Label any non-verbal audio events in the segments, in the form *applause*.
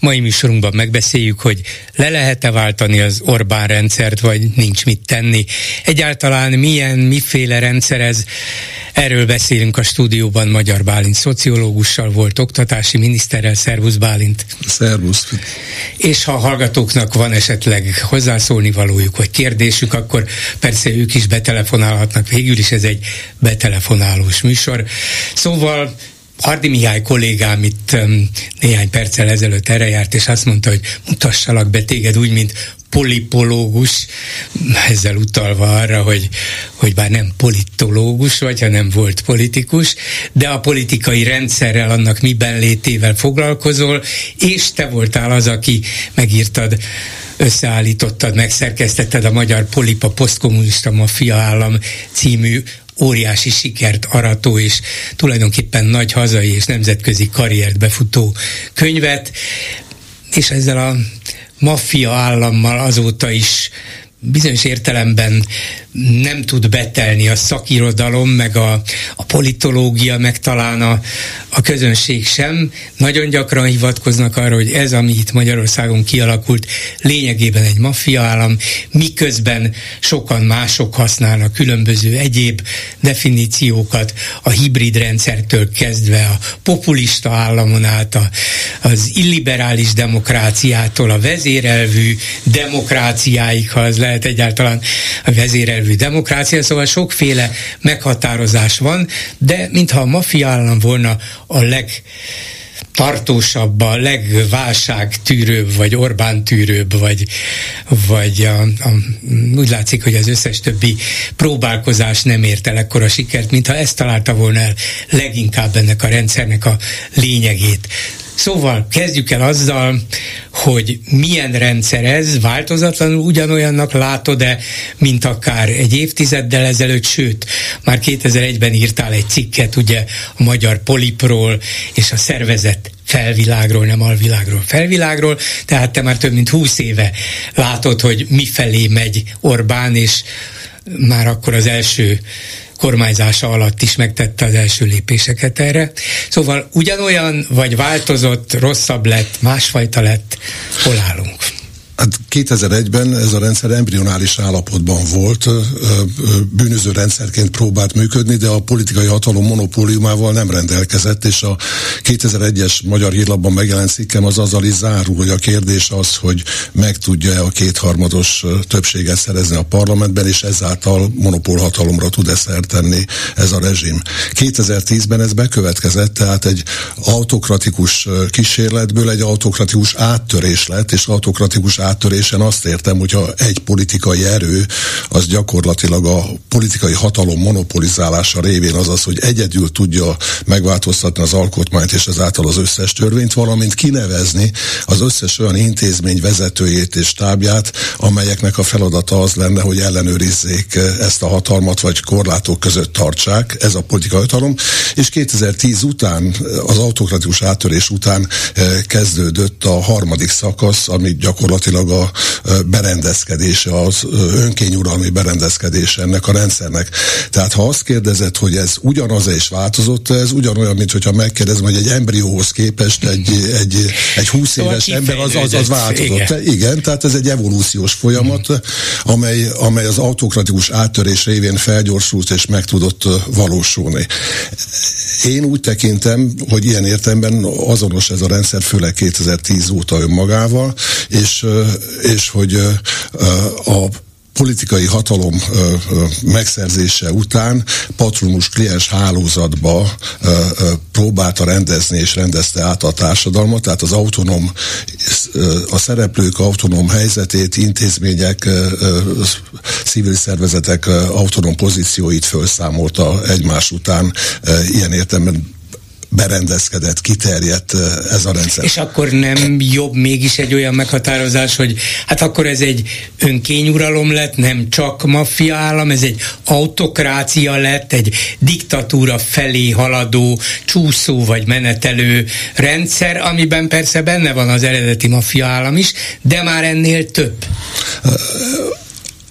Mai műsorunkban megbeszéljük, hogy le lehet-e váltani az Orbán rendszert, vagy nincs mit tenni. Egyáltalán milyen, miféle rendszer ez? Erről beszélünk a stúdióban Magyar Bálint szociológussal, volt oktatási miniszterrel. Szervusz Bálint! Szervusz! És ha a hallgatóknak van esetleg hozzászólni valójuk, vagy kérdésük, akkor persze ők is betelefonálhatnak. Végül is ez egy betelefonálós műsor. Szóval Hardi Mihály kollégám itt um, néhány perccel ezelőtt erre járt, és azt mondta, hogy mutassalak be téged úgy, mint polipológus, ezzel utalva arra, hogy, hogy bár nem politológus vagy, hanem volt politikus, de a politikai rendszerrel, annak miben létével foglalkozol, és te voltál az, aki megírtad összeállítottad, megszerkesztetted a Magyar Polipa Posztkommunista Mafia Állam című óriási sikert arató és tulajdonképpen nagy hazai és nemzetközi karriert befutó könyvet, és ezzel a maffia állammal azóta is bizonyos értelemben nem tud betelni a szakirodalom, meg a, a politológia, meg talán a, a közönség sem. Nagyon gyakran hivatkoznak arra, hogy ez, ami itt Magyarországon kialakult, lényegében egy maffia állam, miközben sokan mások használnak különböző egyéb definíciókat, a hibrid rendszertől kezdve a populista államon át, a, az illiberális demokráciától a vezérelvű demokráciáig, ha az lehet egyáltalán a vezérelvű demokrácia, szóval sokféle meghatározás van, de mintha a maffia állam volna a leg tartósabb, a legválságtűrőbb, vagy Orbán tűrőbb, vagy, vagy a, a, úgy látszik, hogy az összes többi próbálkozás nem ért el ekkora sikert, mintha ezt találta volna el leginkább ennek a rendszernek a lényegét. Szóval kezdjük el azzal, hogy milyen rendszer ez, változatlanul ugyanolyannak látod-e, mint akár egy évtizeddel ezelőtt, sőt, már 2001-ben írtál egy cikket, ugye, a magyar polipról és a szervezet felvilágról, nem alvilágról, felvilágról, tehát te már több mint húsz éve látod, hogy mifelé megy Orbán, és már akkor az első kormányzása alatt is megtette az első lépéseket erre. Szóval ugyanolyan, vagy változott, rosszabb lett, másfajta lett, hol állunk? Hát 2001-ben ez a rendszer embrionális állapotban volt, bűnöző rendszerként próbált működni, de a politikai hatalom monopóliumával nem rendelkezett, és a 2001-es Magyar Hírlapban megjelent cikkem az azzal is zárul, hogy a kérdés az, hogy meg tudja a kétharmados többséget szerezni a parlamentben, és ezáltal monopólhatalomra tud-e tenni ez a rezsim. 2010-ben ez bekövetkezett, tehát egy autokratikus kísérletből egy autokratikus áttörés lett, és autokratikus áttörésen azt értem, hogyha egy politikai erő, az gyakorlatilag a politikai hatalom monopolizálása révén az az, hogy egyedül tudja megváltoztatni az alkotmányt és ezáltal az összes törvényt, valamint kinevezni az összes olyan intézmény vezetőjét és tábját, amelyeknek a feladata az lenne, hogy ellenőrizzék ezt a hatalmat, vagy korlátok között tartsák, ez a politikai hatalom, és 2010 után, az autokratikus áttörés után eh, kezdődött a harmadik szakasz, ami gyakorlatilag gyakorlatilag a berendezkedése, az önkényuralmi berendezkedése ennek a rendszernek. Tehát ha azt kérdezed, hogy ez ugyanaz és változott, ez ugyanolyan, mint hogyha megkérdezem, hogy egy embrióhoz képest egy, egy, egy 20 szóval éves ember az, az, az változott. Igen. igen, tehát ez egy evolúciós folyamat, hmm. amely, amely az autokratikus áttörés révén felgyorsult és meg tudott valósulni. Én úgy tekintem, hogy ilyen értelemben azonos ez a rendszer, főleg 2010 óta önmagával, és és hogy a politikai hatalom ö, ö, megszerzése után patronus-kliens hálózatba ö, próbálta rendezni és rendezte át a társadalmat, tehát az autonóm, a szereplők autonóm helyzetét, intézmények, civil szervezetek autonóm pozícióit felszámolta egymás után, ilyen értelemben berendezkedett, kiterjedt ez a rendszer. És akkor nem jobb mégis egy olyan meghatározás, hogy hát akkor ez egy önkényuralom lett, nem csak maffia állam, ez egy autokrácia lett, egy diktatúra felé haladó, csúszó vagy menetelő rendszer, amiben persze benne van az eredeti maffia állam is, de már ennél több.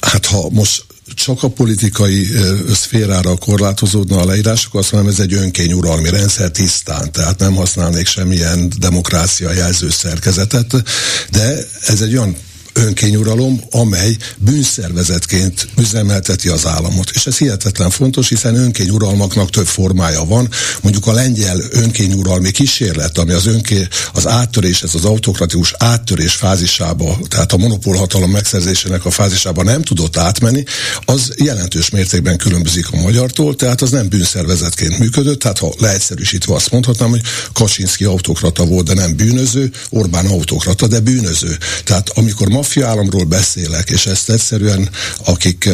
Hát ha most csak a politikai szférára korlátozódna a leírás, akkor azt mondom, ez egy önkényuralmi rendszer tisztán, tehát nem használnék semmilyen demokrácia jelző szerkezetet, de ez egy olyan önkényuralom, amely bűnszervezetként üzemelteti az államot. És ez hihetetlen fontos, hiszen önkényuralmaknak több formája van. Mondjuk a lengyel önkényuralmi kísérlet, ami az önké, az áttörés, ez az autokratikus áttörés fázisába, tehát a monopólhatalom megszerzésének a fázisába nem tudott átmenni, az jelentős mértékben különbözik a magyartól, tehát az nem bűnszervezetként működött, tehát ha leegyszerűsítve azt mondhatnám, hogy Kaczynszki autokrata volt, de nem bűnöző, Orbán autokrata, de bűnöző. Tehát amikor ma maffia államról beszélek, és ezt egyszerűen, akik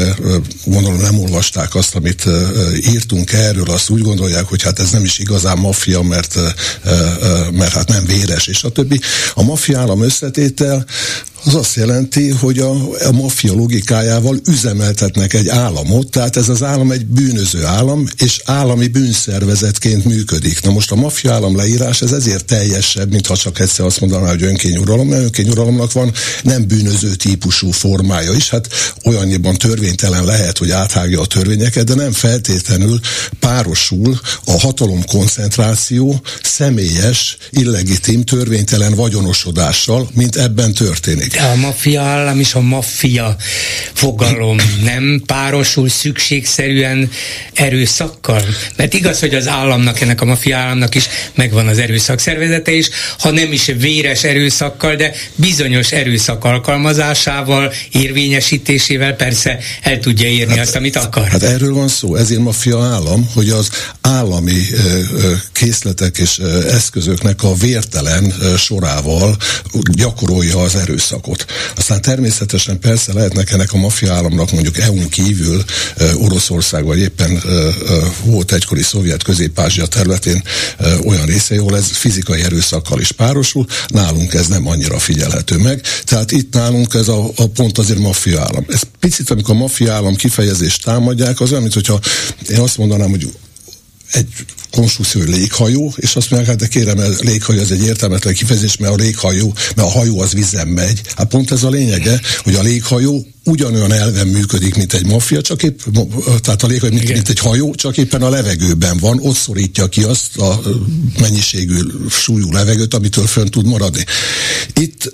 gondolom nem olvasták azt, amit írtunk erről, azt úgy gondolják, hogy hát ez nem is igazán maffia, mert, mert hát nem véres, és a többi. A maffia állam összetétel az azt jelenti, hogy a, a maffia logikájával üzemeltetnek egy államot, tehát ez az állam egy bűnöző állam, és állami bűnszervezetként működik. Na most a maffia állam leírás, ez ezért teljesebb, mintha csak egyszer azt mondaná, hogy önkényuralom, mert önkényuralomnak van nem bűnöző típusú formája is, hát olyannyiban törvénytelen lehet, hogy áthágja a törvényeket, de nem feltétlenül párosul a hatalom koncentráció személyes, illegitim, törvénytelen vagyonosodással, mint ebben történik. A maffia állam és a maffia fogalom nem párosul szükségszerűen erőszakkal? Mert igaz, hogy az államnak, ennek a maffia államnak is megvan az erőszak szervezete is, ha nem is véres erőszakkal, de bizonyos erőszak alkalmazásával, érvényesítésével persze el tudja érni hát, azt, amit akar. Hát erről van szó, ezért maffia állam, hogy az állami készletek és eszközöknek a vértelen sorával gyakorolja az erőszak erőszakot. Aztán természetesen persze lehetnek ennek a maffia államnak mondjuk EU-n kívül Oroszország, vagy éppen volt egykori szovjet közép-ázsia területén olyan része, ahol ez fizikai erőszakkal is párosul, nálunk ez nem annyira figyelhető meg. Tehát itt nálunk ez a, a pont azért maffia állam. Ez picit, amikor a maffia állam kifejezést támadják, az olyan, mint hogyha én azt mondanám, hogy egy konstrukció léghajó, és azt mondják, hát de kérem, a léghajó az egy értelmetlen kifejezés, mert a léghajó, mert a hajó az vízen megy. Hát pont ez a lényege, hogy a léghajó ugyanolyan elven működik, mint egy maffia, csak épp, tehát a léghajó, mint, mint egy hajó, csak éppen a levegőben van, ott szorítja ki azt a mennyiségű súlyú levegőt, amitől fönn tud maradni. Itt,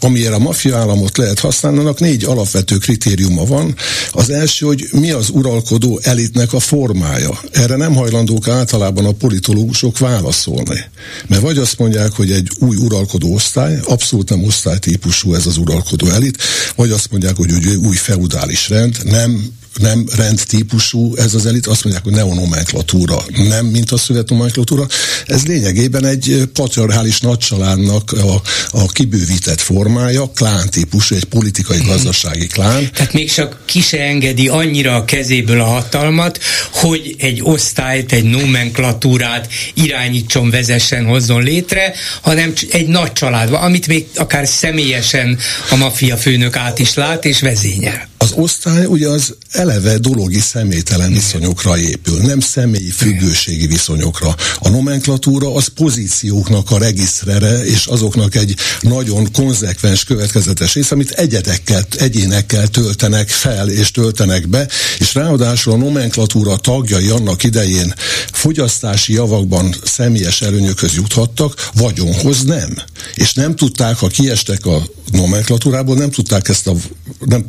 amire a maffia államot lehet használni, annak négy alapvető kritériuma van. Az első, hogy mi az uralkodó elitnek a formája. Erre nem hajlandók általában a politológusok válaszolni. Mert vagy azt mondják, hogy egy új uralkodó osztály, abszolút nem osztálytípusú ez az uralkodó elit, vagy azt mondják, hogy egy új feudális rend, nem nem rendtípusú ez az elit, azt mondják, hogy neonomenklatúra, nem mint a nomenklatúra. Ez lényegében egy patriarchális nagycsaládnak a, a kibővített formája, klán típusú, egy politikai-gazdasági klán. Tehát még csak ki se engedi annyira a kezéből a hatalmat, hogy egy osztályt, egy nomenklatúrát irányítson, vezessen, hozzon létre, hanem egy nagy családban, amit még akár személyesen a maffia főnök át is lát és vezényel. Az osztály ugye az eleve dologi személytelen viszonyokra épül, nem személyi függőségi viszonyokra. A nomenklatúra az pozícióknak a regisztrere, és azoknak egy nagyon konzekvens, következetes rész, amit egyedekkel, egyénekkel töltenek fel és töltenek be, és ráadásul a nomenklatúra tagjai annak idején fogyasztási javakban személyes előnyökhöz juthattak, vagyonhoz nem. És nem tudták, ha kiestek a nomenklatúrából, nem tudták ezt a nem,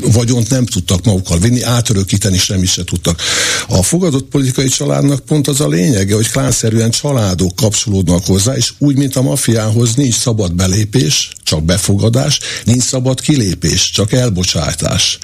vagyont nem tudtak magukkal vinni, átörökíteni semmit se tudtak. A fogadott politikai családnak pont az a lényege, hogy klánszerűen családok kapcsolódnak hozzá, és úgy, mint a mafiához nincs szabad belépés, csak befogadás, nincs szabad kilépés, csak elbocsátás.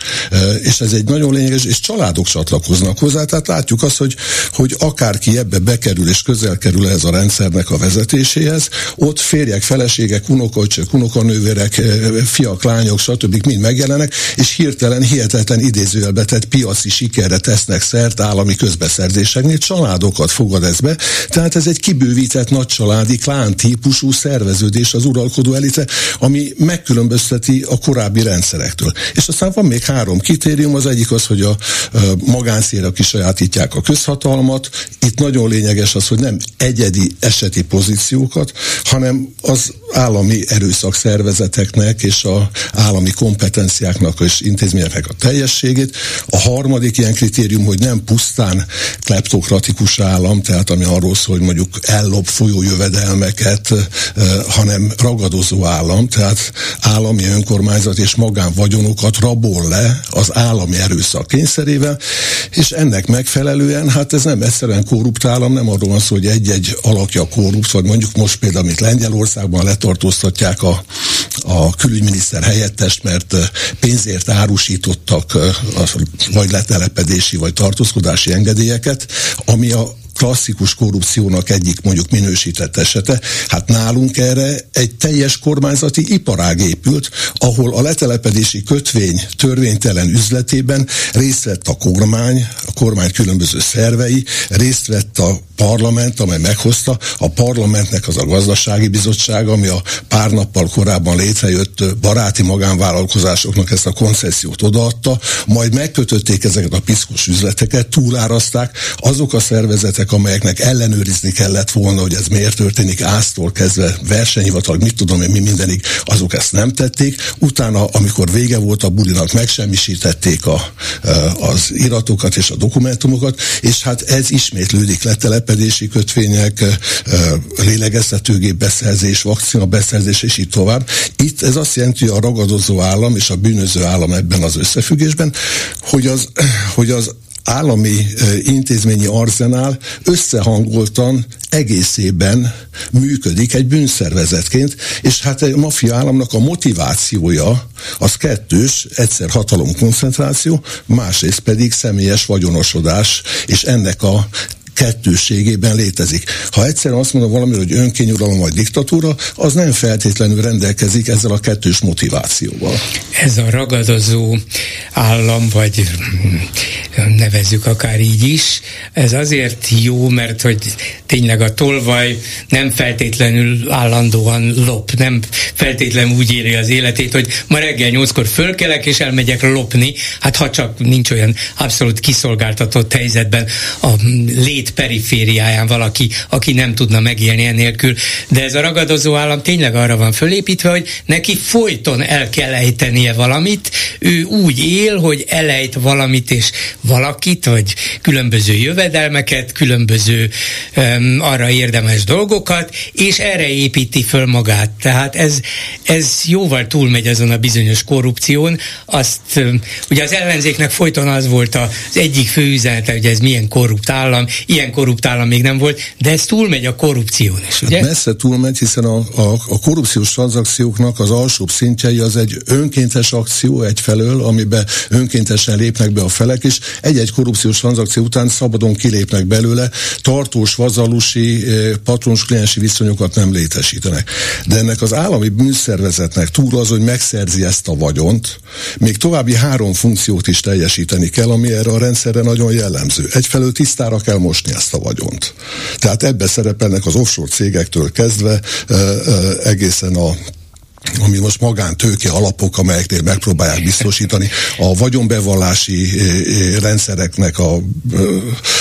És ez egy nagyon lényeges, és családok csatlakoznak hozzá, tehát látjuk azt, hogy, hogy akárki ebbe bekerül és közel kerül ez a rendszernek a vezetéséhez, ott férjek, feleségek, unokolcsök, unokanővérek, fiak, lányok, stb. mind megjelenek, és hirtelen, hihetetlen idézőjelbe megszületett piaci sikerre tesznek szert állami közbeszerzéseknél, családokat fogad ez be, tehát ez egy kibővített nagycsaládi klán típusú szerveződés az uralkodó elite, ami megkülönbözteti a korábbi rendszerektől. És aztán van még három kritérium, az egyik az, hogy a magánszélre kisajátítják a közhatalmat, itt nagyon lényeges az, hogy nem egyedi eseti pozíciókat, hanem az állami erőszakszervezeteknek és a állami kompetenciáknak és intézményeknek a teljességét. A harmadik ilyen kritérium, hogy nem pusztán kleptokratikus állam, tehát ami arról szól, hogy mondjuk ellop folyó jövedelmeket, hanem ragadozó állam, tehát állami önkormányzat és magánvagyonokat rabol le az állami erőszak kényszerével, és ennek megfelelően, hát ez nem egyszerűen korrupt állam, nem arról van szó, hogy egy-egy alakja korrupt, vagy mondjuk most például, amit Lengyelországban letartóztatják a, a külügyminiszter helyettest, mert pénzért árusítottak vagy letelepedési, vagy tartózkodási engedélyeket, ami a klasszikus korrupciónak egyik mondjuk minősített esete. Hát nálunk erre egy teljes kormányzati iparág épült, ahol a letelepedési kötvény törvénytelen üzletében részt vett a kormány, a kormány különböző szervei, részt vett a parlament, amely meghozta, a parlamentnek az a gazdasági bizottság, ami a pár nappal korábban létrejött baráti magánvállalkozásoknak ezt a koncesziót odaadta, majd megkötötték ezeket a piszkos üzleteket, túlárazták, azok a szervezetek, szervezetek, amelyeknek ellenőrizni kellett volna, hogy ez miért történik, áztól kezdve versenyhivatal, mit tudom én, mi mindenig, azok ezt nem tették. Utána, amikor vége volt a bulinak, megsemmisítették a, az iratokat és a dokumentumokat, és hát ez ismétlődik letelepedési kötvények, lélegeztetőgép beszerzés, vakcina beszerzés, és így tovább. Itt ez azt jelenti, hogy a ragadozó állam és a bűnöző állam ebben az összefüggésben, hogy az, hogy az állami intézményi arzenál összehangoltan egészében működik egy bűnszervezetként, és hát a maffia államnak a motivációja az kettős, egyszer hatalomkoncentráció, másrészt pedig személyes vagyonosodás, és ennek a kettőségében létezik. Ha egyszer azt mondom valami, hogy önkényuralom vagy diktatúra, az nem feltétlenül rendelkezik ezzel a kettős motivációval. Ez a ragadozó állam, vagy nevezzük akár így is, ez azért jó, mert hogy tényleg a tolvaj nem feltétlenül állandóan lop, nem feltétlenül úgy éli az életét, hogy ma reggel nyolckor fölkelek és elmegyek lopni, hát ha csak nincs olyan abszolút kiszolgáltatott helyzetben a lét hét perifériáján valaki, aki nem tudna megélni enélkül. De ez a ragadozó állam tényleg arra van fölépítve, hogy neki folyton el kell ejtenie valamit, ő úgy él, hogy elejt valamit és valakit, vagy különböző jövedelmeket, különböző um, arra érdemes dolgokat, és erre építi föl magát. Tehát ez, ez jóval túlmegy azon a bizonyos korrupción. Azt, um, ugye az ellenzéknek folyton az volt az egyik fő üzenete, hogy ez milyen korrupt állam, ilyen korrupt állam még nem volt, de ez túlmegy a korrupción is, ugye? Hát messze túlmegy, hiszen a, a, a korrupciós tranzakcióknak az alsóbb szintjei az egy önkéntes akció egyfelől, amiben önkéntesen lépnek be a felek, és egy-egy korrupciós tranzakció után szabadon kilépnek belőle, tartós, vazalusi, eh, patrons-kliensi viszonyokat nem létesítenek. De ennek az állami bűnszervezetnek túl az, hogy megszerzi ezt a vagyont, még további három funkciót is teljesíteni kell, ami erre a rendszerre nagyon jellemző. Egyfelől tisztára kell most keresni ezt a vagyont. Tehát ebbe szerepelnek az offshore cégektől kezdve egészen a ami most magántőke alapok, amelyeknél megpróbálják biztosítani. A vagyonbevallási eh, eh, rendszereknek a, eh,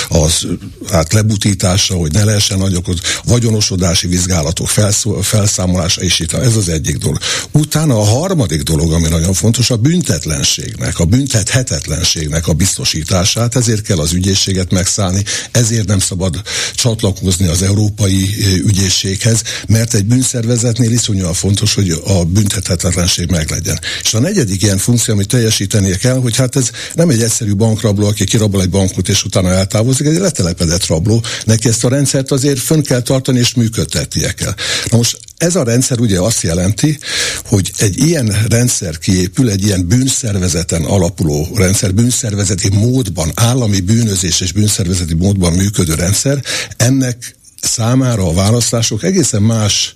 az hát lebutítása, hogy ne lehessen nagyokat, vagyonosodási vizsgálatok felszó, felszámolása, és itt ez az egyik dolog. Utána a harmadik dolog, ami nagyon fontos, a büntetlenségnek, a büntethetetlenségnek a biztosítását, ezért kell az ügyészséget megszállni, ezért nem szabad csatlakozni az európai ügyészséghez, mert egy bűnszervezetnél iszonyúan fontos, hogy a a büntethetetlenség meglegyen. És a negyedik ilyen funkció, amit teljesítenie kell, hogy hát ez nem egy egyszerű bankrabló, aki kirabol egy bankot és utána eltávozik, egy letelepedett rabló. Neki ezt a rendszert azért fönn kell tartani és működtetnie kell. Na most ez a rendszer ugye azt jelenti, hogy egy ilyen rendszer kiépül, egy ilyen bűnszervezeten alapuló rendszer, bűnszervezeti módban, állami bűnözés és bűnszervezeti módban működő rendszer, ennek számára a választások egészen más,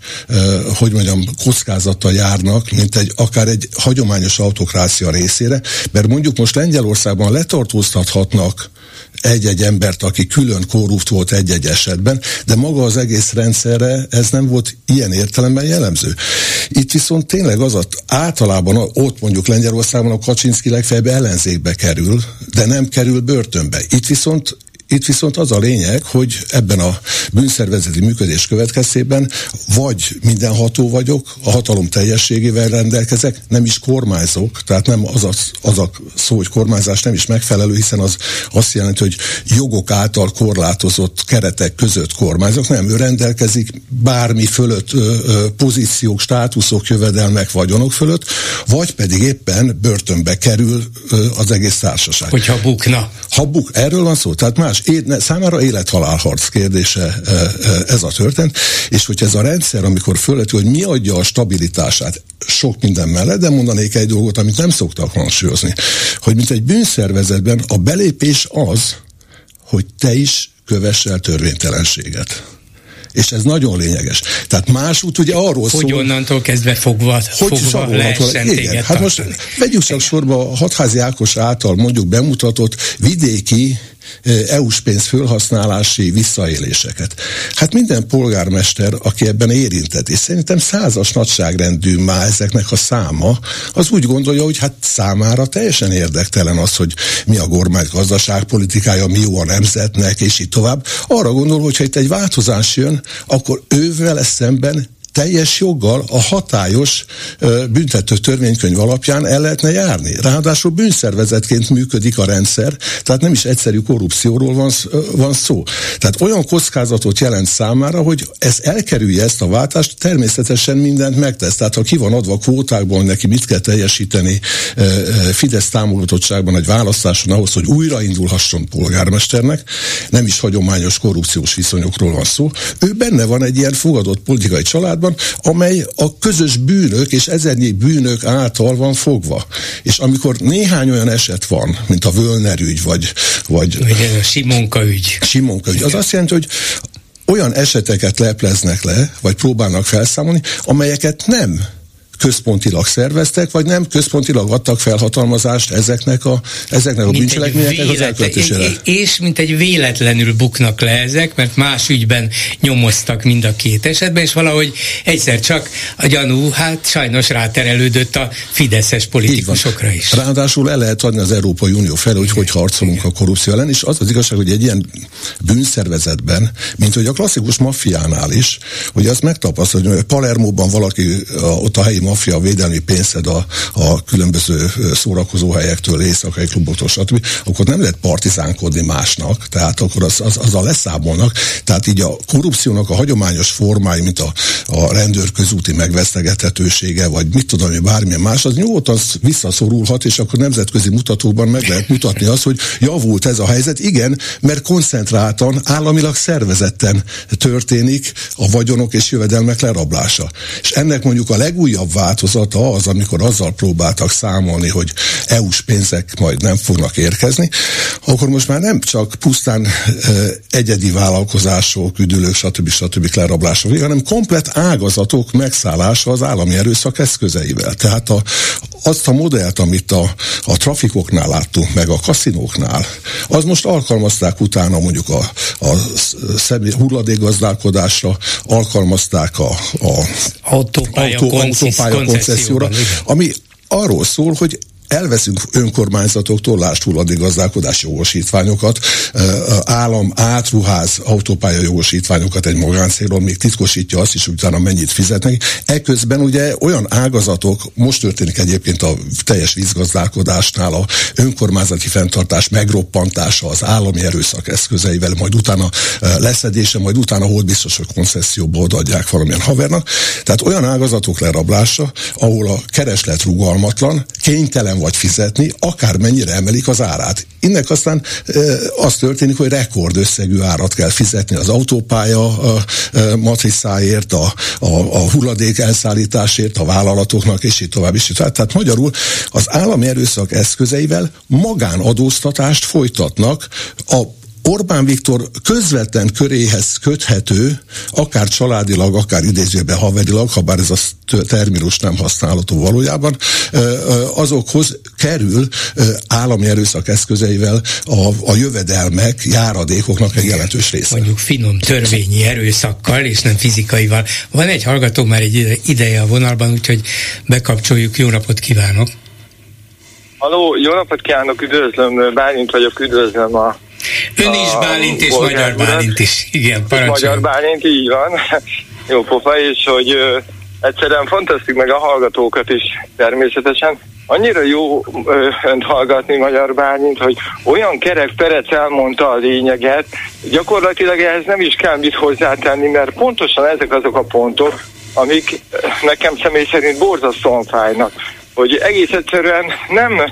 hogy mondjam, kockázattal járnak, mint egy akár egy hagyományos autokrácia részére, mert mondjuk most Lengyelországban letartóztathatnak egy-egy embert, aki külön korrupt volt egy-egy esetben, de maga az egész rendszerre ez nem volt ilyen értelemben jellemző. Itt viszont tényleg az, hogy általában ott mondjuk Lengyelországban a Kaczynszki legfeljebb ellenzékbe kerül, de nem kerül börtönbe. Itt viszont itt viszont az a lényeg, hogy ebben a bűnszervezeti működés következtében vagy mindenható vagyok, a hatalom teljességével rendelkezek, nem is kormányzok, tehát nem az a, az a szó, hogy kormányzás nem is megfelelő, hiszen az azt jelenti, hogy jogok által korlátozott keretek között kormányzok, nem, ő rendelkezik bármi fölött ö, ö, pozíciók, státuszok, jövedelmek, vagyonok fölött, vagy pedig éppen börtönbe kerül ö, az egész társaság. Hogyha bukna. Ha buk, erről van szó, tehát más és é, számára élethalálharc kérdése ez a történet, és hogy ez a rendszer, amikor fölöttő, hogy mi adja a stabilitását, sok minden mellett, de mondanék egy dolgot, amit nem szoktak hangsúlyozni, hogy mint egy bűnszervezetben a belépés az, hogy te is kövess el törvénytelenséget. És ez nagyon lényeges. Tehát más út ugye arról hogy szól... Hogy onnantól kezdve fogva, hogy fogva lehessen Igen, hát most vegyük csak sorba a Hatházi Ákos által mondjuk bemutatott vidéki EU-s pénz felhasználási visszaéléseket. Hát minden polgármester, aki ebben érintett, és szerintem százas nagyságrendű már ezeknek a száma, az úgy gondolja, hogy hát számára teljesen érdektelen az, hogy mi a kormány gazdaságpolitikája, mi jó a nemzetnek, és így tovább. Arra gondol, hogy ha itt egy változás jön, akkor ővel szemben teljes joggal a hatályos büntető törvénykönyv alapján el lehetne járni. Ráadásul bűnszervezetként működik a rendszer, tehát nem is egyszerű korrupcióról van, van szó. Tehát olyan kockázatot jelent számára, hogy ez elkerülje ezt a váltást, természetesen mindent megtesz. Tehát ha ki van adva kvótákból, neki mit kell teljesíteni Fidesz támogatottságban egy választáson ahhoz, hogy újraindulhasson polgármesternek, nem is hagyományos korrupciós viszonyokról van szó. Ő benne van egy ilyen fogadott politikai család, országban, amely a közös bűnök és ezernyi bűnök által van fogva. És amikor néhány olyan eset van, mint a Völner ügy, vagy... vagy Ugye a Simonka ügy. Simonka ügy. Az azt jelenti, hogy olyan eseteket lepleznek le, vagy próbálnak felszámolni, amelyeket nem központilag szerveztek, vagy nem központilag adtak felhatalmazást ezeknek a, ezeknek a bűncselekményeknek az elkövetésére. És mint egy véletlenül buknak le ezek, mert más ügyben nyomoztak mind a két esetben, és valahogy egyszer csak a gyanú, hát sajnos ráterelődött a fideszes politikusokra is. Ráadásul el lehet adni az Európai Unió felé, hogy hogy harcolunk a korrupció ellen, és az az igazság, hogy egy ilyen bűnszervezetben, mint hogy a klasszikus maffiánál is, hogy azt megtapasztalod, hogy Palermóban valaki ott a helyi maffia védelmi pénzed a, a különböző szórakozó helyektől, éjszakai kluboktól, stb., akkor nem lehet partizánkodni másnak, tehát akkor az, az, az a leszámolnak. Tehát így a korrupciónak a hagyományos formái, mint a, a rendőr megvesztegethetősége, vagy mit tudom én, bármilyen más, az nyugodtan visszaszorulhat, és akkor nemzetközi mutatókban meg lehet mutatni azt, hogy javult ez a helyzet. Igen, mert koncentráltan, államilag szervezetten történik a vagyonok és jövedelmek lerablása. És ennek mondjuk a legújabb változata az, amikor azzal próbáltak számolni, hogy EU-s pénzek majd nem fognak érkezni, akkor most már nem csak pusztán egyedi vállalkozások, üdülők, stb. stb. lerablások, hanem komplet ágazatok megszállása az állami erőszak eszközeivel. Tehát a, azt a modellt, amit a, a trafikoknál láttunk, meg a kaszinóknál, az most alkalmazták utána mondjuk a, a hulladékgazdálkodásra, alkalmazták a, a autópálya, autó, autópálya koncesszióra, ami arról szól, hogy elveszünk önkormányzatoktól, lásd hulladékgazdálkodási jogosítványokat, állam átruház autópálya jogosítványokat egy magáncélról, még titkosítja azt is, hogy utána mennyit fizetnek. Eközben ugye olyan ágazatok, most történik egyébként a teljes vízgazdálkodásnál a önkormányzati fenntartás megroppantása az állami erőszak eszközeivel, majd utána leszedése, majd utána hol biztos, hogy koncesszióba odaadják valamilyen havernak. Tehát olyan ágazatok lerablása, ahol a kereslet rugalmatlan, kénytelen vagy fizetni, akár mennyire emelik az árát. Innek aztán az történik, hogy rekord összegű árat kell fizetni az autópálya a matricáért, a, a, a hulladék elszállításért, a vállalatoknak, és így tovább, és így tovább. Tehát magyarul az állami erőszak eszközeivel magánadóztatást folytatnak a Orbán Viktor közvetlen köréhez köthető, akár családilag, akár idézőben haverilag, ha bár ez a terminus nem használható valójában, azokhoz kerül állami erőszak eszközeivel a, a jövedelmek, járadékoknak egy jelentős része. Mondjuk finom törvényi erőszakkal, és nem fizikaival. Van egy hallgató már egy ideje a vonalban, úgyhogy bekapcsoljuk. Jó napot kívánok! Haló, jó napot kívánok, üdvözlöm, Bálint vagyok, üdvözlöm a Ön is Bálint és Magyar Bálint is, igen, parancsoljon. Magyar Bálint, így van. Jó pofa, és hogy ö, egyszerűen fantasztik meg a hallgatókat is természetesen. Annyira jó ö, önt hallgatni Magyar Bálint, hogy olyan kerek Perec elmondta a lényeget, gyakorlatilag ehhez nem is kell mit hozzátenni, mert pontosan ezek azok a pontok, amik nekem személy szerint borzasztóan fájnak hogy egész egyszerűen nem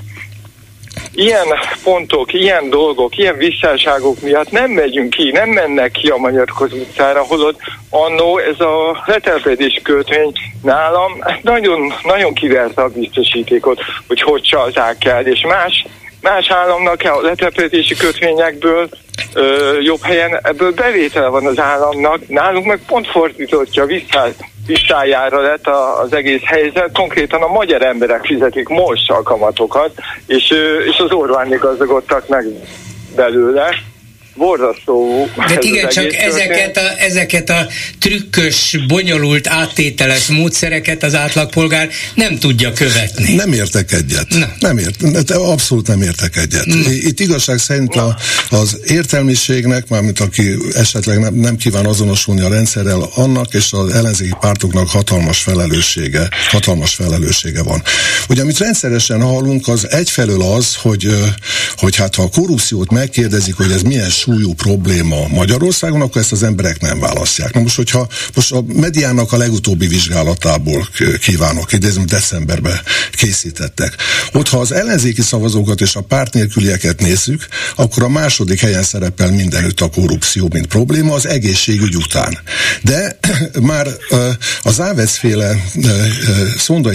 ilyen pontok, ilyen dolgok, ilyen visszáságok miatt nem megyünk ki, nem mennek ki a Magyar utcára, holott annó ez a letelepedés kötvény nálam nagyon, nagyon kiverte a biztosítékot, hogy hogy csalták el, és más, más államnak a letelepedési kötvényekből ö, jobb helyen ebből bevétele van az államnak, nálunk meg pont fordítottja vissza listájára lett az egész helyzet. Konkrétan a magyar emberek fizetik most a kamatokat, és, és az Orbánik gazdagodtak meg belőle borzasztó. De igen, csak ezeket a, ezeket a trükkös, bonyolult, áttételes módszereket az átlagpolgár nem tudja követni. Nem értek egyet. Na. Nem ért, abszolút nem értek egyet. Na. Itt igazság szerint a, az értelmiségnek, mármint aki esetleg nem, nem kíván azonosulni a rendszerrel, annak és az ellenzéki pártoknak hatalmas felelőssége, hatalmas felelőssége van. Ugye, amit rendszeresen hallunk, az egyfelől az, hogy, hogy hát ha a korrupciót megkérdezik, hogy ez milyen súlyú probléma Magyarországon, akkor ezt az emberek nem választják. Na most, hogyha most a mediának a legutóbbi vizsgálatából kívánok, idézem, decemberben készítettek. Ott, ha az ellenzéki szavazókat és a párt nélkülieket nézzük, akkor a második helyen szerepel mindenütt a korrupció, mint probléma, az egészségügy után. De *clears throat* már az Ávesz féle Szonda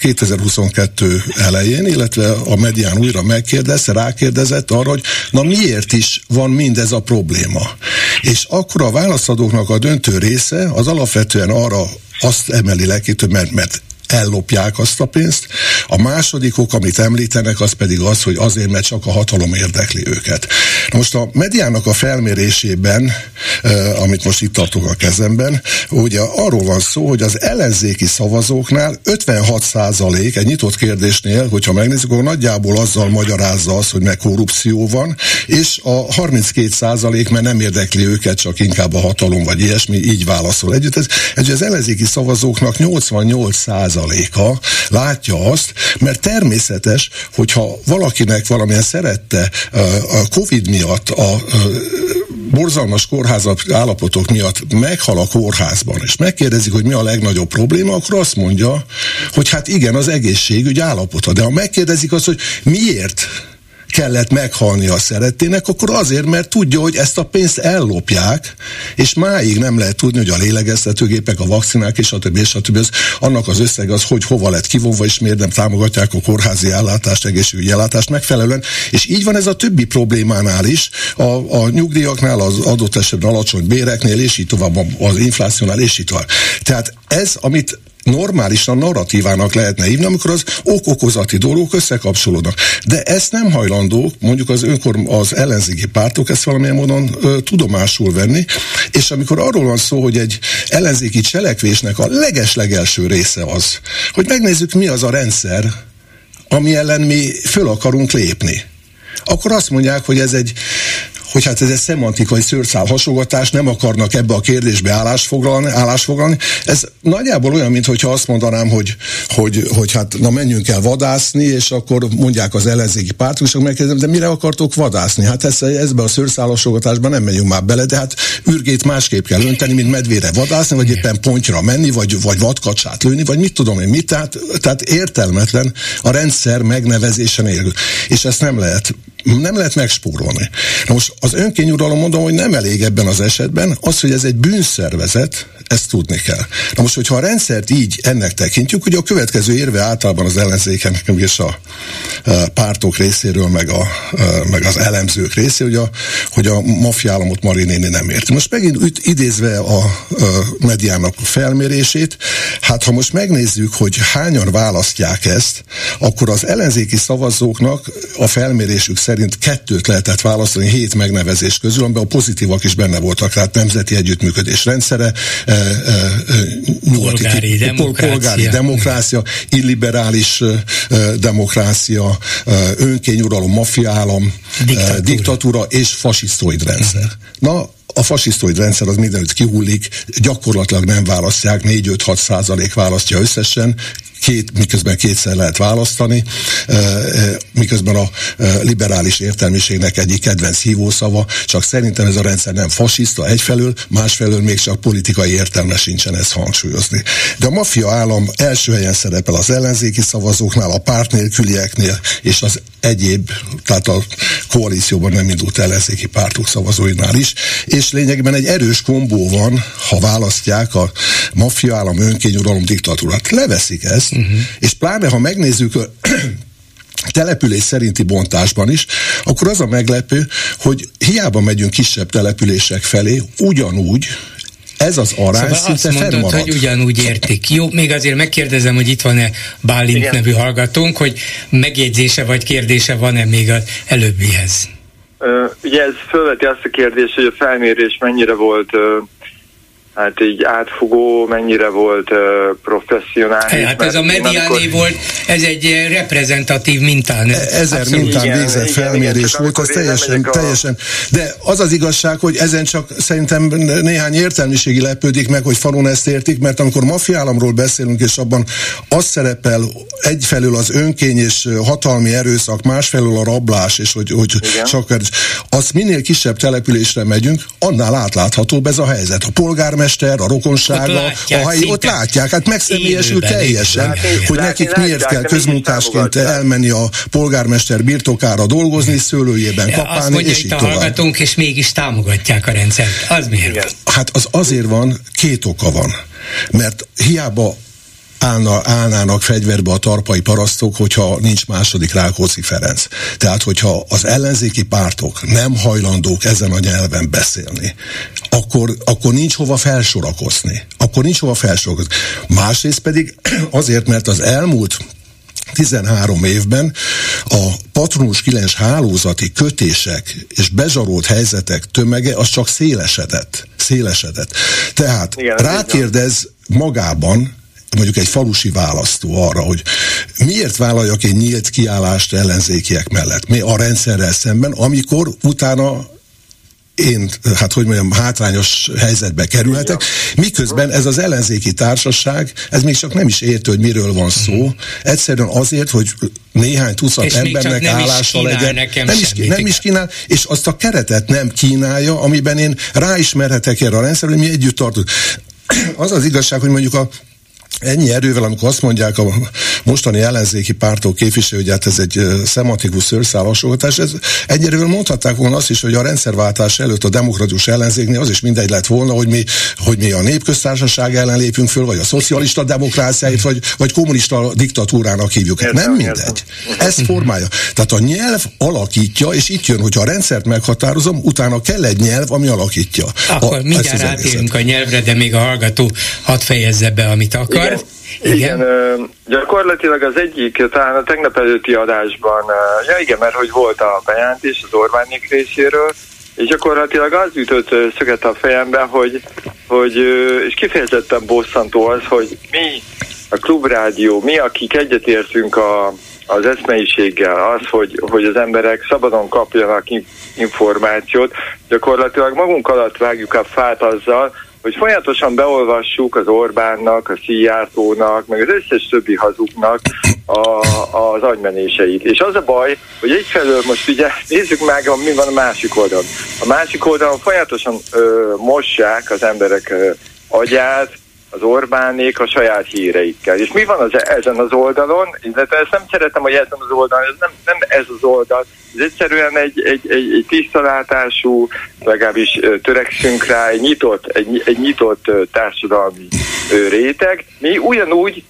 2022 elején, illetve a medián újra megkérdezte, rákérdezett arra, hogy na miért is van mindez a probléma. És akkor a válaszadóknak a döntő része az alapvetően arra azt emeli le ki, mert, mert ellopják azt a pénzt. A második ok, amit említenek, az pedig az, hogy azért, mert csak a hatalom érdekli őket. Most a mediának a felmérésében, amit most itt tartok a kezemben, ugye arról van szó, hogy az ellenzéki szavazóknál 56 százalék, egy nyitott kérdésnél, hogyha megnézzük, akkor nagyjából azzal magyarázza az, hogy meg korrupció van, és a 32 százalék, mert nem érdekli őket, csak inkább a hatalom, vagy ilyesmi, így válaszol együtt. Ez, ez az ellenzéki szavazóknak 88 százalék százaléka látja azt, mert természetes, hogyha valakinek valamilyen szerette a Covid miatt a borzalmas kórházak állapotok miatt meghal a kórházban, és megkérdezik, hogy mi a legnagyobb probléma, akkor azt mondja, hogy hát igen, az egészségügy állapota. De ha megkérdezik azt, hogy miért kellett meghalni a szerettének, akkor azért, mert tudja, hogy ezt a pénzt ellopják, és máig nem lehet tudni, hogy a lélegeztetőgépek, a vakcinák és a többi, és a többi, az, annak az összeg az, hogy hova lett kivonva, és miért nem támogatják a kórházi ellátást, egészségügyi ellátást megfelelően. És így van ez a többi problémánál is, a, a nyugdíjaknál, az adott esetben alacsony béreknél, és így tovább az inflációnál, és így tovább. Tehát ez, amit normálisan narratívának lehetne hívni, amikor az ok-okozati dolgok összekapcsolódnak. De ezt nem hajlandó, mondjuk az önkor az ellenzéki pártok ezt valamilyen módon ö, tudomásul venni, és amikor arról van szó, hogy egy ellenzéki cselekvésnek a legeslegelső része az, hogy megnézzük, mi az a rendszer, ami ellen mi föl akarunk lépni akkor azt mondják, hogy ez egy hogy hát ez egy szemantikai szőrszál hasogatás, nem akarnak ebbe a kérdésbe állásfoglalni, állásfoglalni. Ez nagyjából olyan, mintha azt mondanám, hogy, hogy, hogy hát na menjünk el vadászni, és akkor mondják az ellenzéki akkor megkérdezem, de mire akartok vadászni? Hát ez, ezbe a szőrszálhasogatásba nem megyünk már bele, de hát ürgét másképp kell önteni, mint medvére vadászni, vagy éppen pontyra menni, vagy, vagy vadkacsát lőni, vagy mit tudom én mit. Tehát, tehát értelmetlen a rendszer megnevezése nélkül. És ezt nem lehet nem lehet megspórolni. Na most az önkényuralom mondom, hogy nem elég ebben az esetben, az, hogy ez egy bűnszervezet, Ezt tudni kell. Na most, hogyha a rendszert így ennek tekintjük, ugye a következő érve általában az ellenzékek és a, pártok részéről, meg, a, meg az elemzők részéről, hogy a, hogy a mafiálamot Marinéni nem érti. Most megint idézve a, a mediának felmérését, hát ha most megnézzük, hogy hányan választják ezt, akkor az ellenzéki szavazóknak a felmérésük szerint kettőt lehetett választani hét megnevezés közül, amiben a pozitívak is benne voltak, tehát nemzeti együttműködés rendszere, nyugati polgári, demokrácia. polgári demokrácia, illiberális demokrácia, önkényuralom, mafiállam, diktatúra. diktatúra és fasisztoid rendszer. Na, a fasisztoid rendszer az mindenütt kihullik, gyakorlatilag nem választják, 4-5-6 százalék választja összesen, két, miközben kétszer lehet választani, miközben a liberális értelmiségnek egyik kedvenc hívószava, csak szerintem ez a rendszer nem fasiszta egyfelől, másfelől még csak politikai értelme sincsen ezt hangsúlyozni. De a maffia állam első helyen szerepel az ellenzéki szavazóknál, a párt nélkülieknél és az egyéb, tehát a koalícióban nem indult ellenzéki pártok szavazóinál is, és lényegben egy erős kombó van, ha választják a maffia állam, önkényuralom, diktatúrát. Leveszik ezt, uh-huh. és pláne ha megnézzük *clears throat* település szerinti bontásban is, akkor az a meglepő, hogy hiába megyünk kisebb települések felé, ugyanúgy ez az arány szóval szinte azt mondod, hogy ugyanúgy értik. Jó, még azért megkérdezem, hogy itt van-e Bálint Igen. nevű hallgatónk, hogy megjegyzése vagy kérdése van-e még az előbbihez? Ugye ez felveti azt a kérdést, hogy a felmérés mennyire volt hát így átfogó, mennyire volt uh, professzionális. Hát ez a mediáné amikor... volt, ez egy reprezentatív mintán. Ezer Abszolút. mintán igen, végzett igen, felmérés igen, volt, az teljesen, a... teljesen, de az az igazság, hogy ezen csak szerintem néhány értelmiségi lepődik meg, hogy falun ezt értik, mert amikor mafiálamról beszélünk, és abban az szerepel egyfelől az önkény és hatalmi erőszak, másfelől a rablás, és hogy, hogy csak az minél kisebb településre megyünk, annál átláthatóbb ez a helyzet. A polgár polgármester, a rokonsága, a helyi, ott látják, hát megszemélyesül teljesen, látni, hogy nekik látják, miért kell közmunkásként elmenni a polgármester birtokára dolgozni, szőlőjében kapálni, Azt mondja, és így a hallgatónk, és mégis támogatják a rendszert. Az miért? Hát az azért van, két oka van. Mert hiába állna, állnának fegyverbe a tarpai parasztok, hogyha nincs második Rákóczi Ferenc. Tehát, hogyha az ellenzéki pártok nem hajlandók ezen a nyelven beszélni, akkor, akkor nincs hova felsorakozni. Akkor nincs hova felsorakozni. Másrészt pedig *clears throat* azért, mert az elmúlt 13 évben a patronus 9 hálózati kötések és bezsarolt helyzetek tömege az csak szélesedett. Szélesedett. Tehát Igen, rákérdez magában mondjuk egy falusi választó arra, hogy miért vállaljak egy nyílt kiállást ellenzékiek mellett, mi a rendszerrel szemben, amikor utána én, hát hogy mondjam, hátrányos helyzetbe kerülhetek, miközben ez az ellenzéki társaság, ez még csak nem is értő, hogy miről van szó, egyszerűen azért, hogy néhány tucat és embernek állása legyen. Nem is, nem is kínál, és azt a keretet nem kínálja, amiben én ráismerhetek erre a rendszerre, hogy mi együtt tartunk. Az az igazság, hogy mondjuk a ennyi erővel, amikor azt mondják a mostani ellenzéki pártok képviselő, hogy hát ez egy szematikus szőrszálasolgatás, ez egy erővel mondhatták volna azt is, hogy a rendszerváltás előtt a demokratikus ellenzéknél az is mindegy lett volna, hogy mi, hogy mi a népköztársaság ellen lépünk föl, vagy a szocialista demokráciáit, vagy, vagy kommunista diktatúrának hívjuk. Értem, Nem mindegy. Ez formája. Tehát a nyelv alakítja, és itt jön, hogyha a rendszert meghatározom, utána kell egy nyelv, ami alakítja. Akkor a, mindjárt átérünk a nyelvre, de még a hallgató hadd fejezze be, amit akar. Igen. Igen. igen, gyakorlatilag az egyik, talán a tegnap előtti adásban, ja igen, mert hogy volt a bejelentés az Orbánik részéről, és gyakorlatilag az ütött szöget a fejembe, hogy, hogy és kifejezetten bosszantó az, hogy mi a klubrádió, mi, akik egyetértünk a, az eszmeiséggel, az, hogy, hogy az emberek szabadon kapjanak információt, gyakorlatilag magunk alatt vágjuk a fát azzal, hogy folyamatosan beolvassuk az Orbánnak, a Szijjártónak, meg az összes többi hazugnak a, az agymenéseit. És az a baj, hogy egyfelől most ugye nézzük meg, mi van a másik oldalon. A másik oldalon folyamatosan ö, mossák az emberek ö, agyát, az Orbánék a saját híreikkel. És mi van az, ezen az oldalon? Illetve ezt nem szeretem, hogy ezen az oldalon, ez nem, nem ez az oldal, ez egyszerűen egy, egy, egy, egy tisztalátású, legalábbis törekszünk rá, egy nyitott, egy, egy nyitott társadalmi réteg. Mi ugyanúgy,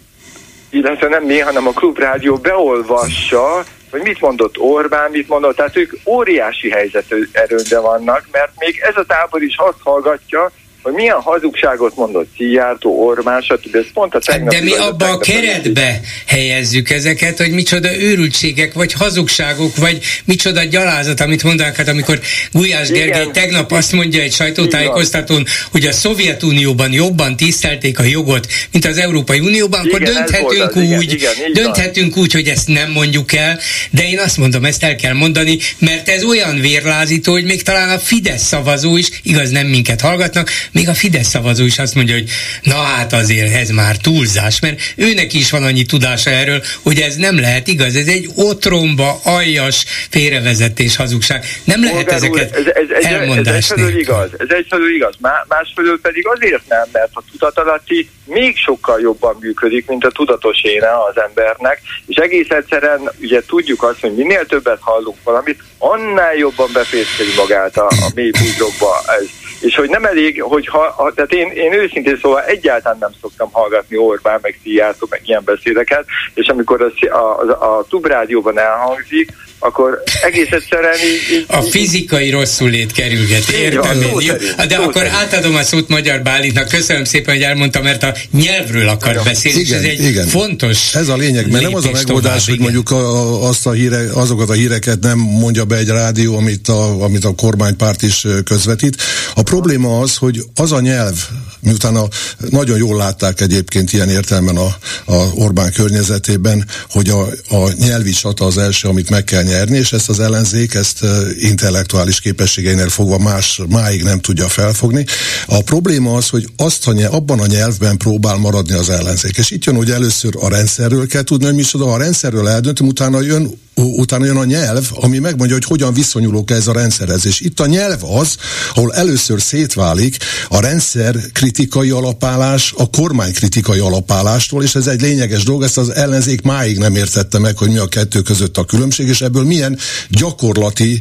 illetve nem mi, hanem a klubrádió beolvassa, hogy mit mondott Orbán, mit mondott, tehát ők óriási helyzet erőnde vannak, mert még ez a tábor is azt hallgatja, hogy milyen hazugságot mondott Szijjártó, Orbán, stb. Ez pont a tegnap, De mi abba a keretbe helyezzük ezeket, hogy micsoda őrültségek, vagy hazugságok, vagy micsoda gyalázat, amit mondanak, hát amikor Gulyás Igen. Gergely tegnap azt mondja egy sajtótájékoztatón, hogy a Szovjetunióban jobban tisztelték a jogot, mint az Európai Unióban, akkor Igen, dönthetünk úgy, igen, igen, dönthetünk úgy, hogy ezt nem mondjuk el, de én azt mondom, ezt el kell mondani, mert ez olyan vérlázító, hogy még talán a Fidesz szavazó is, igaz nem minket hallgatnak, még a Fidesz szavazó is azt mondja, hogy na hát azért ez már túlzás, mert őnek is van annyi tudása erről, hogy ez nem lehet igaz, ez egy otromba, aljas félrevezetés, hazugság. Nem lehet Polgár ezeket úr, ez, ez, ez, elmondásni. Ez egyfelől igaz, ez egyfelől igaz. Másfelől pedig azért nem, mert a tudatalatti még sokkal jobban működik, mint a tudatos éne az embernek, és egész egyszerűen ugye tudjuk azt, hogy minél többet hallunk valamit, annál jobban befészkeli magát a, a mély bújrokba ez és hogy nem elég, hogy ha, tehát én, én őszintén szóval egyáltalán nem szoktam hallgatni Orbán, meg Szijjártó, meg ilyen beszédeket, és amikor a, a, a, a Tub rádióban elhangzik, akkor egész egyszerűen így... így a fizikai rosszulét kerülget, értem én. Jó, de akkor átadom a szót Magyar Bálintnak. Köszönöm szépen, hogy elmondta, mert a nyelvről akar ja. beszélni, igen, és ez egy igen. fontos Ez a lényeg, mert nem az a megoldás, tovább, hogy mondjuk a, azt a híre, azokat a híreket nem mondja be egy rádió, amit a, amit a kormánypárt is közvetít. A probléma az, hogy az a nyelv, miután a, nagyon jól látták egyébként ilyen értelmen a, a Orbán környezetében, hogy a, a nyelvi csata az első, amit meg kell nyerni, és ezt az ellenzék ezt intellektuális képességeinél fogva más máig nem tudja felfogni. A probléma az, hogy azt a nyelv, abban a nyelvben próbál maradni az ellenzék. És itt jön, hogy először a rendszerről kell tudni, hogy micsoda, ha a rendszerről eldöntöm, utána jön utána jön a nyelv, ami megmondja, hogy hogyan viszonyulok ez a rendszerhez. És itt a nyelv az, ahol először szétválik a rendszer kritikai alapállás a kormány kritikai alapállástól, és ez egy lényeges dolog, ezt az ellenzék máig nem értette meg, hogy mi a kettő között a különbség, és ebből milyen gyakorlati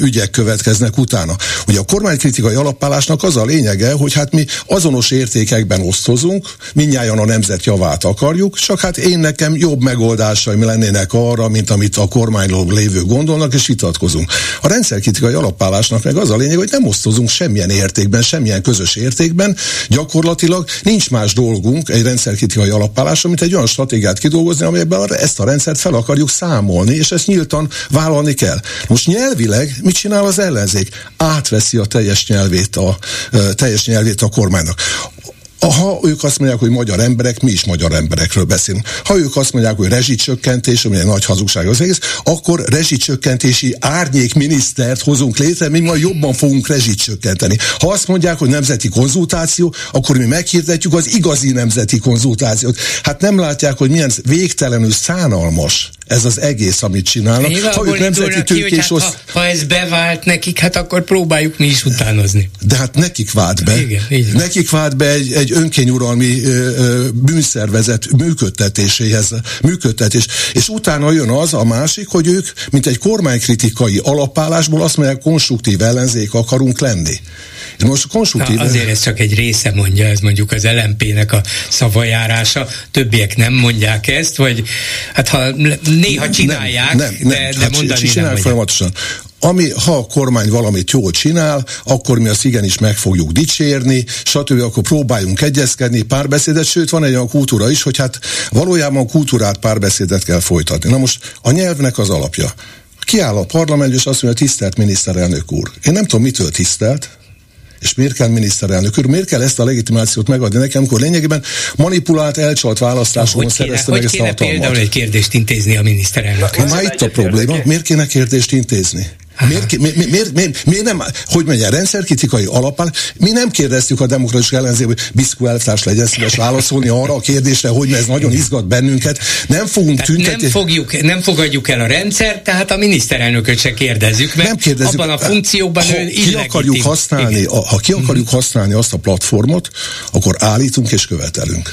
ügyek következnek utána. Ugye a kormánykritikai alapállásnak az a lényege, hogy hát mi azonos értékekben osztozunk, minnyáján a nemzet javát akarjuk, csak hát én nekem jobb megoldásaim lennének arra, mint amit a kormányról lévő gondolnak, és vitatkozunk. A rendszerkritikai alapállásnak meg az a lényeg, hogy nem osztozunk semmilyen értékben, semmilyen közös értékben, gyakorlatilag nincs más dolgunk egy rendszerkritikai alapállásra, mint egy olyan stratégiát kidolgozni, amelyben ezt a rendszert fel akarjuk számolni, és ezt nyíltan vállalni kell. Most nyelvileg mit csinál az ellenzék? Átveszi a teljes nyelvét a, teljes nyelvét a kormánynak. Ha ők azt mondják, hogy magyar emberek, mi is magyar emberekről beszélünk. Ha ők azt mondják, hogy rezsicsökkentés, ami egy nagy hazugság az egész, akkor rezsicsökkentési árnyék minisztert hozunk létre, mi majd jobban fogunk rezsicsökkenteni. Ha azt mondják, hogy nemzeti konzultáció, akkor mi meghirdetjük az igazi nemzeti konzultációt. Hát nem látják, hogy milyen végtelenül szánalmas ez az egész, amit csinálnak. ha ők nemzeti tőkés hát, ha, ha ez bevált nekik, hát akkor próbáljuk mi is utánozni. De hát nekik vált be. Igen, nekik vált be egy, egy önkényuralmi bűnszervezet működtetéséhez, működtetés. És utána jön az a másik, hogy ők, mint egy kormánykritikai alapállásból azt mondják, konstruktív ellenzék akarunk lenni. Most konstruktív... Na, azért ez csak egy része mondja, ez mondjuk az LMP-nek a szavajárása, többiek nem mondják ezt, vagy hát ha néha csinálják, nem, nem, de, nem, de hát mondani csinálják nem folyamatosan ami, ha a kormány valamit jól csinál, akkor mi azt igenis meg fogjuk dicsérni, stb. akkor próbáljunk egyezkedni, párbeszédet, sőt van egy olyan kultúra is, hogy hát valójában kultúrát párbeszédet kell folytatni. Na most a nyelvnek az alapja. Kiáll a parlament, és azt mondja, tisztelt miniszterelnök úr. Én nem tudom, mitől tisztelt, és miért kell miniszterelnök úr? Miért kell ezt a legitimációt megadni nekem, amikor lényegében manipulált, elcsalt választásokon szerezte meg ezt a hatalmat? például egy kérdést intézni a miniszterelnök? Már itt a probléma. Miért kéne kérdést intézni? Miért, miért, miért, miért, miért nem, hogy mondja, rendszerkritikai alapán, mi nem kérdeztük a demokratikus ellenzék, hogy Biszkó elvtárs legyen szíves válaszolni arra a kérdésre, hogy ez nagyon izgat bennünket. Nem fogunk tüntetni. Nem, fogjuk, nem fogadjuk el a rendszert, tehát a miniszterelnököt se kérdezzük, mert nem kérdezzük, abban a funkcióban ha ő ki akarjuk használni, a, ha ki akarjuk használni azt a platformot, akkor állítunk és követelünk.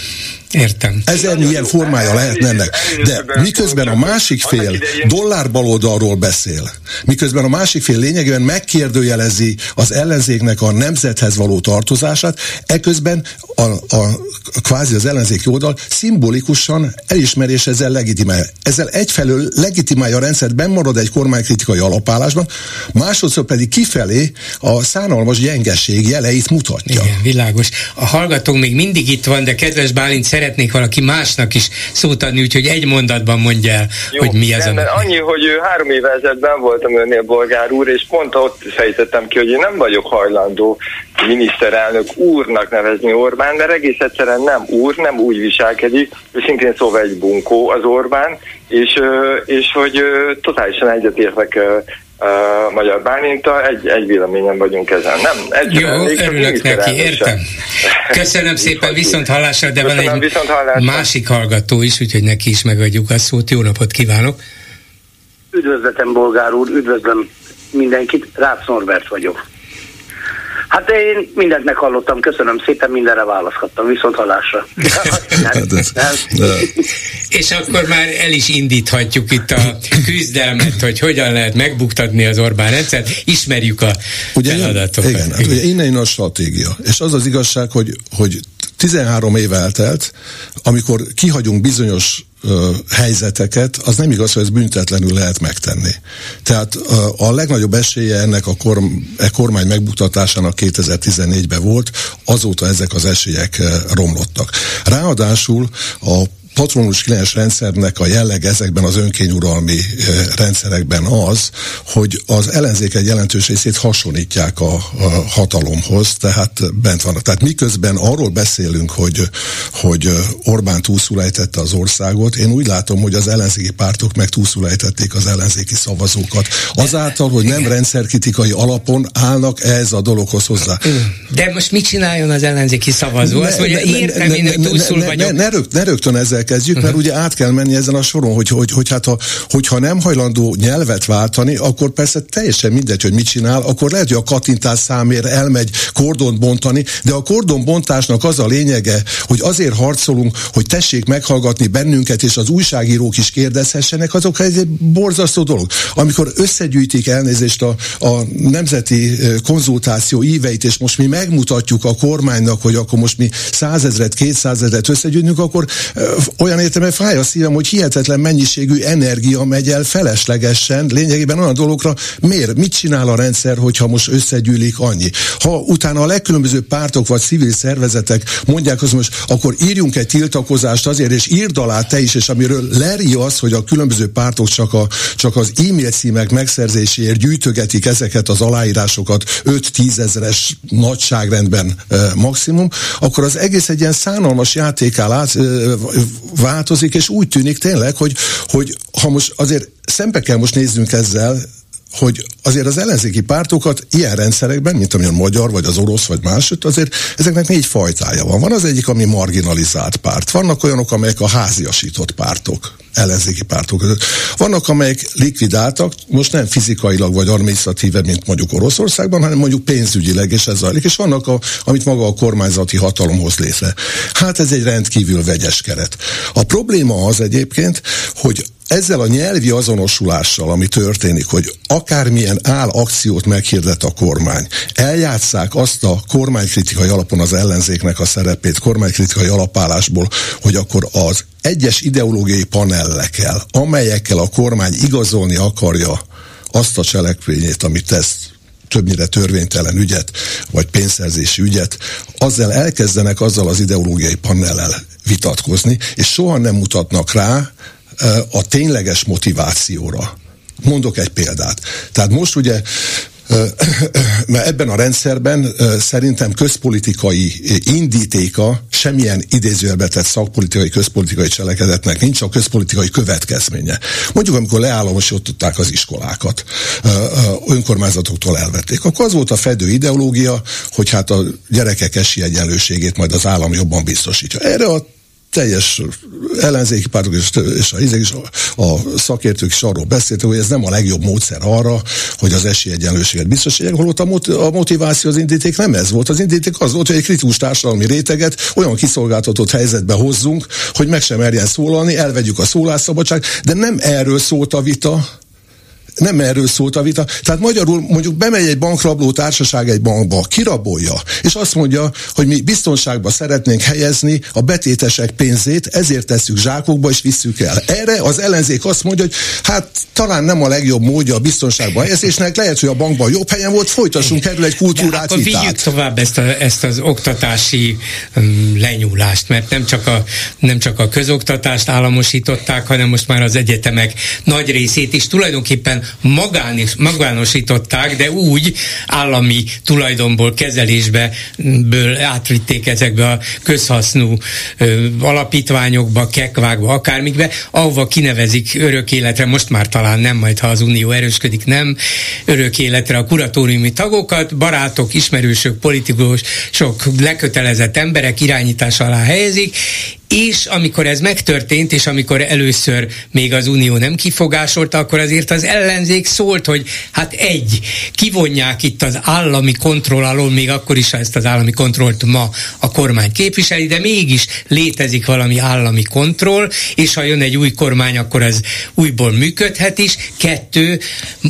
Értem. Ezer milyen formája lehetne ennek. De miközben a másik fél dollár baloldalról beszél, miközben a másik fél lényegében megkérdőjelezi az ellenzéknek a nemzethez való tartozását, eközben a, a, a kvázi az ellenzéki oldal szimbolikusan elismerés ezzel legitimálja. Ezzel egyfelől legitimálja a rendszert, marad egy kormánykritikai alapállásban, másodszor pedig kifelé a szánalmas gyengeség jeleit mutatja. Igen, világos. A hallgató még mindig itt van, de kedves Bálint, szeretnék valaki másnak is szót adni, úgyhogy egy mondatban mondja el, Jó, hogy mi ez a... Annyi, hogy három éve ezelőtt voltam önnél, bolgár úr, és pont ott fejtettem ki, hogy én nem vagyok hajlandó miniszterelnök úrnak nevezni Orbán, mert egész egyszerűen nem úr, nem úgy viselkedik, ő szintén szóval egy bunkó az Orbán, és, és hogy totálisan egyetértek uh, Magyar Bálinta, egy, egy véleményen vagyunk ezen. Nem, egy Jó, örülök neki, értem. Köszönöm szépen, viszont hallásra, de van egy másik hallgató is, úgyhogy neki is megadjuk a szót. Jó napot kívánok! Üdvözletem, Bolgár úr, üdvözlöm mindenkit, Rácz Norbert vagyok. Hát én mindent meghallottam, köszönöm szépen, mindenre választhattam, viszont hallásra. *laughs* *laughs* És akkor már el is indíthatjuk itt a küzdelmet, hogy hogyan lehet megbuktatni az Orbán rendszert, ismerjük a ugye, feladatokat. Igen, hát ugye innen jön a stratégia. És az az igazság, hogy, hogy 13 év eltelt, amikor kihagyunk bizonyos helyzeteket, az nem igaz, hogy ez büntetlenül lehet megtenni. Tehát a legnagyobb esélye ennek a korm, e kormány megbuktatásának 2014-ben volt, azóta ezek az esélyek romlottak. Ráadásul a patronus kliens rendszernek a jelleg ezekben az önkényuralmi rendszerekben az, hogy az ellenzék egy jelentős részét hasonlítják a, a hatalomhoz, tehát bent vannak. Tehát miközben arról beszélünk, hogy, hogy Orbán túlszulejtette az országot, én úgy látom, hogy az ellenzéki pártok meg túlszulejtették az ellenzéki szavazókat. Azáltal, hogy nem rendszerkritikai alapon állnak ez a dologhoz hozzá. De most mit csináljon az ellenzéki szavazó? Ne, Azt mondja, értem, ne, ne, túlszul ne, vagyok. Ne, ne, ne rögtön ezzel kezdjük, uh-huh. mert ugye át kell menni ezen a soron, hogy, hogy, hogy hát ha, hogyha nem hajlandó nyelvet váltani, akkor persze teljesen mindegy, hogy mit csinál, akkor lehet, hogy a kattintás számér elmegy kordont bontani, de a kordonbontásnak az a lényege, hogy azért harcolunk, hogy tessék meghallgatni bennünket, és az újságírók is kérdezhessenek, azok egy borzasztó dolog. Amikor összegyűjtik elnézést a, a nemzeti konzultáció íveit, és most mi megmutatjuk a kormánynak, hogy akkor most mi százezret, kétszázezret összegyűjtünk, akkor olyan értelemben fáj a szívem, hogy hihetetlen mennyiségű energia megy el feleslegesen, lényegében olyan dologra, miért, mit csinál a rendszer, hogyha most összegyűlik annyi. Ha utána a legkülönbözőbb pártok vagy civil szervezetek mondják azt most, akkor írjunk egy tiltakozást azért, és írd alá te is, és amiről Leri az, hogy a különböző pártok csak, a, csak az e-mail címek megszerzéséért gyűjtögetik ezeket az aláírásokat 5-10 ezeres nagyságrendben e, maximum, akkor az egész egy ilyen szánalmas játéká lát, e, változik, és úgy tűnik tényleg, hogy, hogy ha most azért szembe kell most néznünk ezzel, hogy azért az ellenzéki pártokat ilyen rendszerekben, mint amilyen magyar, vagy az orosz, vagy más, azért ezeknek négy fajtája van. Van az egyik, ami marginalizált párt. Vannak olyanok, amelyek a háziasított pártok, ellenzéki pártok között. Vannak, amelyek likvidáltak, most nem fizikailag vagy administratíve, mint mondjuk Oroszországban, hanem mondjuk pénzügyileg, és ez zajlik. És vannak, a, amit maga a kormányzati hatalom hoz létre. Hát ez egy rendkívül vegyes keret. A probléma az egyébként, hogy ezzel a nyelvi azonosulással, ami történik, hogy akármilyen áll akciót meghirdet a kormány, eljátszák azt a kormánykritikai alapon az ellenzéknek a szerepét, kormánykritikai alapállásból, hogy akkor az egyes ideológiai panellekkel, amelyekkel a kormány igazolni akarja azt a cselekvényét, amit tesz többnyire törvénytelen ügyet, vagy pénzszerzési ügyet, azzal elkezdenek azzal az ideológiai panellel vitatkozni, és soha nem mutatnak rá, a tényleges motivációra. Mondok egy példát. Tehát most ugye mert ebben a rendszerben szerintem közpolitikai indítéka semmilyen idézőjelbetett szakpolitikai, közpolitikai cselekedetnek nincs, a közpolitikai következménye. Mondjuk, amikor leállamosították az iskolákat, önkormányzatoktól elvették, akkor az volt a fedő ideológia, hogy hát a gyerekek esélyegyenlőségét majd az állam jobban biztosítja. Erre a teljes ellenzéki pártok és, és, a, és a, a szakértők is arról beszéltek, hogy ez nem a legjobb módszer arra, hogy az esélyegyenlőséget biztosítják, holott a, mot, a motiváció az indíték nem ez volt. Az indíték az volt, hogy egy kritikus társadalmi réteget olyan kiszolgáltatott helyzetbe hozzunk, hogy meg sem merjen szólalni, elvegyük a szólásszabadság, de nem erről szólt a vita, nem erről szólt a vita. Tehát magyarul mondjuk bemegy egy bankrabló társaság egy bankba, kirabolja, és azt mondja, hogy mi biztonságba szeretnénk helyezni a betétesek pénzét, ezért tesszük zsákokba és visszük el. Erre az ellenzék azt mondja, hogy hát talán nem a legjobb módja a biztonságba helyezésnek, lehet, hogy a bankban jobb helyen volt, folytassunk erről egy kultúrát, De vitát. vigyük tovább ezt, a, ezt az oktatási um, lenyúlást, mert nem csak, a, nem csak a közoktatást államosították, hanem most már az egyetemek nagy részét is tulajdonképpen magán is, magánosították, de úgy állami tulajdonból, kezelésbe ből átvitték ezekbe a közhasznú ö, alapítványokba, kekvákba, akármikbe, ahova kinevezik örök életre, most már talán nem, majd ha az Unió erősködik, nem örök életre a kuratóriumi tagokat, barátok, ismerősök, politikusok, lekötelezett emberek irányítás alá helyezik, és amikor ez megtörtént, és amikor először még az Unió nem kifogásolta, akkor azért az ellenzék szólt, hogy hát egy, kivonják itt az állami kontroll alól, még akkor is, ha ezt az állami kontrollt ma a kormány képviseli, de mégis létezik valami állami kontroll, és ha jön egy új kormány, akkor ez újból működhet is. Kettő,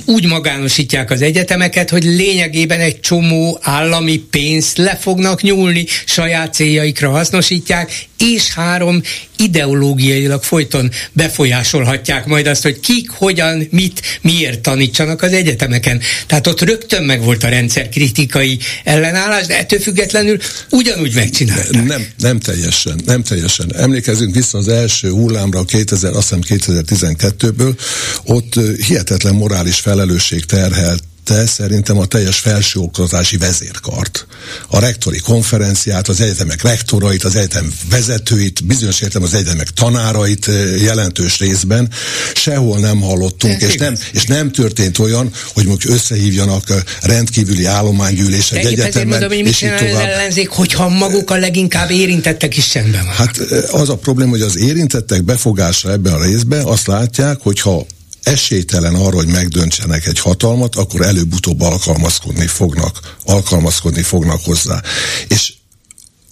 úgy magánosítják az egyetemeket, hogy lényegében egy csomó állami pénzt le fognak nyúlni, saját céljaikra hasznosítják, és három ideológiailag folyton befolyásolhatják majd azt, hogy kik, hogyan, mit, miért tanítsanak az egyetemeken. Tehát ott rögtön meg volt a rendszer kritikai ellenállás, de ettől függetlenül ugyanúgy megcsinálták. Nem, nem teljesen, nem teljesen. Emlékezünk vissza az első hullámra 2000, azt hiszem 2012-ből, ott hihetetlen morális felelősség terhelt te szerintem a teljes felsőoktatási vezérkart. A rektori konferenciát, az egyetemek rektorait, az egyetem vezetőit, bizonyos értem az egyetemek tanárait jelentős részben sehol nem hallottunk, és nem, és nem történt olyan, hogy mondjuk összehívjanak rendkívüli állománygyűlés egy egyetemen, mondom, és így tovább. ellenzék, hogyha maguk a leginkább érintettek is vannak. Hát az a probléma, hogy az érintettek befogása ebben a részben azt látják, hogyha esélytelen arra, hogy megdöntsenek egy hatalmat, akkor előbb-utóbb alkalmazkodni fognak, alkalmazkodni fognak hozzá. És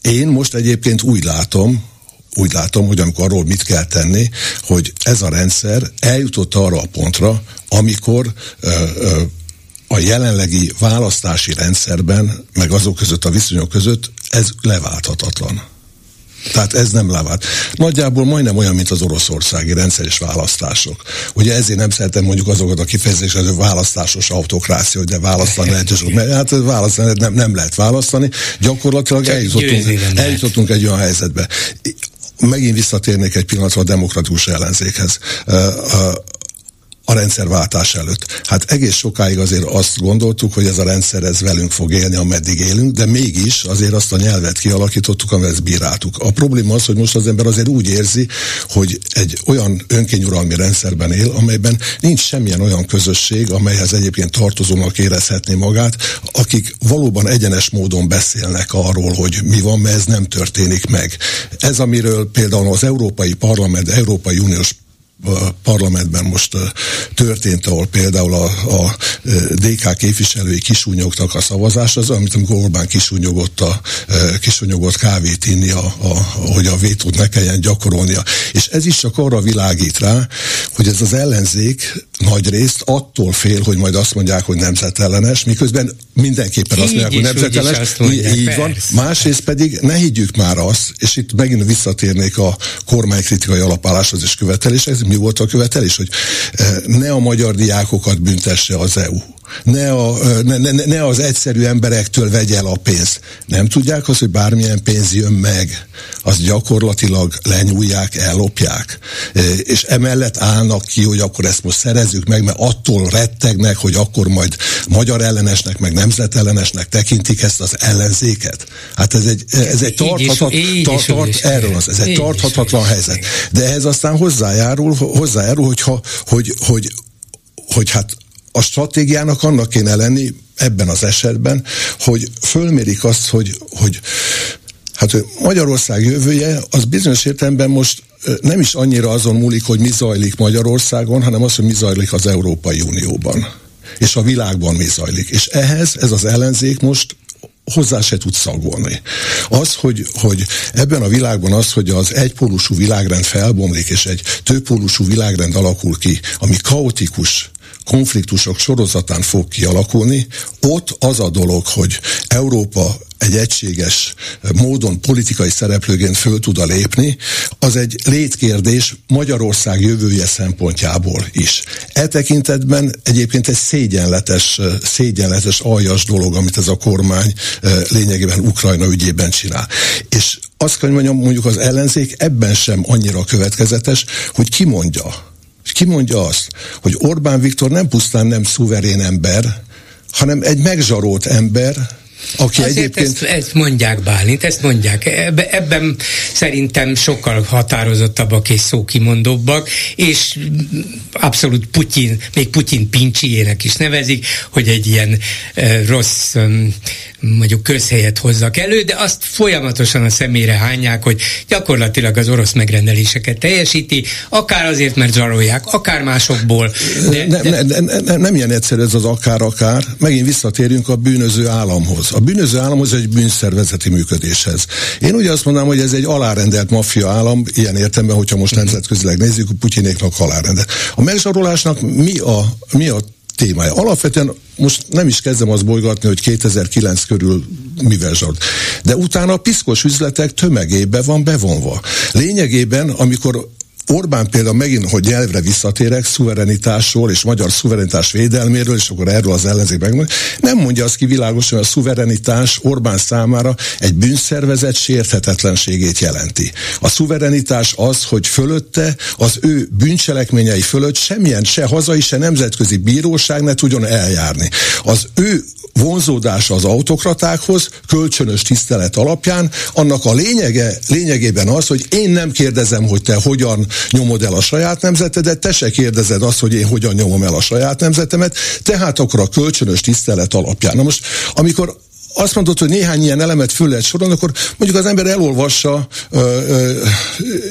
én most egyébként úgy látom, úgy látom, hogy amikor arról mit kell tenni, hogy ez a rendszer eljutott arra a pontra, amikor ö, ö, a jelenlegi választási rendszerben, meg azok között a viszonyok között ez leválthatatlan. Tehát ez nem levált. Nagyjából majdnem olyan, mint az oroszországi rendszer és választások. Ugye ezért nem szeretem mondjuk azokat a kifejezéseket, hogy választásos autokrácia, hogy de választani lehet, és *laughs* mert hát választani nem, nem lehet választani. Gyakorlatilag eljutottunk, eljutottunk egy olyan helyzetbe megint visszatérnék egy pillanatra a demokratikus ellenzékhez a rendszerváltás előtt. Hát egész sokáig azért azt gondoltuk, hogy ez a rendszer ez velünk fog élni, ameddig élünk, de mégis azért azt a nyelvet kialakítottuk, amivel bíráltuk. A probléma az, hogy most az ember azért úgy érzi, hogy egy olyan önkényuralmi rendszerben él, amelyben nincs semmilyen olyan közösség, amelyhez egyébként tartozónak érezhetné magát, akik valóban egyenes módon beszélnek arról, hogy mi van, mert ez nem történik meg. Ez, amiről például az Európai Parlament, Európai Uniós parlamentben most történt, ahol például a, a DK képviselői kisúnyogtak a szavazás, az, amit amikor Orbán kisúnyogott, a, kisúnyogott kávét inni, a, a, hogy a vétót ne kelljen gyakorolnia. És ez is csak arra világít rá, hogy ez az ellenzék nagy részt attól fél, hogy majd azt mondják, hogy nemzetellenes, miközben mindenképpen így azt mondják, hogy nemzetellenes. Mondják, így van. Másrészt pedig ne higgyük már azt, és itt megint visszatérnék a kormánykritikai alapálláshoz és követeléshez, mi volt a követelés, hogy eh, ne a magyar diákokat büntesse az EU ne, a, ne, ne, ne az egyszerű emberektől vegye el a pénzt. Nem tudják azt, hogy bármilyen pénz jön meg, azt gyakorlatilag lenyúlják, ellopják. És emellett állnak ki, hogy akkor ezt most szerezzük meg, mert attól rettegnek, hogy akkor majd magyar ellenesnek, meg nemzetellenesnek tekintik ezt az ellenzéket. Hát ez egy, ez egy tarthatat, tart, tart, erről az, ez egy tarthatatlan helyzet. De ehhez aztán hozzájárul, hozzájárul hogyha, hogy, hogy, hogy hát a stratégiának annak kéne lenni ebben az esetben, hogy fölmérik azt, hogy, hogy hát Magyarország jövője az bizonyos értelemben most nem is annyira azon múlik, hogy mi zajlik Magyarországon, hanem az, hogy mi zajlik az Európai Unióban. És a világban mi zajlik. És ehhez ez az ellenzék most hozzá se tud szagolni. Az, hogy, hogy ebben a világban az, hogy az egypólusú világrend felbomlik, és egy többpólusú világrend alakul ki, ami kaotikus konfliktusok sorozatán fog kialakulni, ott az a dolog, hogy Európa egy egységes módon politikai szereplőként föl tud lépni, az egy létkérdés Magyarország jövője szempontjából is. E tekintetben egyébként egy szégyenletes, szégyenletes aljas dolog, amit ez a kormány eh, lényegében Ukrajna ügyében csinál. És azt kell mondjam, mondjuk az ellenzék ebben sem annyira következetes, hogy kimondja, és ki mondja azt, hogy Orbán Viktor nem pusztán nem szuverén ember, hanem egy megzsarolt ember, aki Azért egyébként... ezt, ezt mondják Bálint, ezt mondják. Ebbe, ebben szerintem sokkal határozottabbak és szókimondóbbak, és abszolút Putyin, még Putyin pincsiének is nevezik, hogy egy ilyen e, rossz mondjuk közhelyet hozzak elő, de azt folyamatosan a szemére hányják, hogy gyakorlatilag az orosz megrendeléseket teljesíti, akár azért, mert zsarolják, akár másokból. De, de... Nem, nem, nem, nem, nem ilyen egyszerű ez az akár-akár. Megint visszatérünk a bűnöző államhoz. A bűnöző államhoz egy bűnszervezeti működéshez. Én ugye azt mondanám, hogy ez egy alárendelt maffia állam, ilyen értemben, hogyha most nemzetközileg nézzük, Putyinéknak alárendelt. A megzsarolásnak mi a, mi a témája. Alapvetően most nem is kezdem azt bolygatni, hogy 2009 körül mivel zsart. De utána a piszkos üzletek tömegébe van bevonva. Lényegében, amikor Orbán például megint, hogy nyelvre visszatérek, szuverenitásról és magyar szuverenitás védelméről, és akkor erről az ellenzék megmondja, nem mondja azt ki világosan, hogy a szuverenitás Orbán számára egy bűnszervezet sérthetetlenségét jelenti. A szuverenitás az, hogy fölötte az ő bűncselekményei fölött semmilyen se hazai, se nemzetközi bíróság ne tudjon eljárni. Az ő vonzódása az autokratákhoz, kölcsönös tisztelet alapján, annak a lényege, lényegében az, hogy én nem kérdezem, hogy te hogyan nyomod el a saját nemzetedet, te se kérdezed azt, hogy én hogyan nyomom el a saját nemzetemet, tehát akkor a kölcsönös tisztelet alapján. Na most, amikor azt mondod, hogy néhány ilyen elemet föl lehet sorolni, akkor mondjuk az ember elolvassa ö, ö,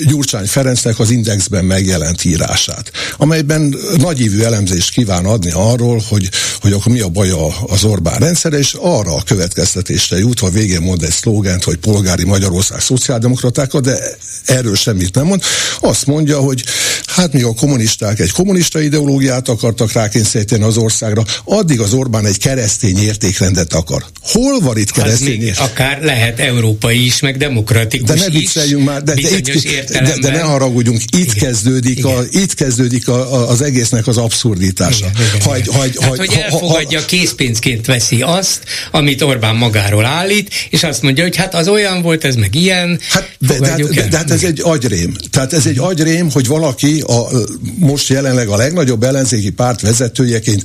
Gyurcsány Ferencnek az Indexben megjelent írását, amelyben nagyívű elemzést kíván adni arról, hogy, hogy akkor mi a baj az Orbán rendszere, és arra a következtetésre jut, ha végén mond egy szlógent, hogy polgári Magyarország szociáldemokratákat, de erről semmit nem mond. Azt mondja, hogy hát mi a kommunisták egy kommunista ideológiát akartak rákényszeríteni az országra, addig az Orbán egy keresztény értékrendet akar. Hol hol van itt keresztény? Akár lehet európai is, meg demokratikus de ne vicceljünk már, de, de, itt, de, de ne haragudjunk, itt igen, kezdődik, igen. A, itt kezdődik a, a, az egésznek az abszurditása. Igen, igen, ha, igen. Ha, ha, hát, hogy elfogadja, ha, ha, készpénzként veszi azt, amit Orbán magáról állít, és azt mondja, hogy hát az olyan volt, ez meg ilyen. Hát, de, de, hát- de, de hát ez egy agyrém. Tehát ez egy agyrém, hogy valaki a, most jelenleg a legnagyobb ellenzéki párt vezetőjeként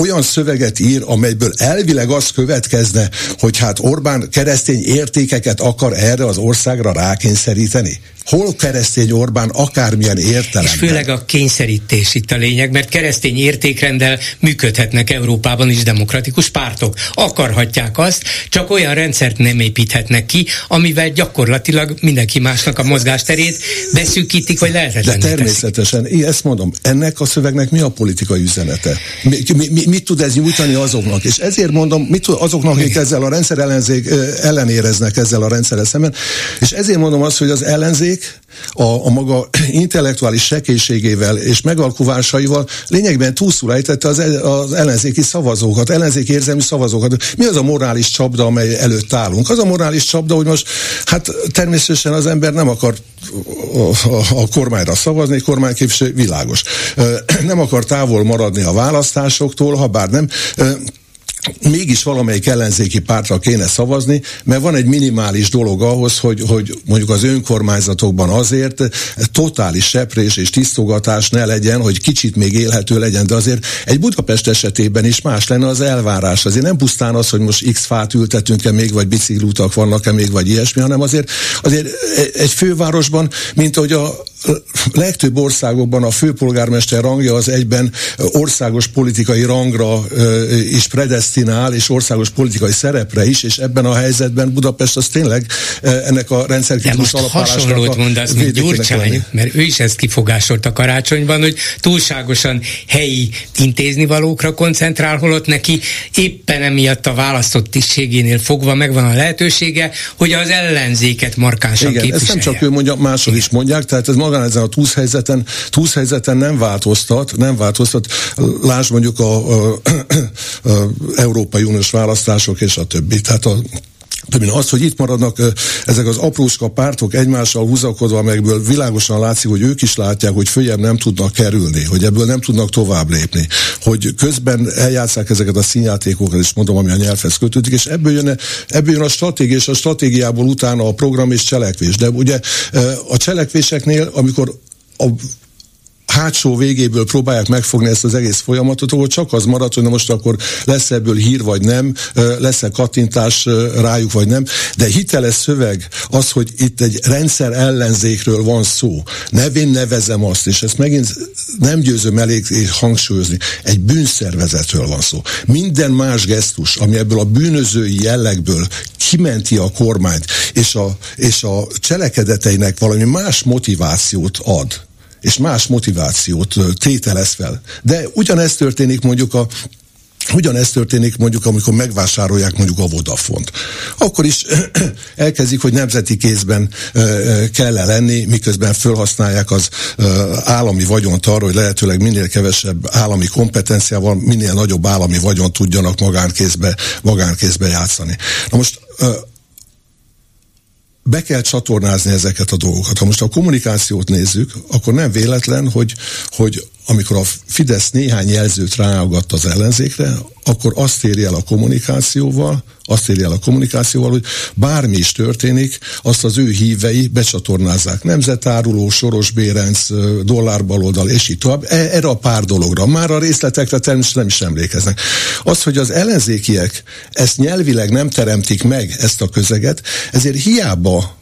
olyan szöveget ír, amelyből elvileg az következne, hogy hát Orbán keresztény értékeket akar erre az országra rákényszeríteni hol keresztény Orbán akármilyen értelemben. És főleg a kényszerítés itt a lényeg, mert keresztény értékrendel működhetnek Európában is demokratikus pártok. Akarhatják azt, csak olyan rendszert nem építhetnek ki, amivel gyakorlatilag mindenki másnak a mozgásterét beszűkítik, vagy lehetetlen. De természetesen, teszik. én ezt mondom, ennek a szövegnek mi a politikai üzenete? Mi, mi, mi, mit tud ez nyújtani azoknak? És ezért mondom, mit tud azoknak, akik ezzel a rendszer ellenzék, ellenéreznek ezzel a rendszerrel szemben, és ezért mondom azt, hogy az ellenzék ellenzék a, a maga intellektuális sekélységével és megalkuvásaival lényegben túlszul ejtette az, az ellenzéki szavazókat, ellenzéki érzelmi szavazókat. Mi az a morális csapda, amely előtt állunk? Az a morális csapda, hogy most hát természetesen az ember nem akar a, a, a kormányra szavazni, kormányképviselő világos. *clears throat* Nem akar távol maradni a választásoktól, ha bár nem mégis valamelyik ellenzéki pártra kéne szavazni, mert van egy minimális dolog ahhoz, hogy, hogy mondjuk az önkormányzatokban azért totális seprés és tisztogatás ne legyen, hogy kicsit még élhető legyen, de azért egy Budapest esetében is más lenne az elvárás. Azért nem pusztán az, hogy most X fát ültetünk-e még, vagy biciklutak vannak-e még, vagy ilyesmi, hanem azért, azért egy fővárosban, mint hogy a legtöbb országokban a főpolgármester rangja az egyben országos politikai rangra is predestinál, és országos politikai szerepre is, és ebben a helyzetben Budapest az tényleg ennek a rendszerkritikus alapállásnak hasonlót mondasz, mint Gyurcsány, mert ő is ezt kifogásolta karácsonyban, hogy túlságosan helyi intéznivalókra koncentrál, holott neki éppen emiatt a választott tisztségénél fogva megvan a lehetősége, hogy az ellenzéket markánsan Igen, ezt nem csak ő mondja, mások is mondják, tehát ez maga ezen a túlszhelyzeten, túlszhelyzeten nem változtat, nem változtat. Lásd mondjuk a, a, a, a Európai Uniós választások és a többi. Tehát a többé az, hogy itt maradnak ezek az apróska pártok egymással húzakodva, amelyből világosan látszik, hogy ők is látják, hogy följebb nem tudnak kerülni, hogy ebből nem tudnak tovább lépni, hogy közben eljátszák ezeket a színjátékokat, és mondom, ami a nyelvhez kötődik, és ebből jön, ebből jön a stratégia, és a stratégiából utána a program és cselekvés. De ugye a cselekvéseknél, amikor a hátsó végéből próbálják megfogni ezt az egész folyamatot, ahol csak az marad, hogy na most akkor lesz ebből hír vagy nem, lesz-e kattintás rájuk vagy nem, de hiteles szöveg az, hogy itt egy rendszer ellenzékről van szó. Nevén nevezem azt, és ezt megint nem győzöm elég hangsúlyozni, egy bűnszervezetről van szó. Minden más gesztus, ami ebből a bűnözői jellegből kimenti a kormányt, és a, és a cselekedeteinek valami más motivációt ad, és más motivációt tételez fel. De ugyanezt történik mondjuk a Ugyanezt történik mondjuk, amikor megvásárolják mondjuk a Vodafont. Akkor is *clears throat* elkezdik, hogy nemzeti kézben kell -e lenni, miközben felhasználják az állami vagyont arra, hogy lehetőleg minél kevesebb állami kompetenciával, minél nagyobb állami vagyont tudjanak magánkézbe, magánkézbe játszani. Na most be kell csatornázni ezeket a dolgokat. Ha most a kommunikációt nézzük, akkor nem véletlen, hogy, hogy amikor a Fidesz néhány jelzőt ráagatt az ellenzékre, akkor azt éri el a kommunikációval, azt éri el a kommunikációval, hogy bármi is történik, azt az ő hívei becsatornázzák. Nemzetáruló, Soros Bérenc, dollárbaloldal, és így tovább. E, erre a pár dologra. Már a részletekre természetesen nem is emlékeznek. Az, hogy az ellenzékiek ezt nyelvileg nem teremtik meg, ezt a közeget, ezért hiába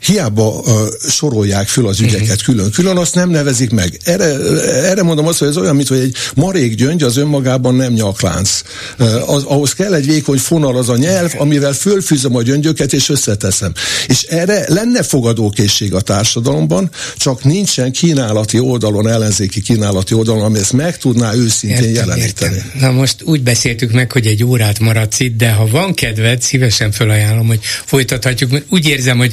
hiába uh, sorolják föl az ügyeket külön-külön, azt nem nevezik meg. Erre, erre mondom azt, hogy ez olyan, mint hogy egy marék gyöngy az önmagában nem nyaklánc. Uh, az, ahhoz kell egy vékony fonal az a nyelv, amivel fölfűzöm a gyöngyöket és összeteszem. És erre lenne fogadókészség a társadalomban, csak nincsen kínálati oldalon, ellenzéki kínálati oldalon, ami ezt meg tudná őszintén értem, jeleníteni. Értem. Na most úgy beszéltük meg, hogy egy órát maradsz itt, de ha van kedved, szívesen felajánlom, hogy folytathatjuk, mert úgy érzem, hogy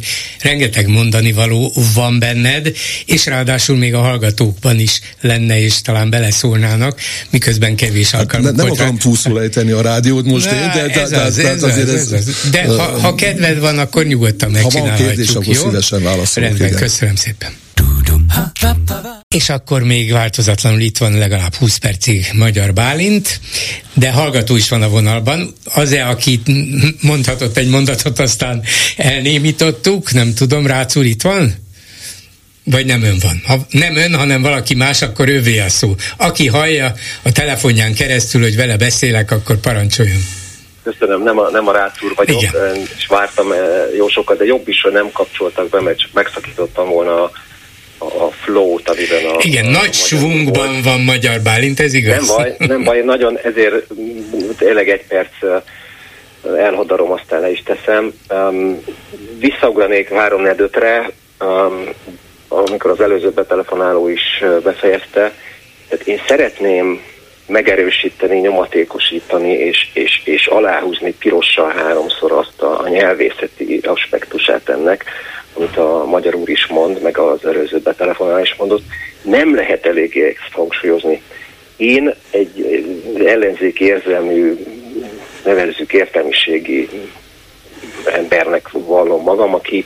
rengeteg mondani való van benned, és ráadásul még a hallgatókban is lenne, és talán beleszólnának, miközben kevés alkalom. Hát, ne, nem akarom túlszul ejteni a rádiót most én, de, de, az, ez azért ez, ez, ez, De ha, ha kedved van, akkor nyugodtan megcsinálhatjuk. Ha van kérdés, akkor jó? szívesen válaszolok. Rendben, igen. köszönöm szépen. És akkor még változatlanul itt van legalább 20 percig Magyar Bálint, de hallgató is van a vonalban. Az-e, akit mondhatott egy mondatot, aztán elnémítottuk, nem tudom, Rácz úr itt van? Vagy nem ön van. Ha nem ön, hanem valaki más, akkor ővé a szó. Aki hallja a telefonján keresztül, hogy vele beszélek, akkor parancsoljon. Köszönöm, nem a, nem a Rácz úr vagyok, Igen. és vártam eh, jó sokat, de jobb is, hogy nem kapcsoltak be, mert csak megszakítottam volna a a flow-t, amiben a... Igen, a, nagy svungban van Magyar Bálint, ez igaz? Nem baj, nem baj, nagyon ezért tényleg egy perc elhadarom, aztán le is teszem. Um, visszaugranék három nedőtre, um, amikor az előző betelefonáló is befejezte. Tehát én szeretném megerősíteni, nyomatékosítani és, és, és aláhúzni pirossal háromszor azt a, a nyelvészeti aspektusát ennek, amit a magyar úr is mond, meg az előző betelefonál is mondott, nem lehet eléggé ezt hangsúlyozni. Én egy ellenzéki érzelmű, nevezzük értelmiségi embernek vallom magam, aki,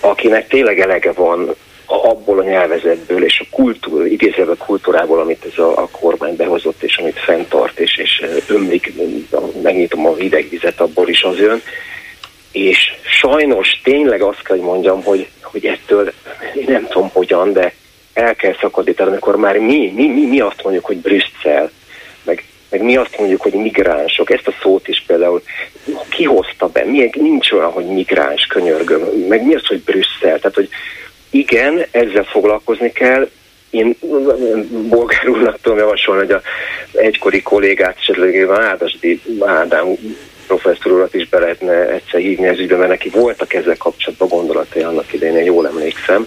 akinek tényleg elege van abból a nyelvezetből és a kultúr, idézőben kultúrából, amit ez a, a kormány behozott, és amit fenntart, és, és ömlik, megnyitom a hideg vizet, abból is az jön. És sajnos tényleg azt kell, hogy mondjam, hogy, hogy ettől én nem tudom hogyan, de el kell szakadítani, amikor már mi, mi, mi, mi azt mondjuk, hogy Brüsszel, meg, meg mi azt mondjuk, hogy migránsok, ezt a szót is például kihozta be, mi, nincs olyan, hogy migráns, könyörgöm, meg mi az, hogy Brüsszel, tehát hogy igen, ezzel foglalkozni kell, én bolgár úrnak tudom javasolni, hogy a egykori kollégát, esetleg Ádasdi Ádám professzor urat is be lehetne egyszer hívni ez ügybe, mert neki voltak ezzel kapcsolatban gondolatai annak idején, én jól emlékszem,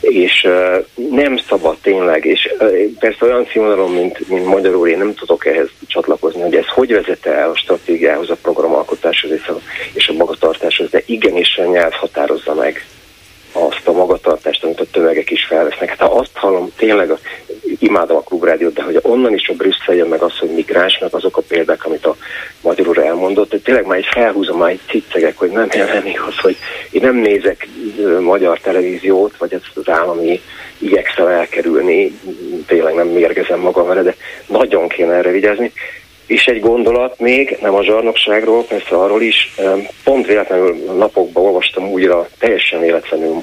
és uh, nem szabad tényleg, és uh, persze olyan színvonalon, mint, mint magyarul, én nem tudok ehhez csatlakozni, hogy ez hogy vezet el a stratégiához, a programalkotáshoz és a, és a magatartáshoz, de igenis a nyelv határozza meg azt a magatartást, amit a tömegek is felvesznek. Hát ha azt hallom, tényleg imádom a klubrádiót, de hogy onnan is a Brüsszel jön meg az, hogy migráns, azok a példák, amit a magyar úr elmondott, hogy tényleg már egy felhúzom, már egy ciccegek, hogy nem jelenik az, hogy én nem nézek magyar televíziót, vagy ezt az állami igyekszem elkerülni, tényleg nem mérgezem magam vele, de nagyon kéne erre vigyázni. És egy gondolat még, nem a zsarnokságról, persze arról is, pont véletlenül napokban olvastam újra, teljesen véletlenül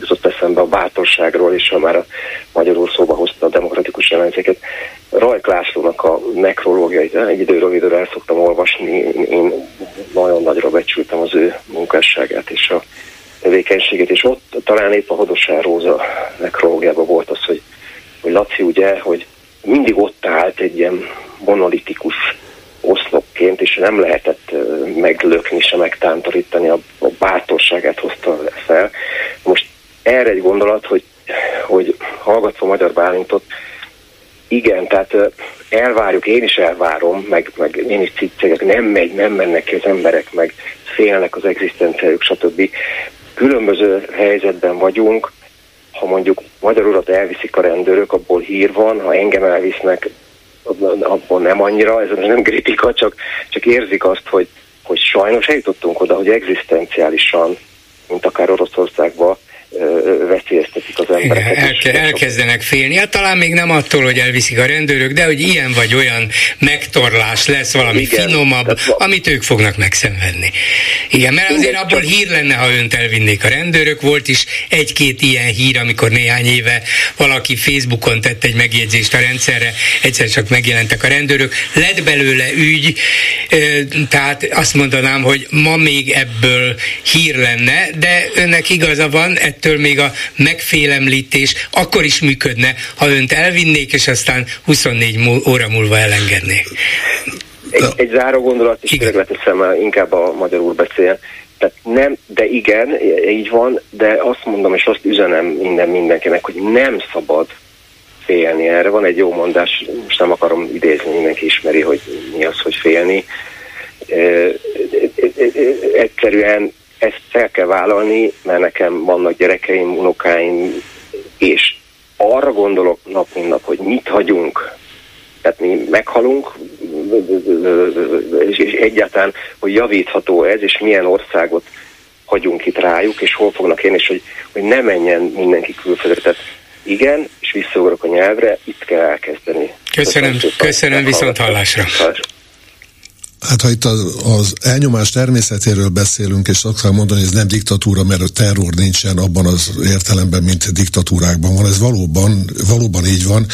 jutott eszembe a bátorságról, és ha már a magyarul szóba hozta a demokratikus jelentéket. Rajk Lászlónak a nekrológiait egy időről időre el szoktam olvasni, én nagyon nagyra becsültem az ő munkásságát és a tevékenységét, és ott talán épp a Hodosár Róza nekrológiában volt az, hogy, hogy Laci ugye, hogy mindig ott állt egy ilyen monolitikus oszlopként, és nem lehetett meglökni, se megtántorítani, a, a bátorságát hozta fel. Most erre egy gondolat, hogy, hogy hallgatva Magyar Bálintot, igen, tehát elvárjuk, én is elvárom, meg, meg én is ciccegek, nem megy, nem mennek ki az emberek, meg félnek az egzisztenciájuk, stb. Különböző helyzetben vagyunk, ha mondjuk urat elviszik a rendőrök, abból hír van, ha engem elvisznek, abból nem annyira, ez nem *laughs* kritika, csak, csak érzik azt, hogy, hogy sajnos eljutottunk oda, hogy egzisztenciálisan, mint akár Oroszországban, veszélyeztetik az embereket. Elke, elkezdenek félni. Hát talán még nem attól, hogy elviszik a rendőrök, de hogy ilyen vagy olyan megtorlás lesz, valami Igen, finomabb, amit ők fognak megszenvedni. Igen, mert azért abból csak... hír lenne, ha önt elvinnék a rendőrök. Volt is egy-két ilyen hír, amikor néhány éve valaki Facebookon tett egy megjegyzést a rendszerre, egyszer csak megjelentek a rendőrök. Lett belőle ügy, tehát azt mondanám, hogy ma még ebből hír lenne, de önnek igaza van, ettől ettől még a megfélemlítés akkor is működne, ha önt elvinnék, és aztán 24 óra múlva elengednék. Egy, egy záró gondolat, és tényleg leteszem, inkább a magyarul beszél. Tehát nem, de igen, így van, de azt mondom, és azt üzenem minden mindenkinek, hogy nem szabad félni. Erre van egy jó mondás, most nem akarom idézni, mindenki ismeri, hogy mi az, hogy félni. Egyszerűen ezt fel kell vállalni, mert nekem vannak gyerekeim, unokáim, és arra gondolok nap mint nap, hogy mit hagyunk. Tehát mi meghalunk, és egyáltalán, hogy javítható ez, és milyen országot hagyunk itt rájuk, és hol fognak élni, és hogy, hogy ne menjen mindenki külföldre. Tehát igen, és visszaugrok a nyelvre, itt kell elkezdeni. Köszönöm, köszönöm, köszönöm viszont hallásra. hallásra. Hát ha itt az, az elnyomás természetéről beszélünk, és azt kell mondani, hogy ez nem diktatúra, mert a terror nincsen abban az értelemben, mint diktatúrákban van. Ez valóban, valóban így van.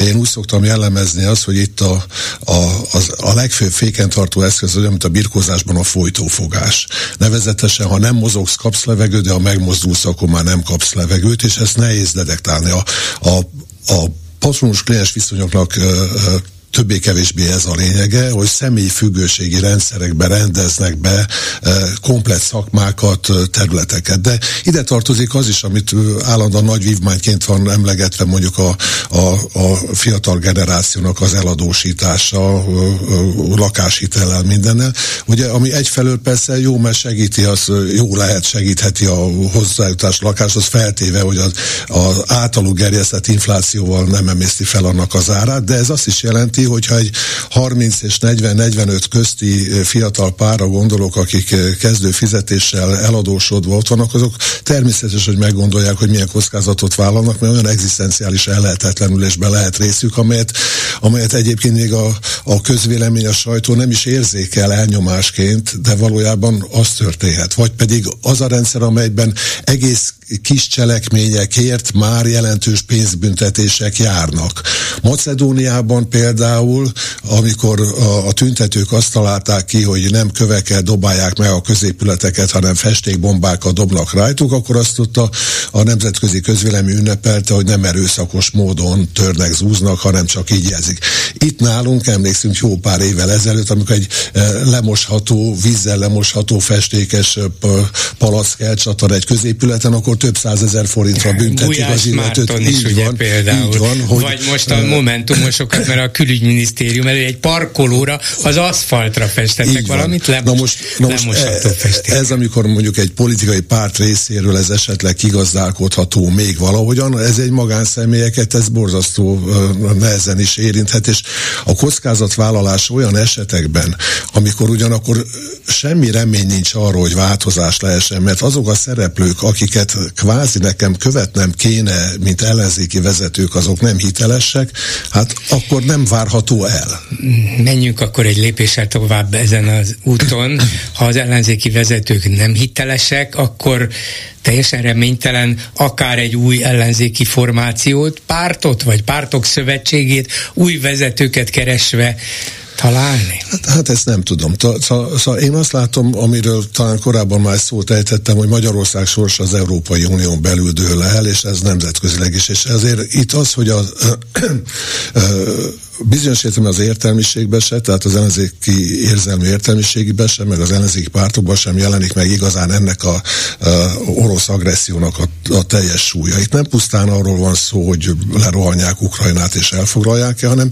Én úgy szoktam jellemezni azt, hogy itt a, a, az, a legfőbb féken tartó eszköz, olyan, mint a birkózásban a folytófogás. Nevezetesen, ha nem mozogsz, kapsz levegőt, de ha megmozdulsz, akkor már nem kapsz levegőt, és ezt nehéz detektálni. A, a, a patronus kliens viszonyoknak többé-kevésbé ez a lényege, hogy személyi függőségi rendszerekbe rendeznek be e, komplet szakmákat, e, területeket. De ide tartozik az is, amit állandóan nagy vívmányként van emlegetve mondjuk a, a, a fiatal generációnak az eladósítása, lakáshitellel mindennel. Ugye, ami egyfelől persze jó, mert segíti, az jó lehet, segítheti a hozzájutás lakáshoz, feltéve, hogy az, az általuk gerjesztett inflációval nem emészti fel annak az árát, de ez azt is jelenti, hogyha egy 30 és 40-45 közti fiatal pára gondolok, akik kezdő fizetéssel eladósodva ott vannak, azok természetes, hogy meggondolják, hogy milyen kockázatot vállalnak, mert olyan egzisztenciális ellehetetlenülésbe lehet részük, amelyet, amelyet egyébként még a, a közvélemény, a sajtó nem is érzékel elnyomásként, de valójában az történhet. Vagy pedig az a rendszer, amelyben egész kis cselekményekért már jelentős pénzbüntetések járnak. Macedóniában például, amikor a, a tüntetők azt találták ki, hogy nem kövekkel dobálják meg a középületeket, hanem festékbombákat dobnak rajtuk, akkor azt tudta a nemzetközi közvélemény ünnepelte, hogy nem erőszakos módon törnek, zúznak, hanem csak így jelzik. Itt nálunk emlékszünk jó pár évvel ezelőtt, amikor egy e, lemosható, vízzel lemosható festékes e, palack elcsatar egy középületen, akkor több százezer forintra *laughs* büntetik az illetőt. Így ugye van, például. Így van, hogy, Vagy most a momentumosokat, mert a külügyminisztérium elő egy parkolóra az aszfaltra festettek valamit, lemos, na most, na most e, ez, amikor mondjuk egy politikai párt részéről ez esetleg kigazdálkodható még valahogyan, ez egy magánszemélyeket, ez borzasztó nehezen is érinthet, és a kockázatvállalás olyan esetekben, amikor ugyanakkor semmi remény nincs arról, hogy változás lehessen, mert azok a szereplők, akiket kvázi nekem követnem kéne, mint ellenzéki vezetők, azok nem hitelesek, hát akkor nem várható el. Menjünk akkor egy lépéssel tovább ezen az úton. Ha az ellenzéki vezetők nem hitelesek, akkor teljesen reménytelen akár egy új ellenzéki formációt, pártot, vagy pártok szövetségét, új vezetőket keresve találni? Hát, hát ezt nem tudom. Szóval, én azt látom, amiről talán korábban már szót ejtettem, hogy Magyarország sorsa az Európai Unión belül dől el, és ez nemzetközileg is. És ezért itt az, hogy a bizonyos értelemben az értelmiségben se, tehát az ellenzéki érzelmi értelmiségiben sem, meg az ellenzéki pártokban sem jelenik meg igazán ennek a, a orosz agressziónak a, a teljes súlya. Itt nem pusztán arról van szó, hogy lerohanják Ukrajnát és elfoglalják-e, hanem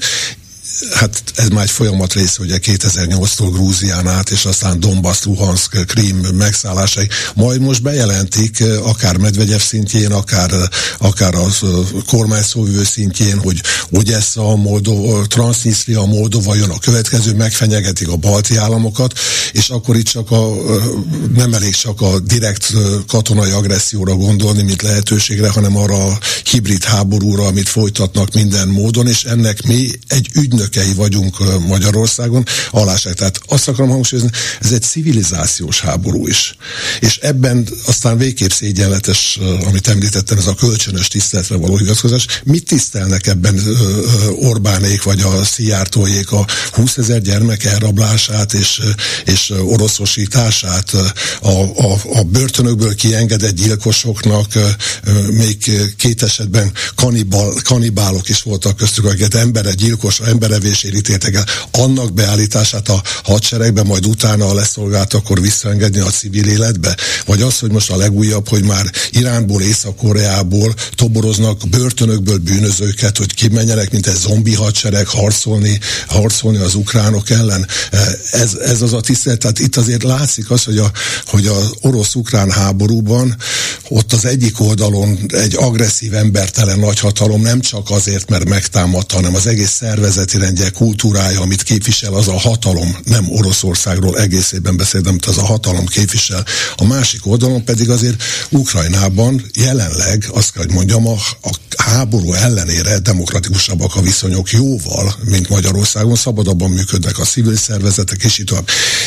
hát ez már egy folyamat része, ugye 2008-tól Grúzián át, és aztán Donbass, Luhansk, Krím megszállásai, majd most bejelentik eh, akár Medvegyev szintjén, akár, eh, akár a eh, kormányszóvivő szintjén, hogy Ogyessa, Moldova, Transnistria, Moldova jön a következő, megfenyegetik a balti államokat, és akkor itt csak a, nem elég csak a direkt katonai agresszióra gondolni, mint lehetőségre, hanem arra a hibrid háborúra, amit folytatnak minden módon, és ennek mi egy ügynök ügynökei vagyunk Magyarországon, alásság. Tehát azt akarom hangsúlyozni, ez egy civilizációs háború is. És ebben aztán végképp szégyenletes, amit említettem, ez a kölcsönös tiszteletre való hivatkozás. Mit tisztelnek ebben Orbánék vagy a Szijjártóék a 20 ezer gyermek elrablását és, és oroszosítását, a, a, a börtönökből kiengedett gyilkosoknak még két esetben kanibal, kanibálok is voltak köztük, akiket embere gyilkos, embere levésért ítéltek el, annak beállítását a hadseregbe, majd utána a leszolgált akkor visszaengedni a civil életbe? Vagy az, hogy most a legújabb, hogy már Iránból, Észak-Koreából toboroznak börtönökből bűnözőket, hogy kimenjenek, mint egy zombi hadsereg harcolni, harcolni az ukránok ellen. Ez, ez az a tisztelet. Tehát itt azért látszik az, hogy, a, hogy az orosz-ukrán háborúban ott az egyik oldalon egy agresszív embertelen nagyhatalom nem csak azért, mert megtámadta, hanem az egész szervezeti értékrendje, kultúrája, amit képvisel, az a hatalom, nem Oroszországról egészében beszél, amit az a hatalom képvisel. A másik oldalon pedig azért Ukrajnában jelenleg, azt kell, hogy mondjam, a, a háború ellenére demokratikusabbak a viszonyok jóval, mint Magyarországon, szabadabban működnek a civil szervezetek, és így.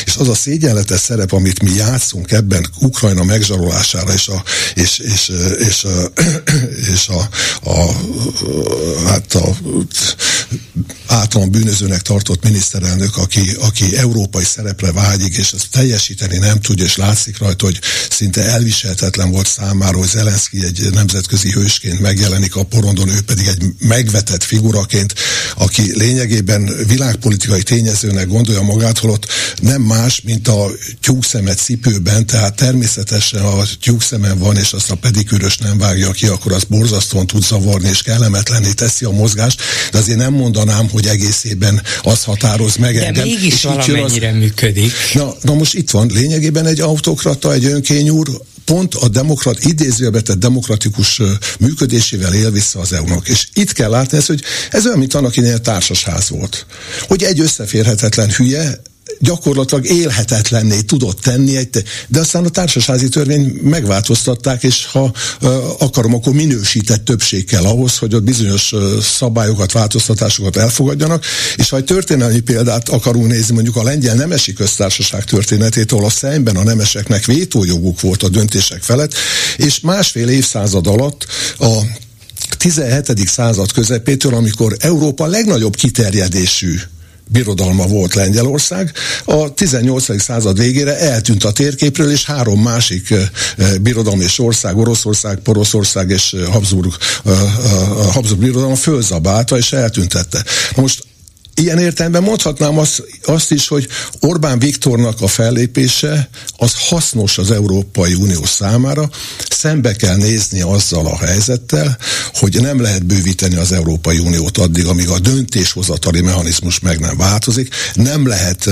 És az a szégyenletes szerep, amit mi játszunk ebben Ukrajna megzsarolására, és a, és, és, és, és, és a, a, hát a, a általán bűnözőnek tartott miniszterelnök, aki, aki európai szerepre vágyik, és ezt teljesíteni nem tudja, és látszik rajta, hogy szinte elviselhetetlen volt számára, hogy Zelenszky egy nemzetközi hősként megjelenik a porondon, ő pedig egy megvetett figuraként, aki lényegében világpolitikai tényezőnek gondolja magát, holott nem más, mint a tyúkszemet cipőben, tehát természetesen a tyúkszemen van, és azt a pedikűrös nem vágja ki, akkor az borzasztóan tud zavarni, és kellemetlenné teszi a mozgást, de azért nem mondanám, hogy egészében az határoz meg De engem. mégis valamennyire az... működik. Na, na most itt van lényegében egy autokrata, egy önkényúr, pont a demokrat, idézőjelbetett demokratikus működésével él vissza az EU-nak. És itt kell látni ezt, hogy ez olyan, mint annak idején társasház volt. Hogy egy összeférhetetlen hülye gyakorlatilag élhetetlenné tudott tenni, egy, de aztán a társasházi törvény megváltoztatták, és ha akarom, akkor minősített többség kell ahhoz, hogy ott bizonyos szabályokat, változtatásokat elfogadjanak, és ha egy történelmi példát akarunk nézni, mondjuk a lengyel nemesi köztársaság történetét, ahol a szemben a nemeseknek vétójoguk volt a döntések felett, és másfél évszázad alatt a 17. század közepétől, amikor Európa legnagyobb kiterjedésű birodalma volt Lengyelország. A 18. század végére eltűnt a térképről, és három másik birodalom és ország, Oroszország, Poroszország és Habsburg, Habsburg birodalom fölzabálta és eltüntette. Most ilyen értelemben mondhatnám azt, azt is, hogy Orbán Viktornak a fellépése az hasznos az Európai Unió számára. Szembe kell nézni azzal a helyzettel, hogy nem lehet bővíteni az Európai Uniót addig, amíg a döntéshozatali mechanizmus meg nem változik. Nem lehet,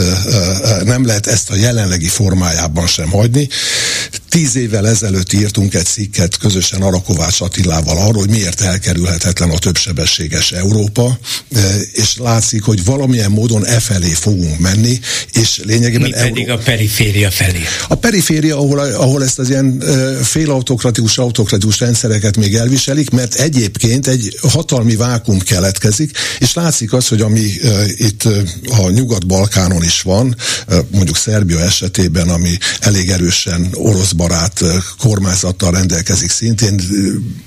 nem lehet ezt a jelenlegi formájában sem hagyni. Tíz évvel ezelőtt írtunk egy cikket közösen Arakovács Attilával arról, hogy miért elkerülhetetlen a többsebességes Európa, és látszik, hogy hogy valamilyen módon e felé fogunk menni, és lényegében... Mi pedig Euró... a periféria felé. A periféria, ahol, ahol ezt az ilyen félautokratikus, autokratikus rendszereket még elviselik, mert egyébként egy hatalmi vákum keletkezik, és látszik az, hogy ami itt a Nyugat-Balkánon is van, mondjuk Szerbia esetében, ami elég erősen orosz barát uh, kormányzattal rendelkezik szintén,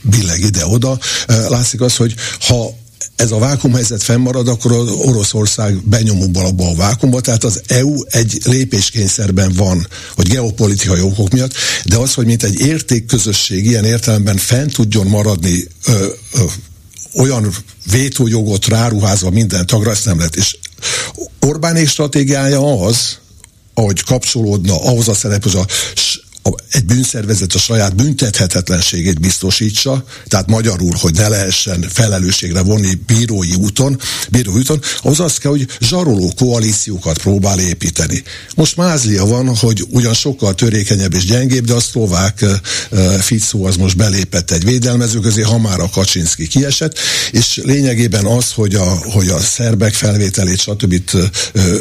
billeg ide-oda, látszik az, hogy ha ez a vákumhelyzet fennmarad, akkor az Oroszország benyomul abba a vákumba, tehát az EU egy lépéskényszerben van, hogy geopolitikai okok miatt, de az, hogy mint egy értékközösség ilyen értelemben fent tudjon maradni ö, ö, olyan vétójogot ráruházva minden tagra, ezt nem lehet. És Orbánék stratégiája az, ahogy kapcsolódna ahhoz a szerephez, a egy bűnszervezet a saját büntethetetlenségét biztosítsa, tehát magyarul, hogy ne lehessen felelősségre vonni bírói úton, bírói úton, ahhoz az kell, hogy zsaroló koalíciókat próbál építeni. Most mázlia van, hogy ugyan sokkal törékenyebb és gyengébb, de a szlovák Ficó az most belépett egy védelmező közé, ha már a Kaczynszki kiesett, és lényegében az, hogy a, hogy a szerbek felvételét, stb.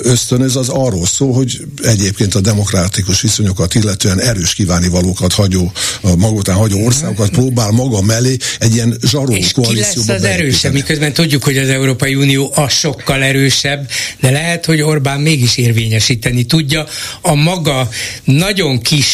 ösztönöz, az arról szól, hogy egyébként a demokratikus viszonyokat illetően erős kíváni valókat hagyó, maga után hagyó országokat próbál maga mellé egy ilyen zsaroló És ki lesz az erősebb, miközben tudjuk, hogy az Európai Unió az sokkal erősebb, de lehet, hogy Orbán mégis érvényesíteni tudja a maga nagyon kis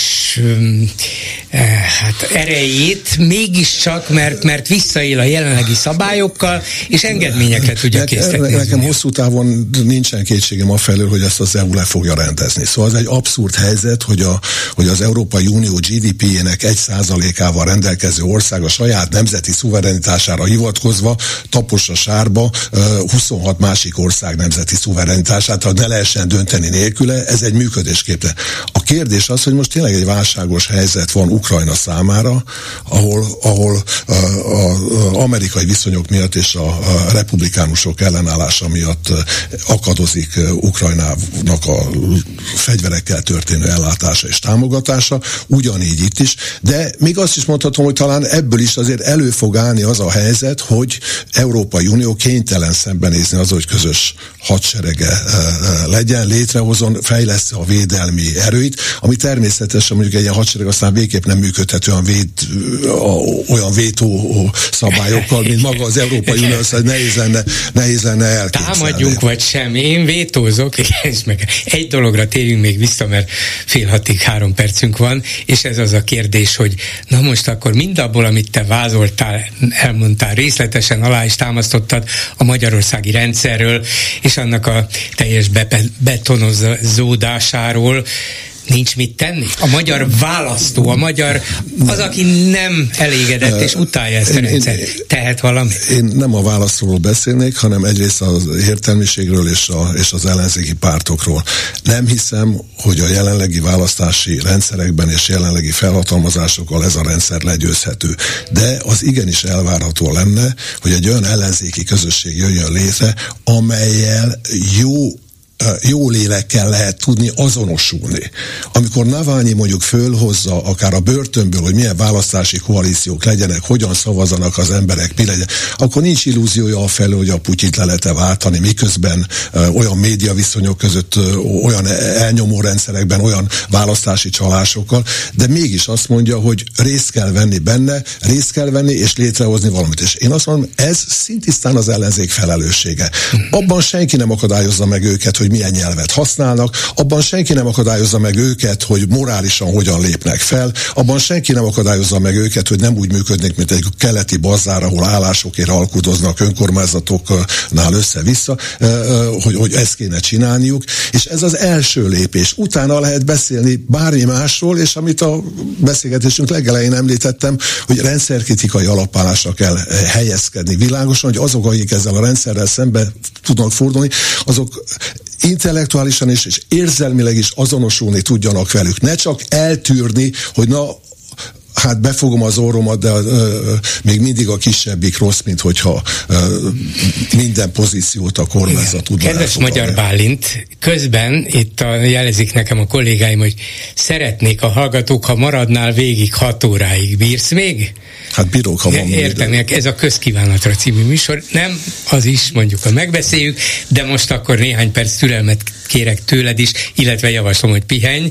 eh, hát erejét, mégiscsak, mert, mert visszaél a jelenlegi szabályokkal, és engedményeket tudja készíteni. Nekem hosszú távon nincsen kétségem a felől, hogy ezt az EU le fogja rendezni. Szóval ez egy abszurd helyzet, hogy, a, hogy az Európai Európai Unió GDP-jének egy százalékával rendelkező ország a saját nemzeti szuverenitására hivatkozva tapos a sárba 26 másik ország nemzeti szuverenitását, ha ne lehessen dönteni nélküle, ez egy működésképte. A kérdés az, hogy most tényleg egy válságos helyzet van Ukrajna számára, ahol, ahol a, a, a amerikai viszonyok miatt és a, a republikánusok ellenállása miatt akadozik Ukrajnának a fegyverekkel történő ellátása és támogatása, ugyanígy itt is, de még azt is mondhatom, hogy talán ebből is azért elő fog állni az a helyzet, hogy Európai Unió kénytelen szembenézni az, hogy közös hadserege eh, eh, legyen, létrehozon, fejlesz a védelmi erőit, ami természetesen mondjuk egy ilyen hadsereg aztán végképp nem működhető olyan, véd, olyan vétó szabályokkal, mint maga az Európai Unió, szóval nehéz lenne, nehéz lenne elképzelni. Támadjunk vagy sem, én vétózok, *laughs* és meg egy dologra térjünk még vissza, mert fél hatig három percünk van, és ez az a kérdés, hogy na most akkor mindabból, amit te vázoltál, elmondtál részletesen, alá is támasztottad a magyarországi rendszerről, és annak a teljes betonozódásáról, nincs mit tenni? A magyar választó, a magyar, az, aki nem elégedett és utálja ezt a rendszert, tehet valamit? Én nem a választóról beszélnék, hanem egyrészt az értelmiségről és, a, és az ellenzéki pártokról. Nem hiszem, hogy a jelenlegi választási rendszerekben és jelenlegi felhatalmazásokkal ez a rendszer legyőzhető. De az igenis elvárható lenne, hogy egy olyan ellenzéki közösség jöjjön létre, amelyel jó jó lélekkel lehet tudni azonosulni. Amikor Navalnyi mondjuk fölhozza akár a börtönből, hogy milyen választási koalíciók legyenek, hogyan szavazanak az emberek, mi legyen, akkor nincs illúziója a felől, hogy a Putyit le lehet váltani, miközben olyan média viszonyok között, olyan elnyomó rendszerekben, olyan választási csalásokkal, de mégis azt mondja, hogy részt kell venni benne, részt kell venni és létrehozni valamit. És én azt mondom, ez szintisztán az ellenzék felelőssége. Abban senki nem akadályozza meg őket, hogy milyen nyelvet használnak, abban senki nem akadályozza meg őket, hogy morálisan hogyan lépnek fel, abban senki nem akadályozza meg őket, hogy nem úgy működnek, mint egy keleti bazár, ahol állásokért alkudoznak önkormányzatoknál össze-vissza, hogy, hogy ezt kéne csinálniuk, és ez az első lépés. Utána lehet beszélni bármi másról, és amit a beszélgetésünk legelején említettem, hogy rendszerkritikai alapállásra kell helyezkedni. Világosan, hogy azok, akik ezzel a rendszerrel szembe tudnak fordulni, azok intellektuálisan is és érzelmileg is azonosulni tudjanak velük. Ne csak eltűrni, hogy na hát befogom az orromat, de ö, még mindig a kisebbik rossz, mint hogyha ö, minden pozíciót a kormányzat tud. Kedves Magyar Bálint, közben itt a, jelezik nekem a kollégáim, hogy szeretnék a hallgatók, ha maradnál végig hat óráig. Bírsz még? Hát bírók, ha van Értem, idő. ez a közkívánatra című műsor. Nem, az is mondjuk, ha megbeszéljük, de most akkor néhány perc türelmet kérek tőled is, illetve javaslom, hogy pihenj,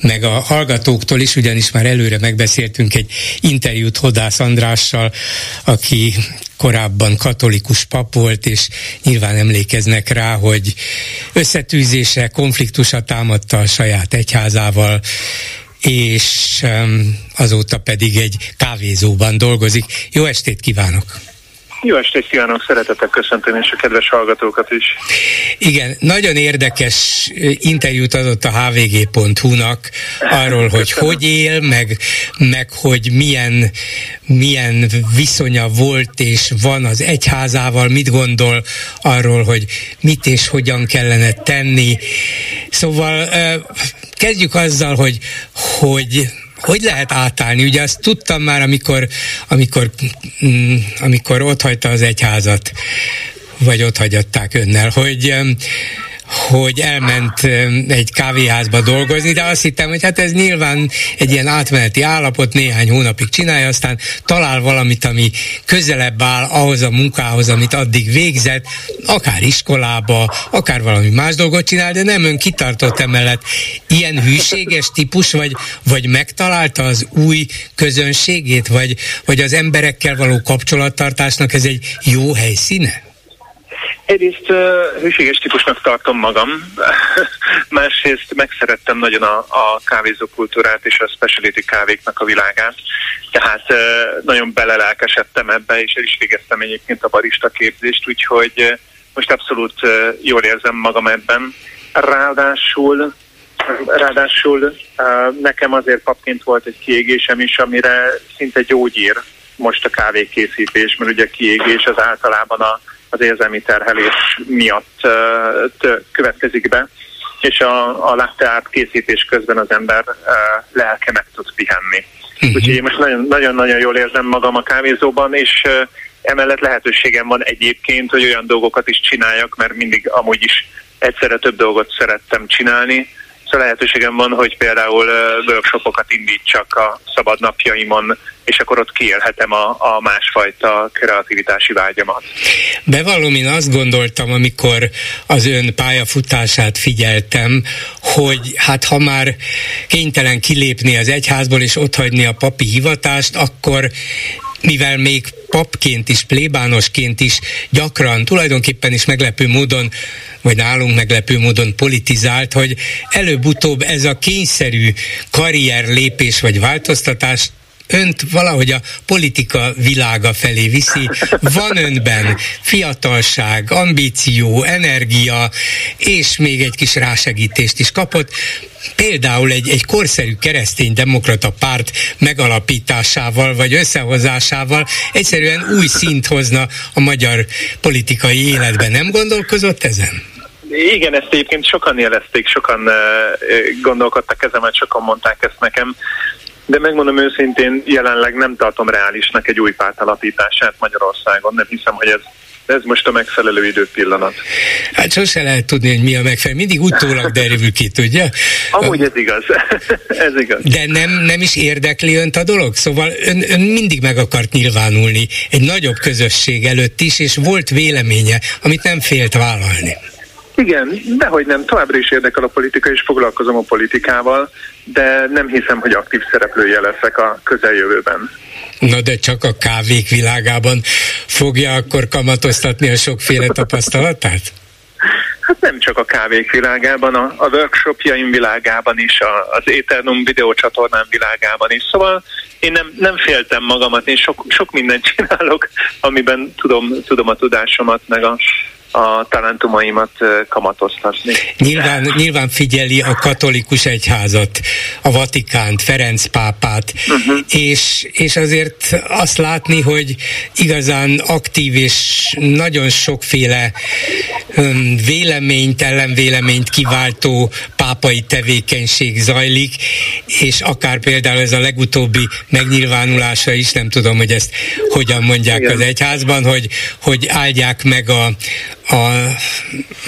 meg a hallgatóktól is, ugyanis már előre megbeszéltünk egy interjút Hodász Andrással, aki korábban katolikus pap volt, és nyilván emlékeznek rá, hogy összetűzése, konfliktusa támadta a saját egyházával, és azóta pedig egy kávézóban dolgozik. Jó estét kívánok! Jó estét kívánok, szeretettel köszöntöm, és a kedves hallgatókat is. Igen, nagyon érdekes interjút adott a hvg.hu-nak arról, *laughs* hogy Köszönöm. hogy él, meg, meg hogy milyen, milyen viszonya volt és van az egyházával, mit gondol arról, hogy mit és hogyan kellene tenni. Szóval kezdjük azzal, hogy, hogy hogy lehet átállni? Ugye azt tudtam már, amikor, amikor, mm, amikor ott hagyta az egyházat, vagy ott hagyatták önnel, hogy hogy elment egy kávéházba dolgozni, de azt hittem, hogy hát ez nyilván egy ilyen átmeneti állapot, néhány hónapig csinálja, aztán talál valamit, ami közelebb áll ahhoz a munkához, amit addig végzett, akár iskolába, akár valami más dolgot csinál, de nem ön kitartott emellett. Ilyen hűséges típus, vagy, vagy megtalálta az új közönségét, vagy, vagy az emberekkel való kapcsolattartásnak ez egy jó helyszíne? Egyrészt uh, hűséges típusnak tartom magam, *laughs* másrészt megszerettem nagyon a, a kávézókultúrát és a specialty kávéknak a világát, tehát uh, nagyon belelelkesedtem ebbe, és el is végeztem egyébként a barista képzést, úgyhogy uh, most abszolút uh, jól érzem magam ebben. Ráadásul Ráadásul uh, nekem azért papként volt egy kiégésem is, amire szinte gyógyír most a kávékészítés, mert ugye a kiégés az általában a az érzelmi terhelés miatt következik be, és a, a latte art készítés közben az ember lelke meg tud pihenni. Uh-huh. Úgyhogy én most nagyon-nagyon jól érzem magam a kávézóban, és emellett lehetőségem van egyébként, hogy olyan dolgokat is csináljak, mert mindig amúgy is egyszerre több dolgot szerettem csinálni, Szóval lehetőségem van, hogy például workshopokat indítsak a szabad napjaimon, és akkor ott kiélhetem a, a másfajta kreativitási vágyamat. Bevallom, én azt gondoltam, amikor az ön pályafutását figyeltem, hogy hát ha már kénytelen kilépni az egyházból és otthagyni a papi hivatást, akkor mivel még papként is, plébánosként is gyakran, tulajdonképpen is meglepő módon, vagy nálunk meglepő módon politizált, hogy előbb-utóbb ez a kényszerű karrier lépés vagy változtatás önt valahogy a politika világa felé viszi. Van önben fiatalság, ambíció, energia, és még egy kis rásegítést is kapott. Például egy, egy korszerű keresztény demokrata párt megalapításával vagy összehozásával egyszerűen új szint hozna a magyar politikai életben. Nem gondolkozott ezen? Igen, ezt egyébként sokan jelezték, sokan uh, gondolkodtak ezen, mert sokan mondták ezt nekem de megmondom őszintén, jelenleg nem tartom reálisnak egy új párt alapítását Magyarországon. Nem hiszem, hogy ez ez most a megfelelő időpillanat. Hát sose lehet tudni, hogy mi a megfelelő. Mindig utólag derül ki, tudja? Amúgy ez igaz. *laughs* ez igaz. De nem, nem is érdekli önt a dolog? Szóval ön, ön mindig meg akart nyilvánulni egy nagyobb közösség előtt is, és volt véleménye, amit nem félt vállalni. Igen, dehogy nem, továbbra is érdekel a politika, és foglalkozom a politikával, de nem hiszem, hogy aktív szereplője leszek a közeljövőben. Na de csak a kávék világában fogja akkor kamatoztatni a sokféle tapasztalatát? Hát nem csak a kávék világában, a, a workshopjaim világában is, a, az Eternum videócsatornám világában is. Szóval én nem, nem féltem magamat, én sok, sok mindent *laughs* csinálok, amiben tudom, tudom a tudásomat, meg a, a talentumaimat kamatoztatni. Nyilván, nyilván figyeli a katolikus egyházat, a Vatikánt, Ferenc pápát, uh-huh. és, és azért azt látni, hogy igazán aktív és nagyon sokféle véleményt, ellenvéleményt kiváltó pápai tevékenység zajlik, és akár például ez a legutóbbi megnyilvánulása is, nem tudom, hogy ezt hogyan mondják Igen. az egyházban, hogy, hogy áldják meg a, a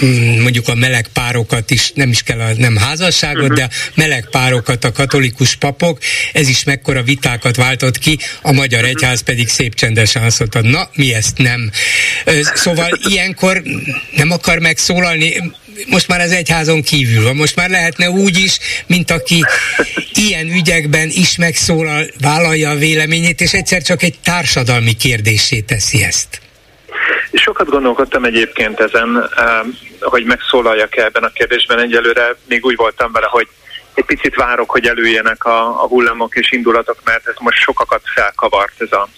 mm, mondjuk a meleg párokat is, nem is kell a nem házasságot, uh-huh. de a meleg párokat a katolikus papok, ez is mekkora vitákat váltott ki, a magyar uh-huh. egyház pedig szép csendesen azt mondta, na mi ezt nem. Szóval ilyenkor nem akar megszólalni, most már az egyházon kívül van, most már lehetne úgy is, mint aki ilyen ügyekben is megszólal, vállalja a véleményét, és egyszer csak egy társadalmi kérdésé teszi ezt. Sokat gondolkodtam egyébként ezen, hogy megszólaljak -e ebben a kérdésben. Egyelőre még úgy voltam vele, hogy egy picit várok, hogy előjenek a, a hullámok és indulatok, mert ez most sokakat felkavart ez a,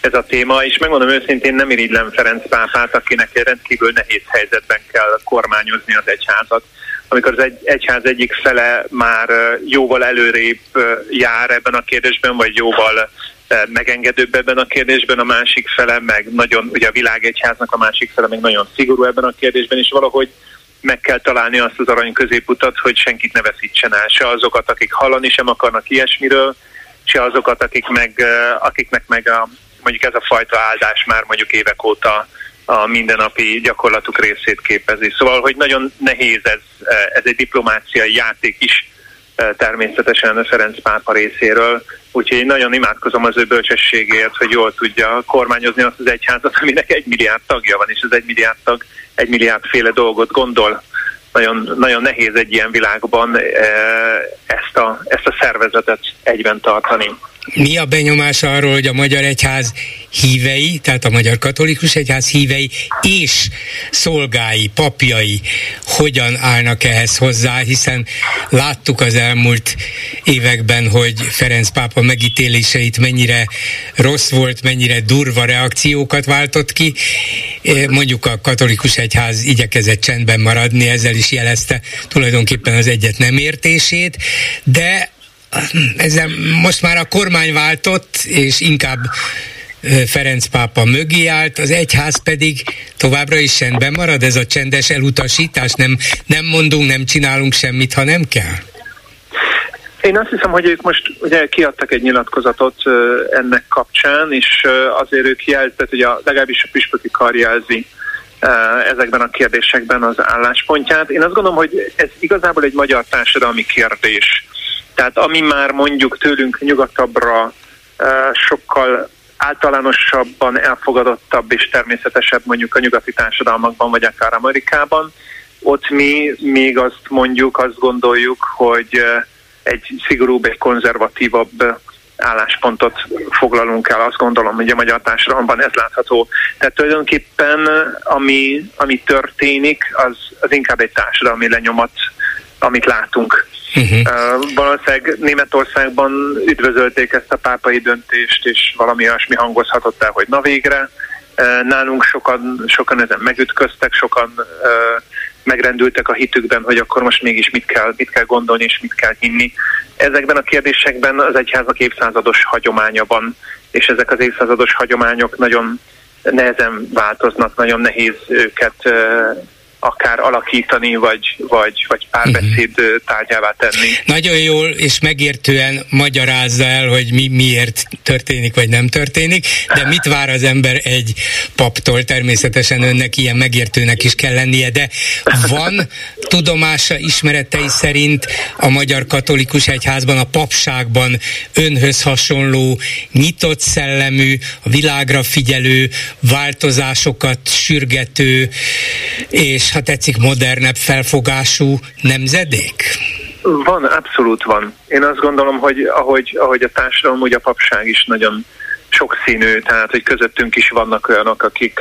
ez a téma, és megmondom őszintén nem irigylem Ferenc pápát, akinek egy rendkívül nehéz helyzetben kell kormányozni az egyházat. Amikor az egy, egyház egyik fele már jóval előrébb jár ebben a kérdésben, vagy jóval megengedőbb ebben a kérdésben, a másik fele meg nagyon, ugye a világegyháznak a másik fele meg nagyon szigorú ebben a kérdésben, és valahogy meg kell találni azt az arany középutat, hogy senkit ne veszítsen el, se azokat, akik hallani sem akarnak ilyesmiről, se azokat, akik meg, akiknek meg a, mondjuk ez a fajta áldás már mondjuk évek óta a mindennapi gyakorlatuk részét képezi. Szóval, hogy nagyon nehéz ez, ez egy diplomáciai játék is, természetesen Ferenc pápa részéről, úgyhogy nagyon imádkozom az ő bölcsességért, hogy jól tudja kormányozni azt az egyházat, aminek egy milliárd tagja van, és az egy milliárd tag egy milliárd féle dolgot gondol. Nagyon, nagyon nehéz egy ilyen világban ezt a, ezt a szervezetet egyben tartani. Mi a benyomás arról, hogy a Magyar Egyház hívei, tehát a Magyar Katolikus Egyház hívei és szolgái, papjai hogyan állnak ehhez hozzá, hiszen láttuk az elmúlt években, hogy Ferenc pápa megítéléseit mennyire rossz volt, mennyire durva reakciókat váltott ki. Mondjuk a katolikus egyház igyekezett csendben maradni, ezzel is jelezte tulajdonképpen az egyet nem értését, de ezzel most már a kormány váltott, és inkább Ferenc pápa mögé állt, az egyház pedig továbbra is csendben marad, ez a csendes elutasítás, nem, nem mondunk, nem csinálunk semmit, ha nem kell? Én azt hiszem, hogy ők most ugye kiadtak egy nyilatkozatot ennek kapcsán, és azért ők jelzett, hogy a, legalábbis a püspöki kar jelzi ezekben a kérdésekben az álláspontját. Én azt gondolom, hogy ez igazából egy magyar társadalmi kérdés tehát ami már mondjuk tőlünk nyugatabbra sokkal általánosabban elfogadottabb és természetesebb mondjuk a nyugati társadalmakban, vagy akár Amerikában, ott mi még azt mondjuk, azt gondoljuk, hogy egy szigorúbb, egy konzervatívabb álláspontot foglalunk el, azt gondolom, hogy a magyar társadalomban ez látható. Tehát tulajdonképpen ami, ami történik, az, az inkább egy társadalmi lenyomat, amit látunk. Uh-huh. Uh, valószínűleg Németországban üdvözölték ezt a pápai döntést, és valami olyasmi hangozhatott el, hogy na végre. Uh, nálunk sokan, sokan ezen megütköztek, sokan uh, megrendültek a hitükben, hogy akkor most mégis mit kell, mit kell gondolni és mit kell hinni. Ezekben a kérdésekben az egyházak évszázados hagyománya van, és ezek az évszázados hagyományok nagyon nehezen változnak, nagyon nehéz őket akár alakítani, vagy, vagy, vagy párbeszéd uh-huh. tárgyává tenni. Nagyon jól és megértően magyarázza el, hogy mi miért történik, vagy nem történik, de mit vár az ember egy paptól? Természetesen önnek ilyen megértőnek is kell lennie, de van tudomása, ismeretei szerint a Magyar Katolikus Egyházban, a papságban önhöz hasonló, nyitott szellemű, a világra figyelő, változásokat sürgető, és ha tetszik, modernebb felfogású nemzedék? Van, abszolút van. Én azt gondolom, hogy ahogy, ahogy a társadalom, úgy a papság is nagyon sokszínű, tehát hogy közöttünk is vannak olyanok, akik,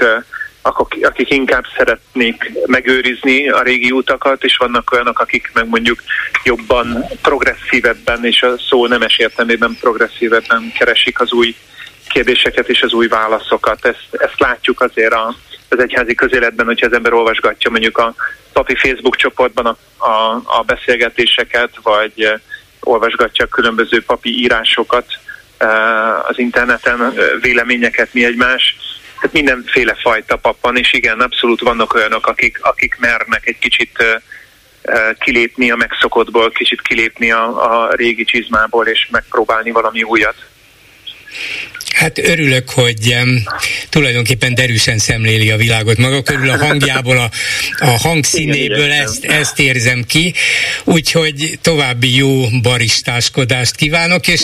akik inkább szeretnék megőrizni a régi utakat, és vannak olyanok, akik meg mondjuk jobban progresszívebben, és a szó nemes értelmében progresszívebben keresik az új kérdéseket és az új válaszokat. Ezt, ezt látjuk azért a, az egyházi közéletben, hogyha az ember olvasgatja mondjuk a papi Facebook csoportban a, a, a beszélgetéseket, vagy eh, olvasgatja különböző papi írásokat eh, az interneten, eh, véleményeket mi egymás. Tehát mindenféle fajta pappan, és igen, abszolút vannak olyanok, akik, akik mernek egy kicsit kilépni a megszokottból, kicsit kilépni a, a régi csizmából, és megpróbálni valami újat. Hát örülök, hogy um, tulajdonképpen derűsen szemléli a világot maga körül, a hangjából, a, a hangszínéből ezt, ezt érzem ki, úgyhogy további jó baristáskodást kívánok, és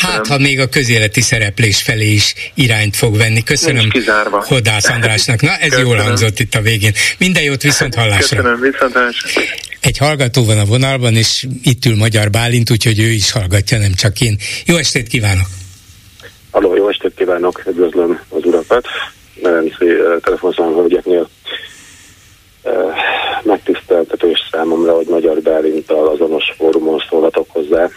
hát ha még a közéleti szereplés felé is irányt fog venni. Köszönöm Hodász Andrásnak. Na, ez köszönöm. jól hangzott itt a végén. Minden jót, viszont hallásra. Köszönöm, viszont hallásra. Egy hallgató van a vonalban, és itt ül Magyar Bálint, úgyhogy ő is hallgatja, nem csak én. Jó estét kívánok! Halló, jó estét kívánok, üdvözlöm az urakat. Merenci uh, telefonszámon hölgyeknél uh, megtiszteltetés számomra, hogy Magyar Bálintal azonos fórumon szólhatok hozzá.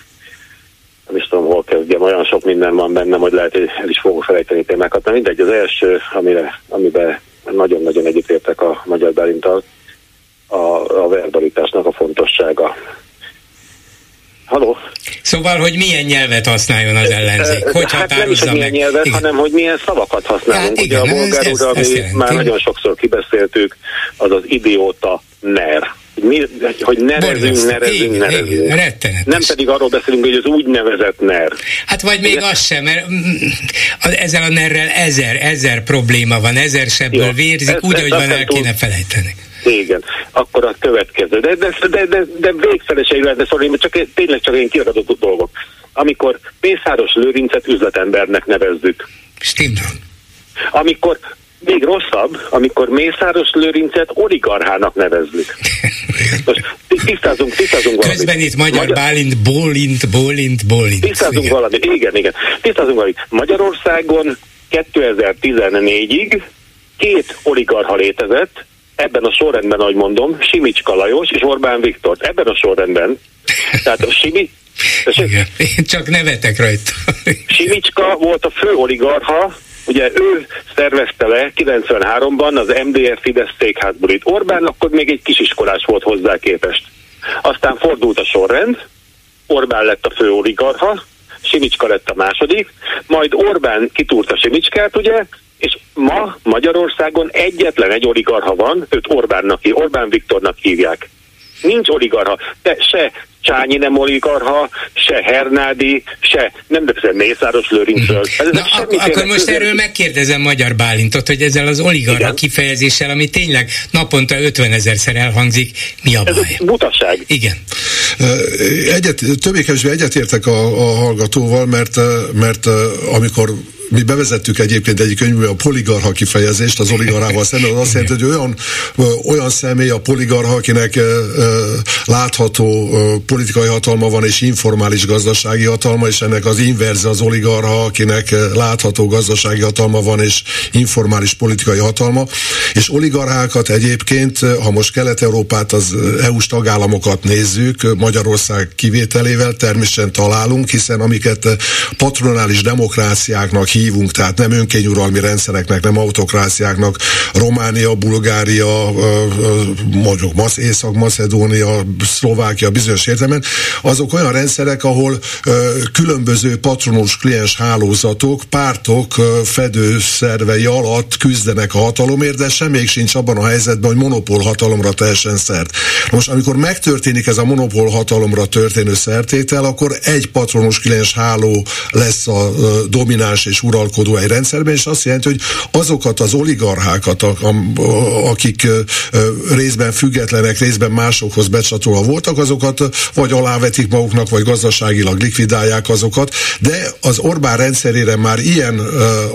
Nem is tudom, hol kezdjem, olyan sok minden van bennem, hogy lehet, hogy el is fogok felejteni témákat. Na mindegy, az első, amire, amiben nagyon-nagyon egyetértek a Magyar Bálintal, a, a verbalitásnak a fontossága. Halló? Szóval, hogy milyen nyelvet használjon az ellenzék? Hogy hát nem is, hogy milyen meg? nyelvet, igen. hanem hogy milyen szavakat használunk. Hát igen, Ugye a bolgár ami már nagyon sokszor kibeszéltük, az az idióta ner. Mi, hogy nerezünk, nerezünk, nerezünk. Nem pedig arról beszélünk, hogy az úgynevezett ner. Hát vagy még az sem, mert mm, ezzel a nerrel ezer, ezer probléma van, ezer sebből vérzik, úgy, hogy van, el kéne felejteni. Igen, akkor a következő. De, de, de, de, de végfeleség lehetne szólni, csak tényleg csak én kiadott dolgok. Amikor Pészáros Lőrincet üzletembernek nevezzük. Stimmel. Amikor még rosszabb, amikor Mészáros Lőrincet oligarchának nevezzük. *laughs* Most tisztázunk, tisztázunk valamit. Közben itt Magyar, Magyar... Bálint, Bólint, Bólint, Bólint. Tisztázunk igen. valamit, igen, igen. Tisztázunk valamit. Magyarországon 2014-ig két oligarha létezett, ebben a sorrendben, ahogy mondom, Simicska Lajos és Orbán Viktor. Ebben a sorrendben. Tehát a Simi... Igen, én csak nevetek rajta. Simicska volt a fő oligarha, ugye ő szervezte le 93-ban az MDF Fidesz székházbulit. Orbán akkor még egy kisiskolás volt hozzá képest. Aztán fordult a sorrend, Orbán lett a fő oligarha, Simicska lett a második, majd Orbán kitúrta Simicskát, ugye, és ma Magyarországon egyetlen egy oligarha van, őt Orbánnak, Orbán Viktornak hívják. Nincs oligarha, de se Csányi nem oligarha, se Hernádi, se nem beszél Mészáros Lőrincről. Ez Na, ak- akkor most közül... erről megkérdezem Magyar Bálintot, hogy ezzel az oligarha Igen. kifejezéssel, ami tényleg naponta 50 ezerszer elhangzik, mi a baj? Ez butaság. Igen. Egyet, többé-kevésbé egyetértek a, a hallgatóval, mert, mert amikor mi bevezettük egyébként egyik könyvbe a poligarha kifejezést, az oligarchával szemben, az azt jelenti, hogy olyan, olyan személy a poligarha, akinek látható politikai hatalma van és informális gazdasági hatalma, és ennek az inverze az oligarha, akinek látható gazdasági hatalma van és informális politikai hatalma. És oligarchákat egyébként, ha most Kelet-Európát, az EU-s tagállamokat nézzük, Magyarország kivételével természetesen találunk, hiszen amiket patronális demokráciáknak hívunk, tehát nem önkényuralmi rendszereknek, nem autokráciáknak, Románia, Bulgária, mondjuk Észak-Macedónia, Szlovákia bizonyos értelemben, azok olyan rendszerek, ahol különböző patronus kliens hálózatok, pártok fedőszervei alatt küzdenek a hatalomért, de semmelyik sincs abban a helyzetben, hogy monopól hatalomra teljesen szert. Most amikor megtörténik ez a monopól hatalomra történő szertétel, akkor egy patronus kliens háló lesz a domináns és uralkodó egy rendszerben, és azt jelenti, hogy azokat az oligarchákat, akik részben függetlenek, részben másokhoz becsatolva voltak, azokat vagy alávetik maguknak, vagy gazdaságilag likvidálják azokat, de az Orbán rendszerére már ilyen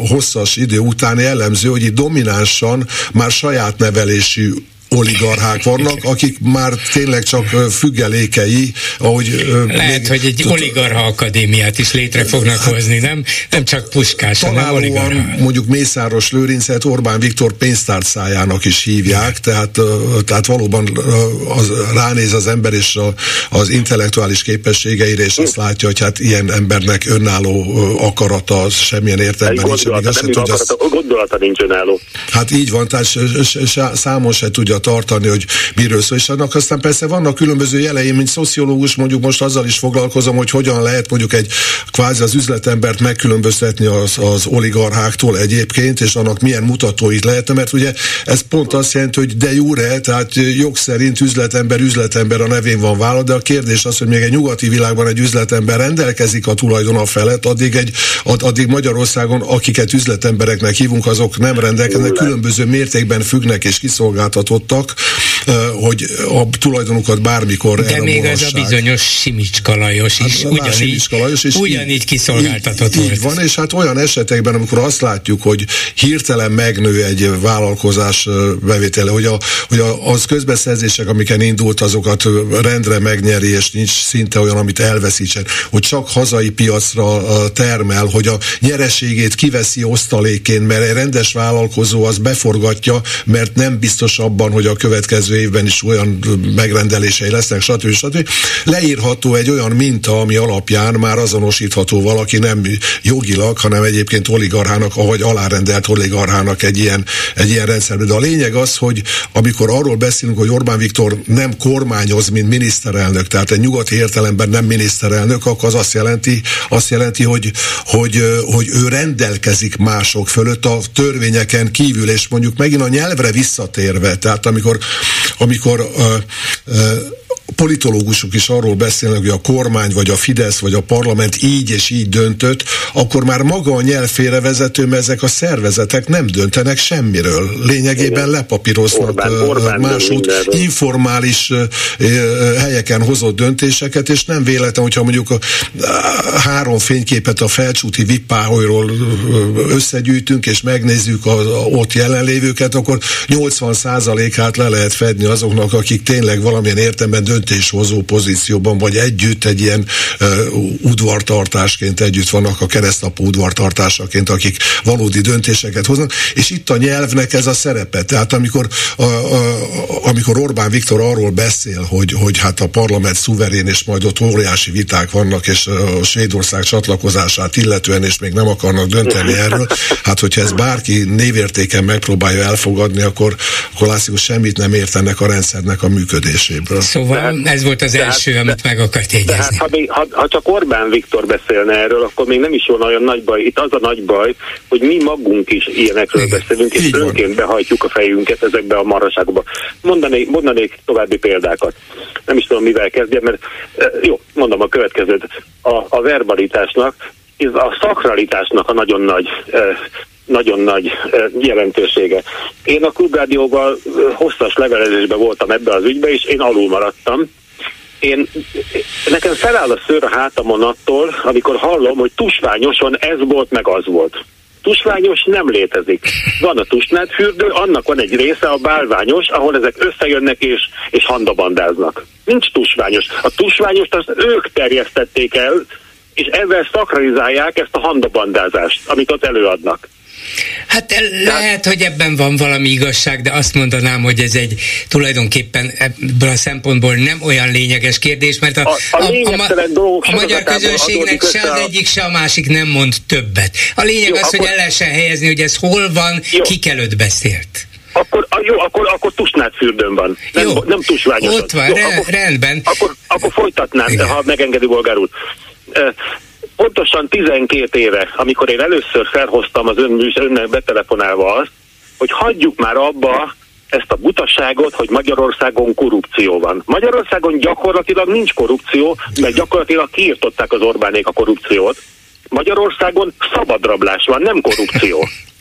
hosszas idő után jellemző, hogy itt dominánsan már saját nevelésű oligarchák vannak, akik már tényleg csak függelékei, ahogy... Lehet, még, hogy egy oligarha akadémiát is létre fognak hát, hozni, nem? Nem csak puskás, hanem oligarha. mondjuk Mészáros Lőrincet Orbán Viktor pénztárcájának is hívják, tehát, tehát valóban az, ránéz az ember és a, az intellektuális képességeire, és azt látja, hogy hát ilyen embernek önálló akarata az semmilyen értelemben nincs. Gondolata, nem tudja, akarata, gondolata nincs önálló. Hát így van, tehát számon se tudja tartani, hogy miről szól. És annak aztán persze vannak különböző jelei, mint szociológus, mondjuk most azzal is foglalkozom, hogy hogyan lehet mondjuk egy kvázi az üzletembert megkülönböztetni az, az oligarcháktól egyébként, és annak milyen mutatóit lehetne, mert ugye ez pont azt jelenti, hogy de jure, tehát jog szerint üzletember, üzletember a nevén van vállalat, de a kérdés az, hogy még egy nyugati világban egy üzletember rendelkezik a tulajdona felett, addig, egy, addig Magyarországon, akiket üzletembereknek hívunk, azok nem rendelkeznek, különböző mértékben függnek és kiszolgáltatott voltak, hogy a tulajdonukat bármikor De még ez a bizonyos Simicska Lajos is hát, ugyanígy, Lajos is ugyanígy kiszolgáltatott így, volt. Így van, és hát olyan esetekben, amikor azt látjuk, hogy hirtelen megnő egy vállalkozás bevétele, hogy, a, hogy a, az közbeszerzések, amiken indult, azokat rendre megnyeri, és nincs szinte olyan, amit elveszítsen, hogy csak hazai piacra termel, hogy a nyereségét kiveszi osztalékén, mert egy rendes vállalkozó az beforgatja, mert nem biztos abban, hogy a következő évben is olyan megrendelései lesznek, stb. stb. Leírható egy olyan minta, ami alapján már azonosítható valaki nem jogilag, hanem egyébként oligarchának, ahogy alárendelt oligarchának egy ilyen, egy ilyen rendszerben. De a lényeg az, hogy amikor arról beszélünk, hogy Orbán Viktor nem kormányoz, mint miniszterelnök, tehát egy nyugati értelemben nem miniszterelnök, akkor az azt jelenti, azt jelenti hogy, hogy, hogy ő rendelkezik mások fölött a törvényeken kívül, és mondjuk megint a nyelvre visszatérve, tehát amikor, amikor politológusok is arról beszélnek, hogy a kormány, vagy a Fidesz, vagy a parlament így és így döntött, akkor már maga a nyelv félrevezető, mert ezek a szervezetek nem döntenek semmiről. Lényegében lepapíroznak Orbán, Orbán másút. informális helyeken hozott döntéseket, és nem véletlen, hogyha mondjuk a három fényképet a felcsúti vippáholyról összegyűjtünk, és megnézzük az ott jelenlévőket, akkor 80%-át le lehet fedni azoknak, akik tényleg valamilyen értelemben dönt döntéshozó pozícióban, vagy együtt egy ilyen udvartartásként együtt vannak a keresztapó udvartartásaként, akik valódi döntéseket hoznak, és itt a nyelvnek ez a szerepe. Tehát amikor, a, a, amikor Orbán Viktor arról beszél, hogy, hogy hát a parlament szuverén, és majd ott óriási viták vannak, és a Svédország csatlakozását illetően, és még nem akarnak dönteni erről, hát hogyha ez bárki névértéken megpróbálja elfogadni, akkor, akkor látszik, hogy semmit nem értenek a rendszernek a működéséből. Szóval ez volt az első, tehát, amit meg akart jegyezni. Tehát, ha, még, ha, ha csak Orbán Viktor beszélne erről, akkor még nem is volna olyan nagy baj. Itt az a nagy baj, hogy mi magunk is ilyenekről Igen. beszélünk, és önként behajtjuk a fejünket ezekbe a maraságokba. Mondanék, mondanék további példákat. Nem is tudom, mivel kezdjem, mert jó, mondom a következőt. A, a verbalitásnak, a szakralitásnak a nagyon nagy nagyon nagy jelentősége. Én a klubrádióval hosszas levelezésben voltam ebbe az ügybe, és én alul maradtam. Én, nekem feláll a szőr a hátamon attól, amikor hallom, hogy tusványosan ez volt, meg az volt. Tusványos nem létezik. Van a tusnádfürdő, annak van egy része, a bálványos, ahol ezek összejönnek és, és handabandáznak. Nincs tusványos. A tusványost azt ők terjesztették el, és ezzel szakralizálják ezt a handabandázást, amit ott előadnak. Hát lehet, hogy ebben van valami igazság, de azt mondanám, hogy ez egy tulajdonképpen ebből a szempontból nem olyan lényeges kérdés, mert a, a, a, a, a, a magyar közönségnek se az egyik, se a másik nem mond többet. A lényeg Jó, az, akkor... hogy el lehessen helyezni, hogy ez hol van, Jó. ki előtt beszélt. Akkor, jó, akkor, akkor Tusnád fürdőn van. Nem, jó, nem tusványos. Ott van, jó, re, akkor, rendben. Akkor, akkor folytatnám, Igen. ha megengedi bolgár úr pontosan 12 éve, amikor én először felhoztam az ön, önnek betelefonálva azt, hogy hagyjuk már abba ezt a butasságot, hogy Magyarországon korrupció van. Magyarországon gyakorlatilag nincs korrupció, mert gyakorlatilag kiirtották az Orbánék a korrupciót. Magyarországon szabadrablás van, nem korrupció. *laughs*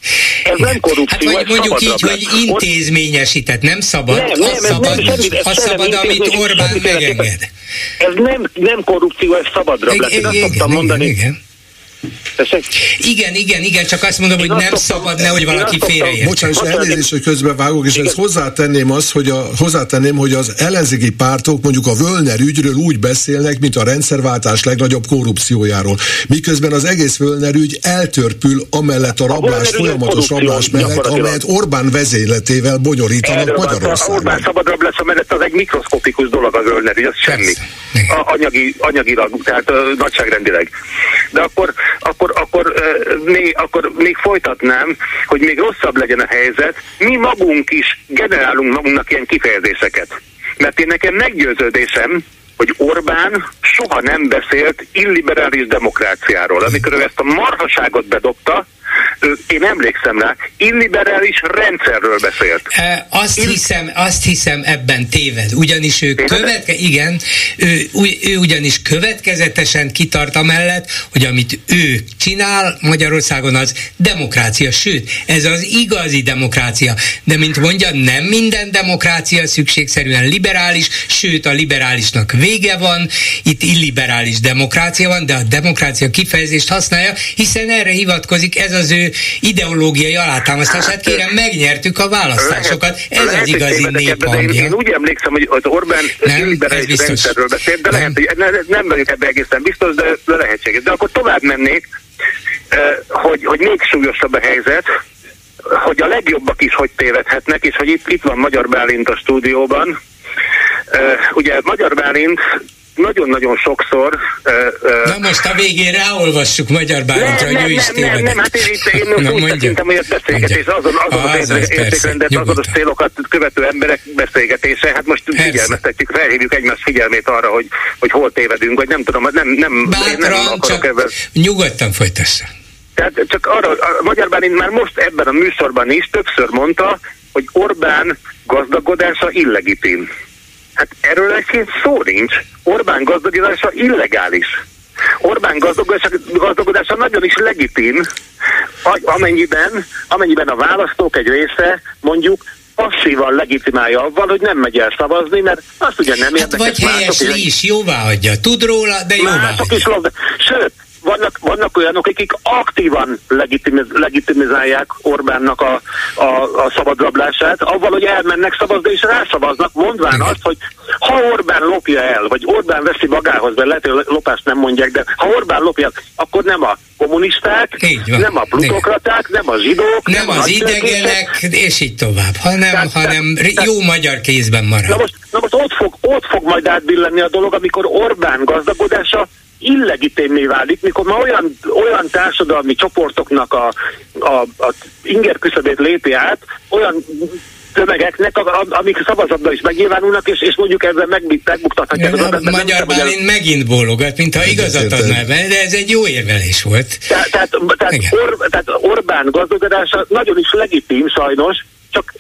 Ez nem korrupció, hát vagy mondjuk így, hogy intézményesített, nem szabad, nem, nem, az szabad, nem, semmi, az szabad amit Orbán megenged. Ez nem, nem korrupció, ez szabadrablás. Én azt szoktam mondani. Igen igen, igen, igen, csak azt mondom, én hogy azt nem szoktam, szabad, nehogy valaki félreértse. Bocsánat, és elnézést, hogy közben vágok, és ezt hozzátenném azt, hogy a, hozzátenném, hogy az ellenzéki pártok mondjuk a Völner ügyről úgy beszélnek, mint a rendszerváltás legnagyobb korrupciójáról. Miközben az egész Völner ügy eltörpül amellett a rablás, a folyamatos rablás mellett, amelyet Orbán vezényletével bonyolítanak Magyarországon. Orbán szabad rablás mellett az egy mikroszkopikus dolog a Völner ügy, az semmi. A, anyagi, anyagilag, tehát uh, nagyságrendileg. De akkor akkor, akkor, még, akkor még folytatnám, hogy még rosszabb legyen a helyzet. Mi magunk is generálunk magunknak ilyen kifejezéseket. Mert én nekem meggyőződésem, hogy Orbán soha nem beszélt illiberális demokráciáról. Amikor ő ezt a marhaságot bedobta, én emlékszem rá, illiberális rendszerről beszélt. E, azt, Ill... hiszem, azt hiszem ebben téved, ugyanis ő, követke, igen, ő, ő ugyanis következetesen kitart amellett, hogy amit ő csinál Magyarországon az demokrácia, sőt, ez az igazi demokrácia. De mint mondja, nem minden demokrácia szükségszerűen liberális, sőt a liberálisnak vége van, itt illiberális demokrácia van, de a demokrácia kifejezést használja, hiszen erre hivatkozik ez az ő ideológiai alátámasztását. Hát, kérem, megnyertük a választásokat. Ez lehet, az igazi néphangja. Én úgy emlékszem, hogy az Orbán liberális rendszerről beszélt, de nem. lehet, hogy ne, nem vagyok ebben egészen biztos, de, de lehetséges. De akkor tovább mennék, hogy, hogy még súlyosabb a helyzet, hogy a legjobbak is hogy tévedhetnek, és hogy itt, itt van Magyar Bálint a stúdióban. Uh, ugye Magyar Bálint nagyon-nagyon sokszor... Uh, uh, Na most a végén ráolvassuk Magyar Bálintra, hogy ő is tévedett. Nem, nem, hát én itt én *laughs* Na, úgy tekintem, hogy a beszélgetés azon, azon az, az értékrendet, azonos célokat követő emberek beszélgetése, hát most persze. figyelmeztetjük, felhívjuk egymás figyelmét arra, hogy, hogy hol tévedünk, vagy nem tudom, nem, nem, Bátran, nem akarok csak ebben. nyugodtan folytassa. Tehát csak arra, a Magyar Bálint már most ebben a műsorban is többször mondta, hogy Orbán gazdagodása illegitim. Hát erről egy szó nincs. Orbán gazdagodása illegális. Orbán gazdagodása, nagyon is legitim, amennyiben, amennyiben a választók egy része mondjuk passzívan legitimálja avval, hogy nem megy el szavazni, mert azt ugye nem hát Vagy helyes is, jóvá hagyja. Tud róla, de jóvá hagyja. Is, sőt, vannak, vannak olyanok, akik aktívan legitimiz, legitimizálják Orbánnak a, a, a szabadrablását, avval, hogy elmennek szavazni és rászavaznak, mondván Igen. azt, hogy ha Orbán lopja el, vagy Orbán veszi magához, mert lehet, hogy lopást nem mondják, de ha Orbán lopja, akkor nem a kommunisták, nem a plutokraták, nem a zsidók, nem, nem az idegenek, és így tovább, hanem, tehát, hanem tehát, jó magyar kézben marad. Na most, na most ott, fog, ott fog majd átbillenni a dolog, amikor Orbán gazdagodása illegitémé válik, mikor ma olyan, olyan társadalmi csoportoknak a, a, a inger küszöbét lépi át, olyan tömegeknek, amik szavazatban is megnyilvánulnak, és, és mondjuk ezzel meg, megbuktathatják. Ja, a magyar Bálint megint bólogat, mintha igazat adná de ez egy jó érvelés volt. Tehát, tehát, tehát, Or, tehát Orbán gazdagodása nagyon is legitim sajnos, csak,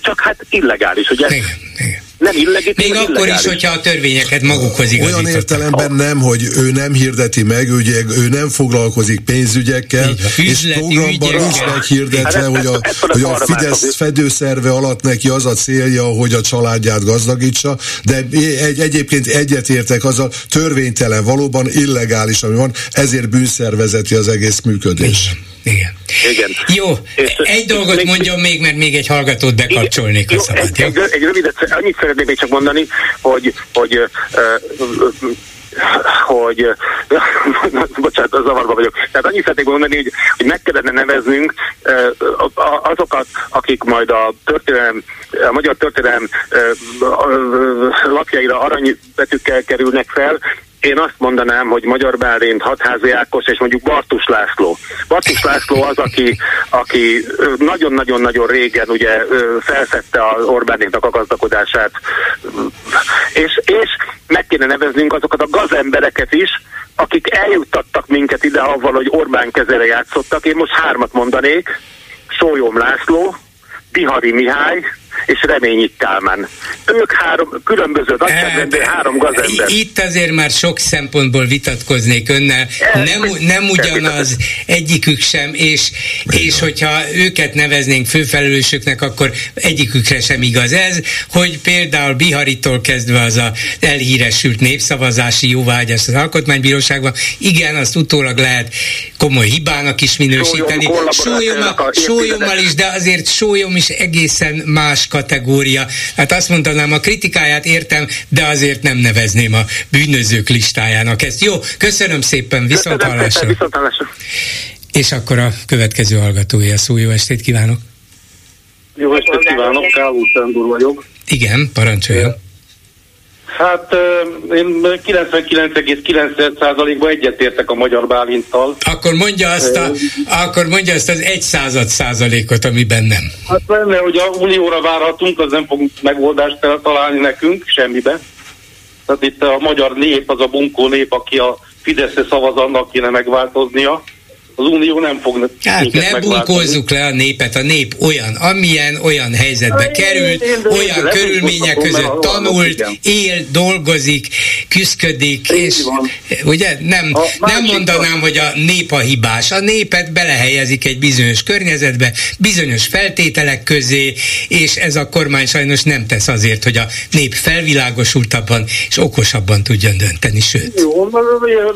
csak hát illegális, ugye? Igen, igen nem illegitim. Még akkor illegális. is, hogyha a törvényeket magukhoz igazítottak. Olyan értelemben nem, hogy ő nem hirdeti meg, ugye, ő nem foglalkozik pénzügyekkel, és programban nincs meghirdetve, hát, hogy a, hogy a Fidesz fedőszerve alatt neki az a célja, hogy a családját gazdagítsa, de egy, egyébként egyetértek, az a törvénytelen, valóban illegális, ami van, ezért bűnszervezeti az egész működés. Igen. Igen. Igen. Jó, és egy dolgot még, mondjon még, mert még egy hallgatót bekapcsolnék a szabad. Egy, egy, egy rövidet, annyit szeretnék még csak mondani, hogy, hogy uh, hogy *laughs* bocsánat, zavarba vagyok. Tehát annyit szeretnék mondani, hogy, hogy meg kellene neveznünk azokat, akik majd a történelem, a magyar történelem lapjaira aranybetűkkel kerülnek fel, én azt mondanám, hogy Magyar Bálint, Hatházi Ákos és mondjuk Bartus László. Bartus László az, aki, aki nagyon-nagyon-nagyon régen ugye felszette az Orbánéknak a gazdagodását. És, és meg kéne neveznünk azokat a gazembereket is, akik eljuttattak minket ide avval, hogy Orbán kezére játszottak. Én most hármat mondanék. Sólyom László, Bihari Mihály, és Reményi Kálmán. Ők három különböző nagyságrendben hát, három gazember. Itt azért már sok szempontból vitatkoznék önnel. Nem, nem ugyanaz egyikük sem, és, és hogyha őket neveznénk főfelelősöknek, akkor egyikükre sem igaz ez, hogy például Biharitól kezdve az a elhíresült népszavazási jóvágyás az Alkotmánybíróságban, igen, azt utólag lehet komoly hibának is minősíteni. Sólyommal, sólyommal is, de azért sólyom is egészen más kategória. Hát azt mondanám, a kritikáját értem, de azért nem nevezném a bűnözők listájának ezt. Jó, köszönöm szépen, viszont hallásra. És akkor a következő hallgatója szó, jó estét kívánok! Jó estét kívánok, Káló Sándor vagyok. Igen, parancsoljon. Hát én 99,9%-ban egyetértek a magyar Bálinttal. Akkor mondja azt, a, akkor mondja azt az egy század százalékot, amiben nem. Hát lenne, hogy a unióra várhatunk, az nem fog megoldást találni nekünk, semmibe. Tehát itt a magyar nép, az a bunkó nép, aki a Fideszre szavaz, annak kéne megváltoznia az Unió nem fog Hát ne bunkózzuk le a népet, a nép olyan, amilyen, olyan helyzetbe került, olyan körülmények között tanult, él, dolgozik, küzdködik, és ugye nem, nem mondanám, hogy a nép a hibás. A népet belehelyezik egy bizonyos környezetbe, bizonyos feltételek közé, és ez a kormány sajnos nem tesz azért, hogy a nép felvilágosultabban és okosabban tudjon dönteni, sőt. Jó,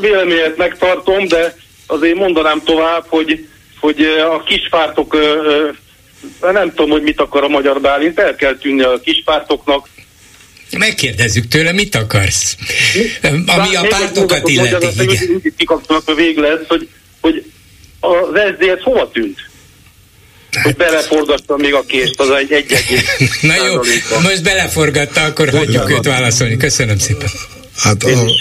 véleményet megtartom, de azért mondanám tovább, hogy, hogy a kispártok, nem tudom, hogy mit akar a magyar Bálint, el kell tűnni a kispártoknak, Megkérdezzük tőle, mit akarsz? Ami a pártokat illeti. Mindig kikapcsolnak a vég lesz, hogy, hogy az SZDSZ hova tűnt? Hát. Hogy beleforgatta még a kést, az egy egy *laughs* Na jó, most beleforgatta, akkor hagyjuk őt válaszolni. Köszönöm szépen. Hát a,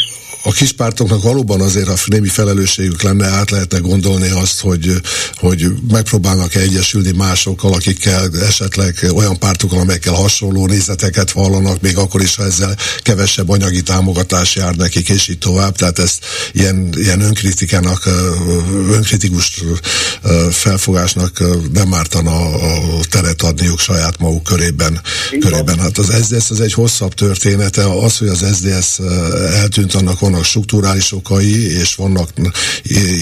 a kispártoknak valóban azért a némi felelősségük lenne, át lehetne gondolni azt, hogy, hogy megpróbálnak egyesülni másokkal, akikkel esetleg olyan pártokkal, amelyekkel hasonló nézeteket vallanak, még akkor is, ha ezzel kevesebb anyagi támogatás jár nekik, és így tovább. Tehát ezt ilyen, ilyen önkritikának, önkritikus felfogásnak nem ártana a teret adniuk saját maguk körében. körében. Hát az SZDSZ az egy hosszabb története. Az, hogy az SZDSZ eltűnt, annak vannak strukturális okai, és vannak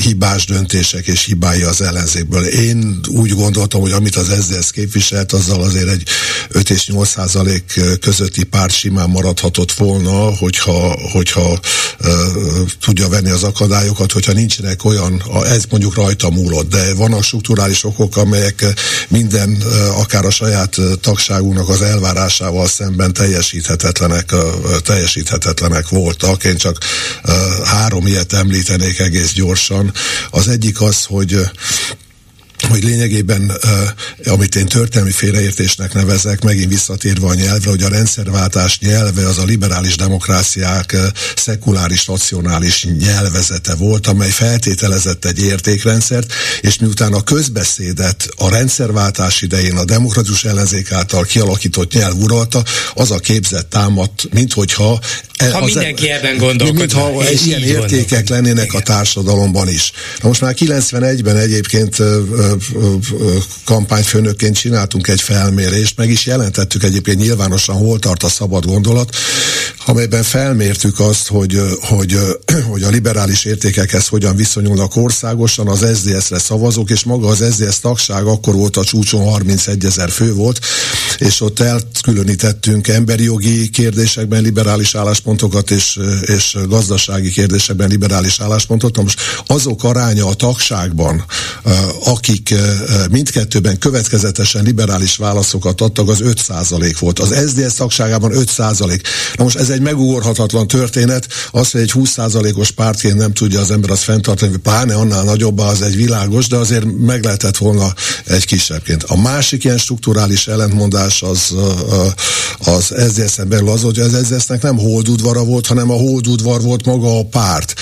hibás döntések és hibái az ellenzékből. Én úgy gondoltam, hogy amit az SZDSZ képviselt, azzal azért egy 5 és 8 százalék közötti párt simán maradhatott volna, hogyha, hogyha uh, tudja venni az akadályokat, hogyha nincsenek olyan, ez mondjuk rajta múlott, de vannak strukturális okok, amelyek minden, akár a saját tagságunknak az elvárásával szemben teljesíthetetlenek, teljesíthetetlenek voltak. Én csak három ilyet említenék egész gyorsan. Az egyik az, hogy hogy lényegében, amit én történelmi félreértésnek nevezek, megint visszatérve a nyelvre, hogy a rendszerváltás nyelve az a liberális demokráciák szekuláris, racionális nyelvezete volt, amely feltételezett egy értékrendszert, és miután a közbeszédet a rendszerváltás idején a demokratikus ellenzék által kialakított nyelv uralta, az a képzett támadt, minthogyha e- ha mindenki ebben gondolkodna. Mintha ilyen értékek lennének a társadalomban is. Na most már 91-ben egyébként kampányfőnökként csináltunk egy felmérést, meg is jelentettük egyébként nyilvánosan, hol tart a szabad gondolat, amelyben felmértük azt, hogy, hogy, *clears throat* hogy a liberális értékekhez hogyan viszonyulnak országosan az SZDSZ-re szavazók, és maga az SZDSZ tagság akkor volt a csúcson 31 ezer fő volt, és ott elkülönítettünk emberi jogi kérdésekben liberális álláspontokat, és, és gazdasági kérdésekben liberális álláspontot. Na most azok aránya a tagságban, akik mindkettőben következetesen liberális válaszokat adtak, az 5% volt. Az SZDSZ tagságában 5% Na most ez egy megugorhatatlan történet, az, hogy egy 20% os pártként nem tudja az ember azt fenntartani, pláne annál nagyobb, az egy világos, de azért meg lehetett volna egy kisebbként. A másik ilyen strukturális ellentmondás az, az SZDSZ-en belül az, hogy az SZDSZ-nek nem holdudvara volt, hanem a holdudvar volt maga a párt.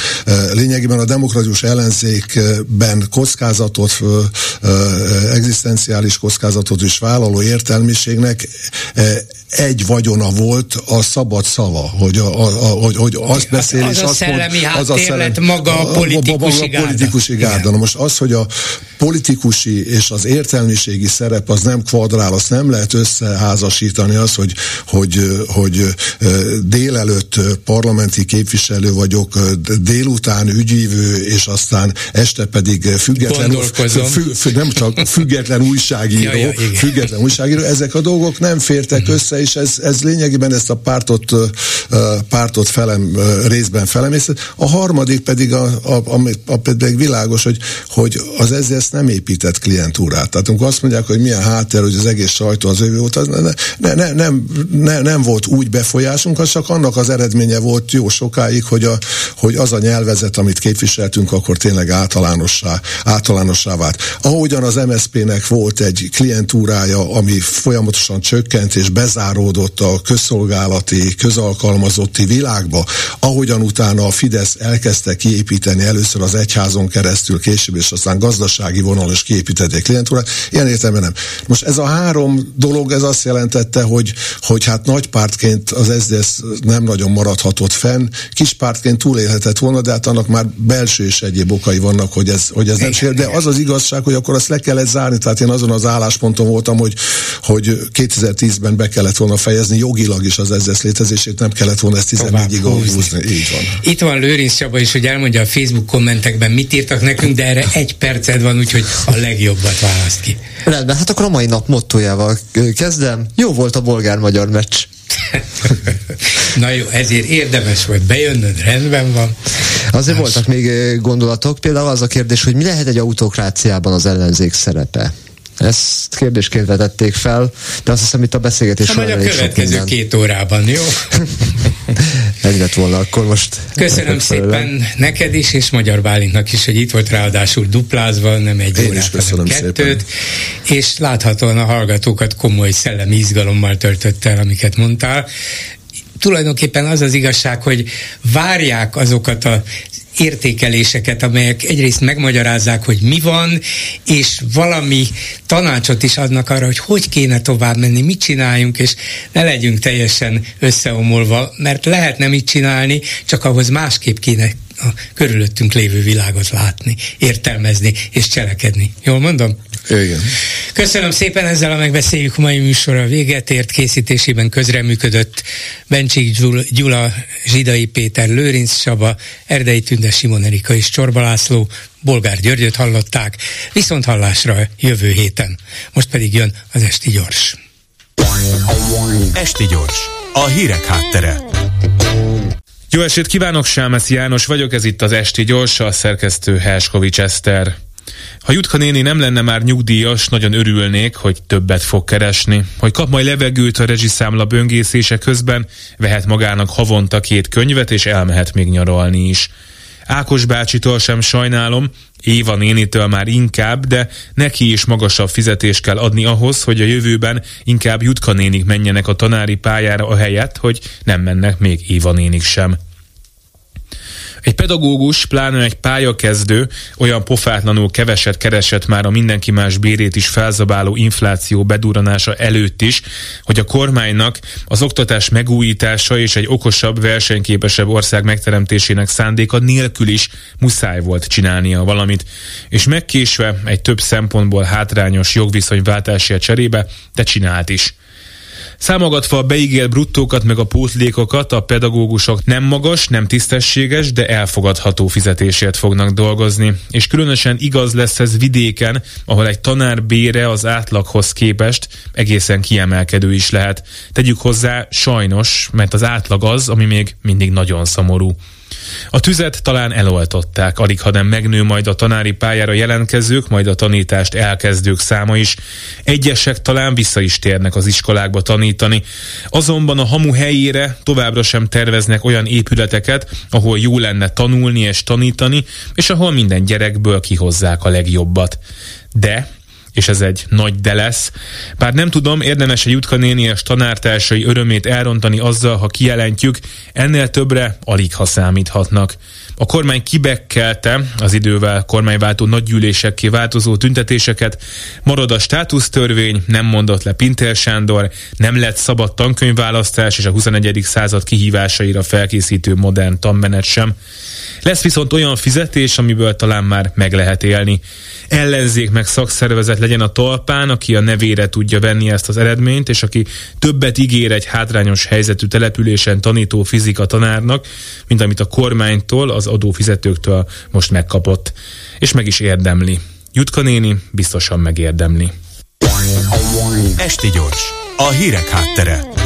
Lényegében a demokratikus ellenzékben kockázatot, egzisztenciális kockázatot is vállaló értelmiségnek egy vagyona volt a szabad szava, hogy, a, a, a, hogy, hogy azt beszél, az, és az azt mond, az a szellem, maga a politikusi a, a, a politikusi gárda. Na most az, hogy a politikusi és az értelmiségi szerep az nem kvadrál, azt nem lehet összeházasítani az, hogy, hogy, hogy délelőtt parlamenti képviselő vagyok, délután ügyívő, és aztán este pedig független, fü, fü, nem csak független újságíró, *laughs* ja, ja, független újságíró, ezek a dolgok nem fértek uh-huh. össze, és ez, ez lényegében ezt a pártot, pártot felem, részben felemészet. A harmadik pedig, a, a, a, a pedig világos, hogy, hogy az ezzel nem épített klientúrát. Tehát amikor azt mondják, hogy milyen háttér, hogy az egész sajtó az ő az ne, ne, ne, nem, ne, nem volt úgy befolyásunk, az csak annak az eredménye volt jó sokáig, hogy, a, hogy az a nyelvezet, amit képviseltünk, akkor tényleg általánossá, általánossá vált. Ahogyan az MSZP-nek volt egy klientúrája, ami folyamatosan csökkent és bezáródott a közszolgálati, közalkalmazotti világba, ahogyan utána a Fidesz elkezdte kiépíteni először az egyházon keresztül, később és aztán gazdasági vonal és kiépítették klientúrát, ilyen értelemben nem. Most ez a három dolog, ez azt jelentette, hogy, hogy hát nagy pártként az SZDSZ nem nagyon maradhatott fenn, kis pártként túlélhetett volna, de hát annak már belső és egyéb okai vannak, hogy ez, hogy ez nem sér. De az az igazság, hogy akkor azt le kellett zárni, tehát én azon az állásponton voltam, hogy, hogy 2010-ben be kellett volna fejezni jogilag is az SZDSZ létezését, nem kellett volna ezt 14-ig húzni. Így van. Itt van Lőrinc Csaba is, hogy elmondja a Facebook kommentekben, mit írtak nekünk, de erre egy perced van, úgyhogy a legjobbat választ ki. Rendben, hát akkor a mai nap mottójával kezdem. Jó volt a bolgár-magyar meccs. *laughs* Na jó, ezért érdemes volt bejönnöd, rendben van. Azért Más. voltak még gondolatok, például az a kérdés, hogy mi lehet egy autokráciában az ellenzék szerepe? Ezt kérdésként vetették fel, de azt hiszem itt a beszélgetés során a következő két órában, jó? *laughs* Egy lett volna, akkor most... Köszönöm szépen neked is, és Magyar Bálintnak is, hogy itt volt ráadásul duplázva, nem egy Én órát, hanem kettőt, szépen. és láthatóan a hallgatókat komoly szellemi izgalommal töltött el, amiket mondtál tulajdonképpen az az igazság, hogy várják azokat a értékeléseket, amelyek egyrészt megmagyarázzák, hogy mi van, és valami tanácsot is adnak arra, hogy hogy kéne tovább menni, mit csináljunk, és ne legyünk teljesen összeomolva, mert lehetne mit csinálni, csak ahhoz másképp kéne a körülöttünk lévő világot látni, értelmezni és cselekedni. Jól mondom? Igen. Köszönöm szépen, ezzel a megbeszéljük mai műsorra véget ért, készítésében közreműködött Bencsik Gyula, Zsidai Péter, Lőrinc Saba, Erdei Tünde, Simon Erika és Csorba László, Bolgár Györgyöt hallották, viszont hallásra jövő héten. Most pedig jön az Esti Gyors. Esti Gyors, a hírek háttere. Jó estét kívánok, Sámesz János vagyok, ez itt az Esti Gyors, a szerkesztő Herskovics Eszter. Ha Jutka néni nem lenne már nyugdíjas, nagyon örülnék, hogy többet fog keresni. Hogy kap majd levegőt a rezsiszámla böngészése közben, vehet magának havonta két könyvet, és elmehet még nyaralni is. Ákos bácsitól sem sajnálom, Éva nénitől már inkább, de neki is magasabb fizetést kell adni ahhoz, hogy a jövőben inkább Jutka nénik menjenek a tanári pályára a helyet, hogy nem mennek még Éva nénik sem. Egy pedagógus, pláne egy pályakezdő olyan pofátlanul keveset keresett már a mindenki más bérét is felzabáló infláció beduranása előtt is, hogy a kormánynak az oktatás megújítása és egy okosabb, versenyképesebb ország megteremtésének szándéka nélkül is muszáj volt csinálnia valamit, és megkésve egy több szempontból hátrányos jogviszonyváltásért cserébe, de csinált is. Számogatva a beígér bruttókat meg a pótlékokat, a pedagógusok nem magas, nem tisztességes, de elfogadható fizetésért fognak dolgozni. És különösen igaz lesz ez vidéken, ahol egy tanár bére az átlaghoz képest egészen kiemelkedő is lehet. Tegyük hozzá sajnos, mert az átlag az, ami még mindig nagyon szomorú. A tüzet talán eloltották, alig ha nem megnő majd a tanári pályára jelentkezők, majd a tanítást elkezdők száma is. Egyesek talán vissza is térnek az iskolákba tanítani. Azonban a hamu helyére továbbra sem terveznek olyan épületeket, ahol jó lenne tanulni és tanítani, és ahol minden gyerekből kihozzák a legjobbat. De és ez egy nagy de lesz. Bár nem tudom, érdemes-e Jutka néni és tanártársai örömét elrontani azzal, ha kijelentjük, ennél többre alig ha számíthatnak. A kormány kibekkelte az idővel kormányváltó nagygyűlésekké változó tüntetéseket, marad a státusztörvény, nem mondott le Pintér Sándor, nem lett szabad tankönyvválasztás és a 21. század kihívásaira felkészítő modern tanmenet sem. Lesz viszont olyan fizetés, amiből talán már meg lehet élni. Ellenzék meg szakszervezet legyen a talpán, aki a nevére tudja venni ezt az eredményt, és aki többet ígér egy hátrányos helyzetű településen tanító fizika tanárnak, mint amit a kormánytól, az adófizetőktől most megkapott. És meg is érdemli. Jutka néni biztosan megérdemli. Esti gyors, a hírek háttere.